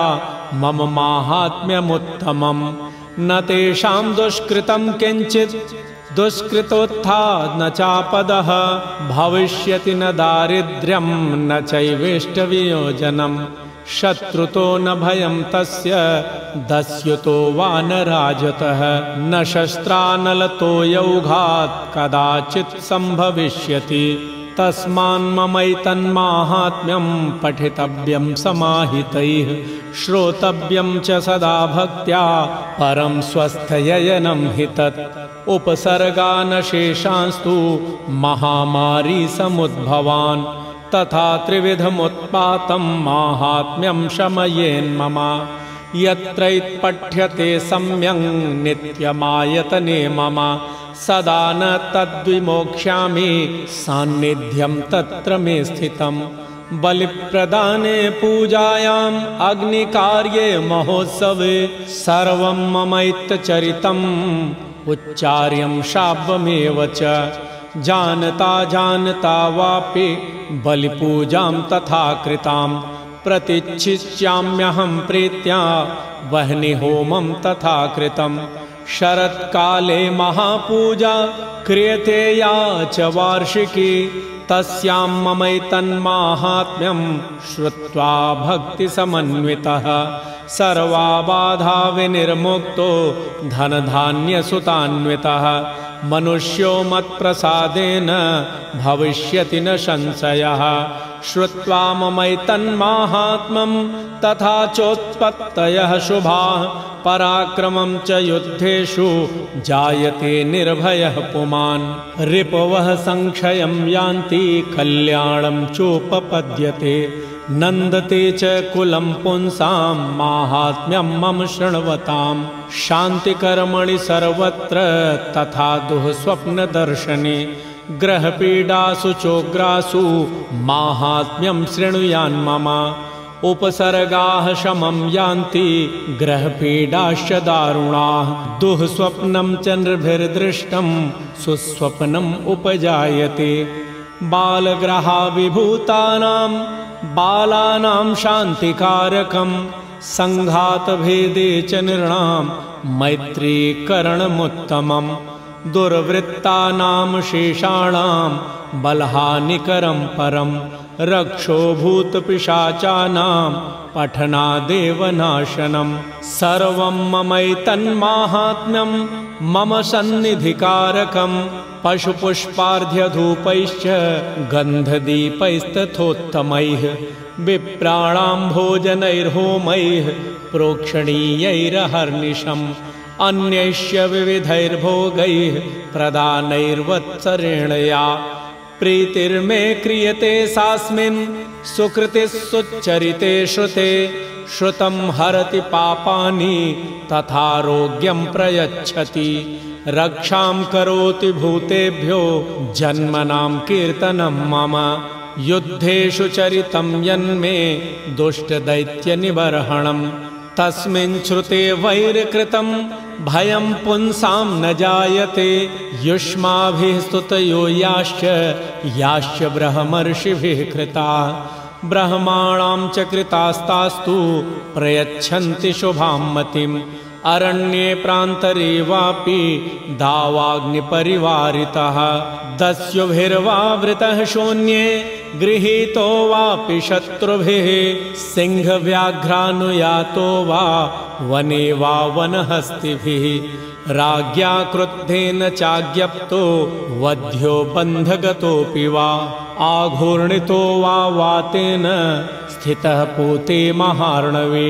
मम माहात्म्यमुत्तमम् न तेषां दुष्कृतं किञ्चित्। दुष्कृतोत्था न चापदः। भविष्यति न दारिद्र्यं न चैवेष्टवियोजनम् शत्रुतो न भयं तस्य दस्युतो वा न राजतः। न शस्त्रानलतो यौघात् कदाचित् सम्भविष्यति तस्मान्ममैतन्माहात्म्यं पठितव्यं समाहितैः श्रोतव्यं च सदा भक्त्या परं स्वस्थययनं हि तत्। उपसर्गानशेषांस्तु महामारी समुद्भवान् तथा त्रिविधमुत्पातं माहात्म्यं शमयेन्मम यत्रैत्पठ्यते सम्यङ् नित्यमायतने मम। सदा न तद्विमोक्ष्यामि सान्निध्यं तत्र मे स्थितम्। बलिप्रदाने पूजायाम् अग्निकार्ये महोत्सवे सर्वं ममैत्यचरितम्। उच्चार्यं शाब्वमेव च। जानता जानता वापि बलिपूजां तथा कृतां प्रतिच्छिष्याम्यहं प्रीत्या वह्निहोमं तथा कृतम् शरत्काले महापूजा क्रियते या च वार्षिकी तस्यां ममैतन्माहात्म्यं श्रुत्वा भक्तिसमन्वितः। सर्वा बाधा विनिर्मुक्तो धनधान्यसुतान्वितः मनुष्यो मत्प्रसादेन भविष्यति न संशयः। श्रुत्वा ममैतन्माहात्म्यं तथा चोत्पत्तयः शुभाः। पराक्रमं च युद्धेषु जायते निर्भयः पुमान्। रिपवः संक्षयं यान्ति कल्याणं चोपपद्यते नन्दते च कुलं पुंसां माहात्म्यं मम शृण्वतां। शान्तिकर्मणि सर्वत्र तथा दुःस्वप्नदर्शने ग्रहपीडासु चोग्रासु माहात्म्यं शृणुयान्मम उपसर्गाः शमं यान्ति ग्रहपीडाश्च दारुणाः। दुःस्वप्नं च नृभिर्दृष्टं सुस्वप्नम् उपजायते। बालग्रहाविभूतानां बालानां शान्तिकारकं सङ्घातभेदे च नृणां मैत्रीकरणमुत्तमम् दुर्वृत्तानां शेषाणां बलहानिकरं परं रक्षो भूतपिशाचानां पठनादेवनाशनं सर्वं ममैतन्माहात्म्यं मम सन्निधिकारकं पशुपुष्पार्ध्यधूपैश्च गन्धदीपैस्तथोत्तमैः विप्राणां भोजनैर्होमैः प्रोक्षणीयैरहर्निशम् अन्यैश्च विविधैर्भोगैः प्रदानैर्वत्सरेणया। प्रीतिर्मे क्रियते सास्मिन् सुकृतिः श्रुते श्रुतं हरति पापानि तथारोग्यं प्रयच्छति। रक्षां करोति भूतेभ्यो जन्मनां कीर्तनं मम। युद्धेषु चरितं यन्मे दुष्टदैत्यनिबर्हणम् तस्मिन् श्रुते वैरकृतं भयं पुंसां न जायते। युष्माभिः स्तुतयो याश्च याश्च ब्रह्मर्षिभिः कृता ब्रह्माणां च कृतास्तास्तु प्रयच्छन्ति शुभां मतिम्। अरण्ये प्रान्तरे वापि दावाग्निपरिवारितः। दस्युभिर्वावृतः शून्ये गृहीतो वापि शत्रुभिः। सिंहव्याघ्रानुयातो वा वने वा वनहस्तिभिः राज्ञा क्रुद्धेन चाज्ञप्तो वध्यो बन्धगतोऽपि वा आघूर्णितो वा वातेन स्थितः पूते महार्णवे।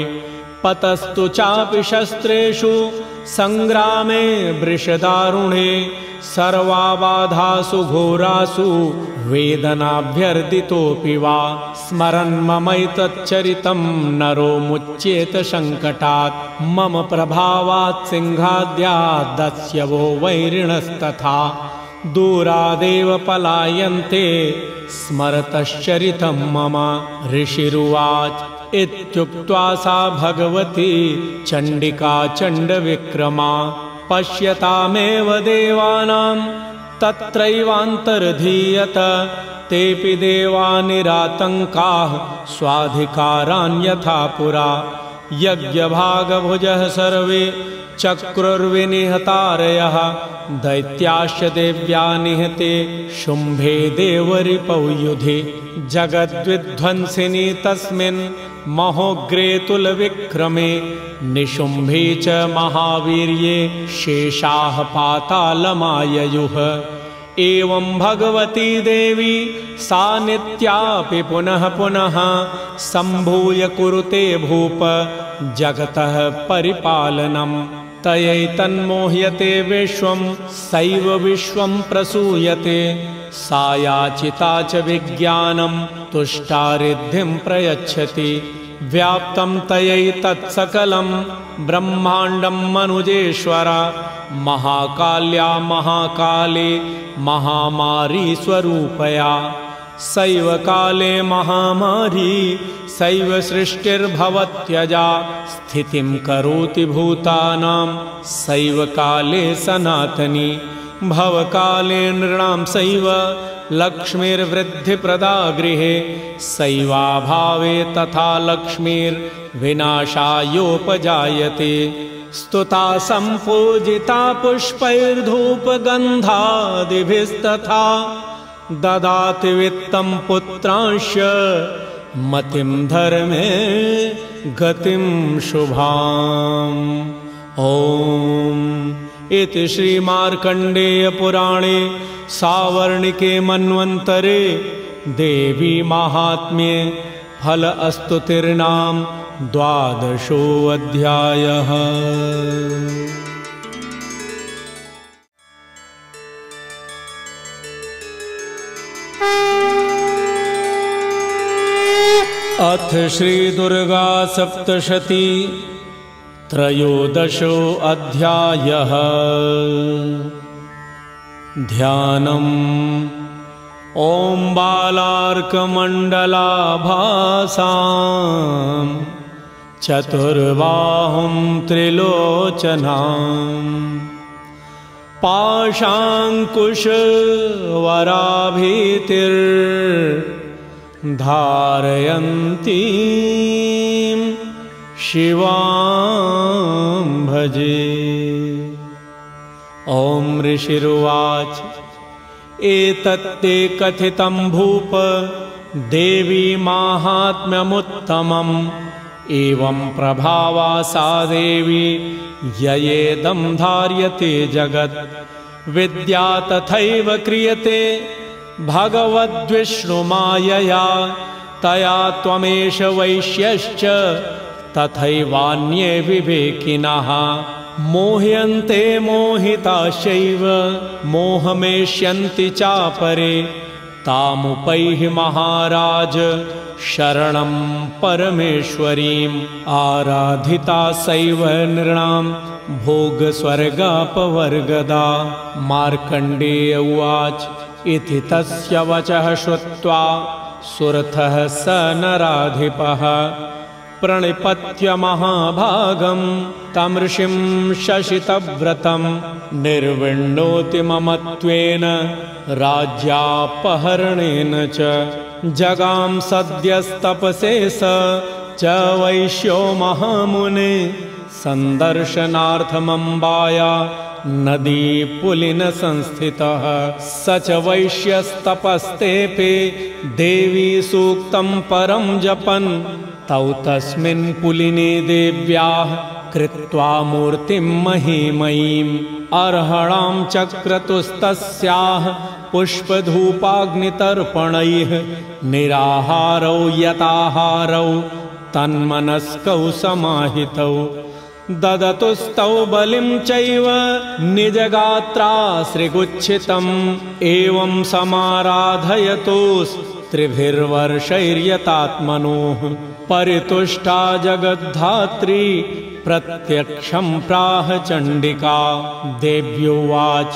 पतस्तु चापि शस्त्रेषु सङ्ग्रामे वृषदारुणे सर्वाबाधासु घोरासु वेदनाभ्यर्दितोऽपि वा। स्मरन् ममैतच्चरितं नरो मुच्येत सङ्कटात् मम प्रभावात् सिंहाद्यादस्य वो वैरिणस्तथा। दूरादेव पलायन्ते स्मरतश्चरितं मम ऋषिरुवाच इत्युक्त्वा सा भगवती चण्डिका चण्डविक्रमा पश्यतामेव देवानां तत्रैवान्तर्धीयत तेऽपि देवा निरातङ्काः स्वाधिकारान्यथा पुरा। यज्ञभागभुजः सर्वे चक्रुर्विनिहतारयः दैत्याश्च देव्या निहते शुम्भे देवरिपौयुधे। जगद्विध्वंसिनी तस्मिन् महोग्रेतुलविक्रमे निशुम्भे च महावीर्ये शेषाः पातालमाययुः। एवं भगवती देवी सा नित्यापि पुनः पुनः सम्भूय कुरुते भूप जगतः परिपालनम्। तयैतन्मोह्यते विश्वं सैव विश्वं प्रसूयते सा याचिता च विज्ञानं तुष्टारिद्धिं प्रयच्छति। व्याप्तं तयैतत्सकलं ब्रह्माण्डं मनुजेश्वर। महाकाल्या महाकाले महामारी स्वरूपया। सैव काले महामारी सैव सृष्टिर्भवत्यजा। स्थितिं करोति भूतानां सैव काले सनातनी भवकाले नृणां सैव लक्ष्मीर्वृद्धिप्रदा गृहे सैवाभावे तथा लक्ष्मीर्विनाशायोपजायते। स्तुता सम्पूजिता पुष्पैर्धूपगन्धादिभिस्तथा ददाति वित्तं पुत्रांश मतिं धर्मे गतिं शुभाम्। ॐ इति श्रीमार्कण्डेयपुराणे सावर्णिके मन्वन्तरे देवी माहात्म्ये फल अस्तुतिर्नां द्वादशोऽध्यायः। अथ श्रीदुर्गा सप्तशती त्रयोदशो अध्यायः। ध्यानम्। ॐ बालार्कमण्डलाभासां चतुर्बाहुं त्रिलोचनाम्। पाशाङ्कुशवराभीतिर्धारयन्ती शिवां भजे। ॐ ऋषिरुवाच। एतत्ते कथितं भूप देवी माहात्म्यमुत्तमम्। एवं प्रभावा सा देवी ययेदं धार्यते जगत्। विद्या तथैव क्रियते भगवद्विष्णुमायया। तया त्वमेष वैश्यश्च तथैवान्ये विवेकिनः। मोह्यन्ते मोहिताशैव मोहमेष्यन्ति चापरे। तामुपैः महाराज शरणं परमेश्वरीम्। आराधिता सैव नृणां भोगस्वर्गापवर्गदा। मार्कण्डेय उवाच इति तस्य वचः श्रुत्वा सुरथः स नराधिपः प्रणिपत्य महाभागं तं ऋषिं शशितव्रतं निर्विण्णोति ममत्वेन राज्यापहरणेन च। जगां सद्यस्तपसे स च वैश्यो महामुने। सन्दर्शनार्थमम्बाया नदीपुलिनसंस्थितः स च वैश्यस्तपस्तेऽपि देवी सूक्तं परं जपन् तौ तस्मिन् पुलिने देव्याः कृत्वा मूर्तिं महीमयीम्। अर्हणां चक्रतुस्तस्याः पुष्पधूपाग्नितर्पणैः निराहारौ यताहारौ तन्मनस्कौ समाहितौ। ददतुस्तौ बलिं चैव निजगात्रा श्रीगुच्छितम्। एवं समाराधयतोस्त्रिभिर्वर्षैर्यतात्मनोः परितुष्टा जगद्धात्री प्रत्यक्षं प्राह चण्डिका। देव्योवाच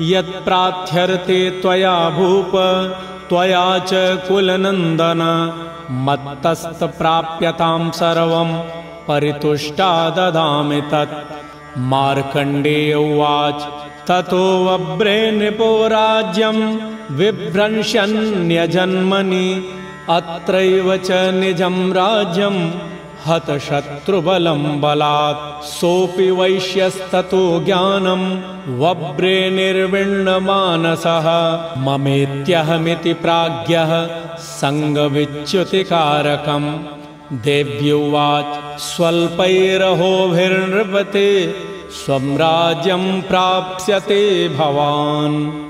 यत्प्रार्थ्यर्ते त्वया भूप त्वया च कुलनन्दन। मत्तस्तप्राप्यतां सर्वं परितुष्टा ददामि तत्। मार्कण्डेय उवाच ततो वव्रे नृपो राज्यं विभ्रंशन्यजन्मनि अत्रैव च निजं राज्यं हतशत्रुबलं बलात्। सोऽपि वैश्यस्ततो ज्ञानं वव्रे निर्विण्णमानसः। ममेत्यहमिति प्राज्ञः सङ्गविच्युतिकारकम्। देव्युवाच स्वल्पैरहोभिर्नृपते स्वं राज्यं प्राप्स्यते भवान्।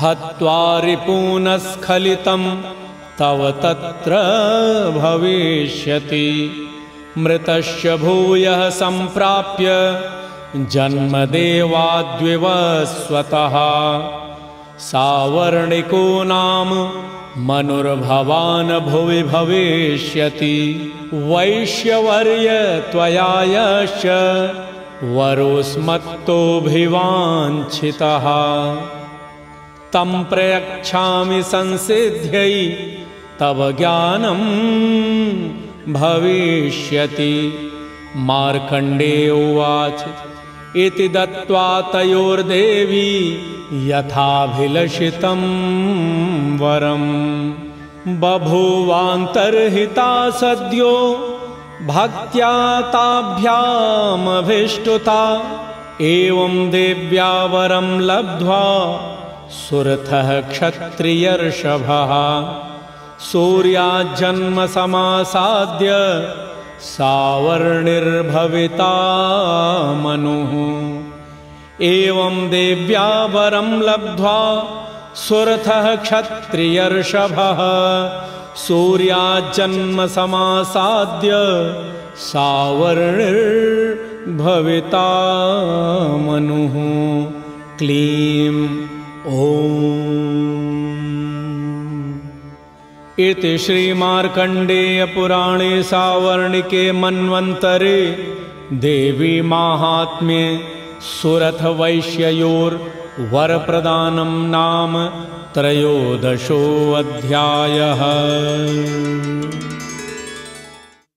हत्वा रिपूनस्खलितं तव तत्र भविष्यति। मृतस्य भूयः सम्प्राप्य जन्मदेवाद्विवस्वतः सावर्णिको नाम मनुर्भवान् भुवि भविष्यति। वैश्यवर्य त्वया यश्च वरोस्मत्तोऽभिवाञ्छितः। तं प्रयच्छामि संसिद्ध्यै तव ज्ञानं भविष्यति। मार्कण्डे उवाच इति दत्त्वा तयोर्देवी यथाभिलषितं वरम् बभूवान्तर्हिता सद्यो भक्त्या ताभ्यामभिष्टुता एवं देव्या वरं लब्ध्वा सुरथः क्षत्रियर्षभः सूर्याजन्मसमासाद्य सावर्णिर्भविता मनुः। एवं देव्या वरं लब्ध्वा सुरथः क्षत्रियर्षभः। सूर्याजन्मसमासाद्य सावर्णिर्भविता मनुः। क्लीं ॐ इति श्रीमार्कण्डेयपुराणे सावर्णिके मन्वन्तरे देवी माहात्म्ये सुरथवैश्ययोर्वरप्रदानं नाम त्रयोदशोऽध्यायः।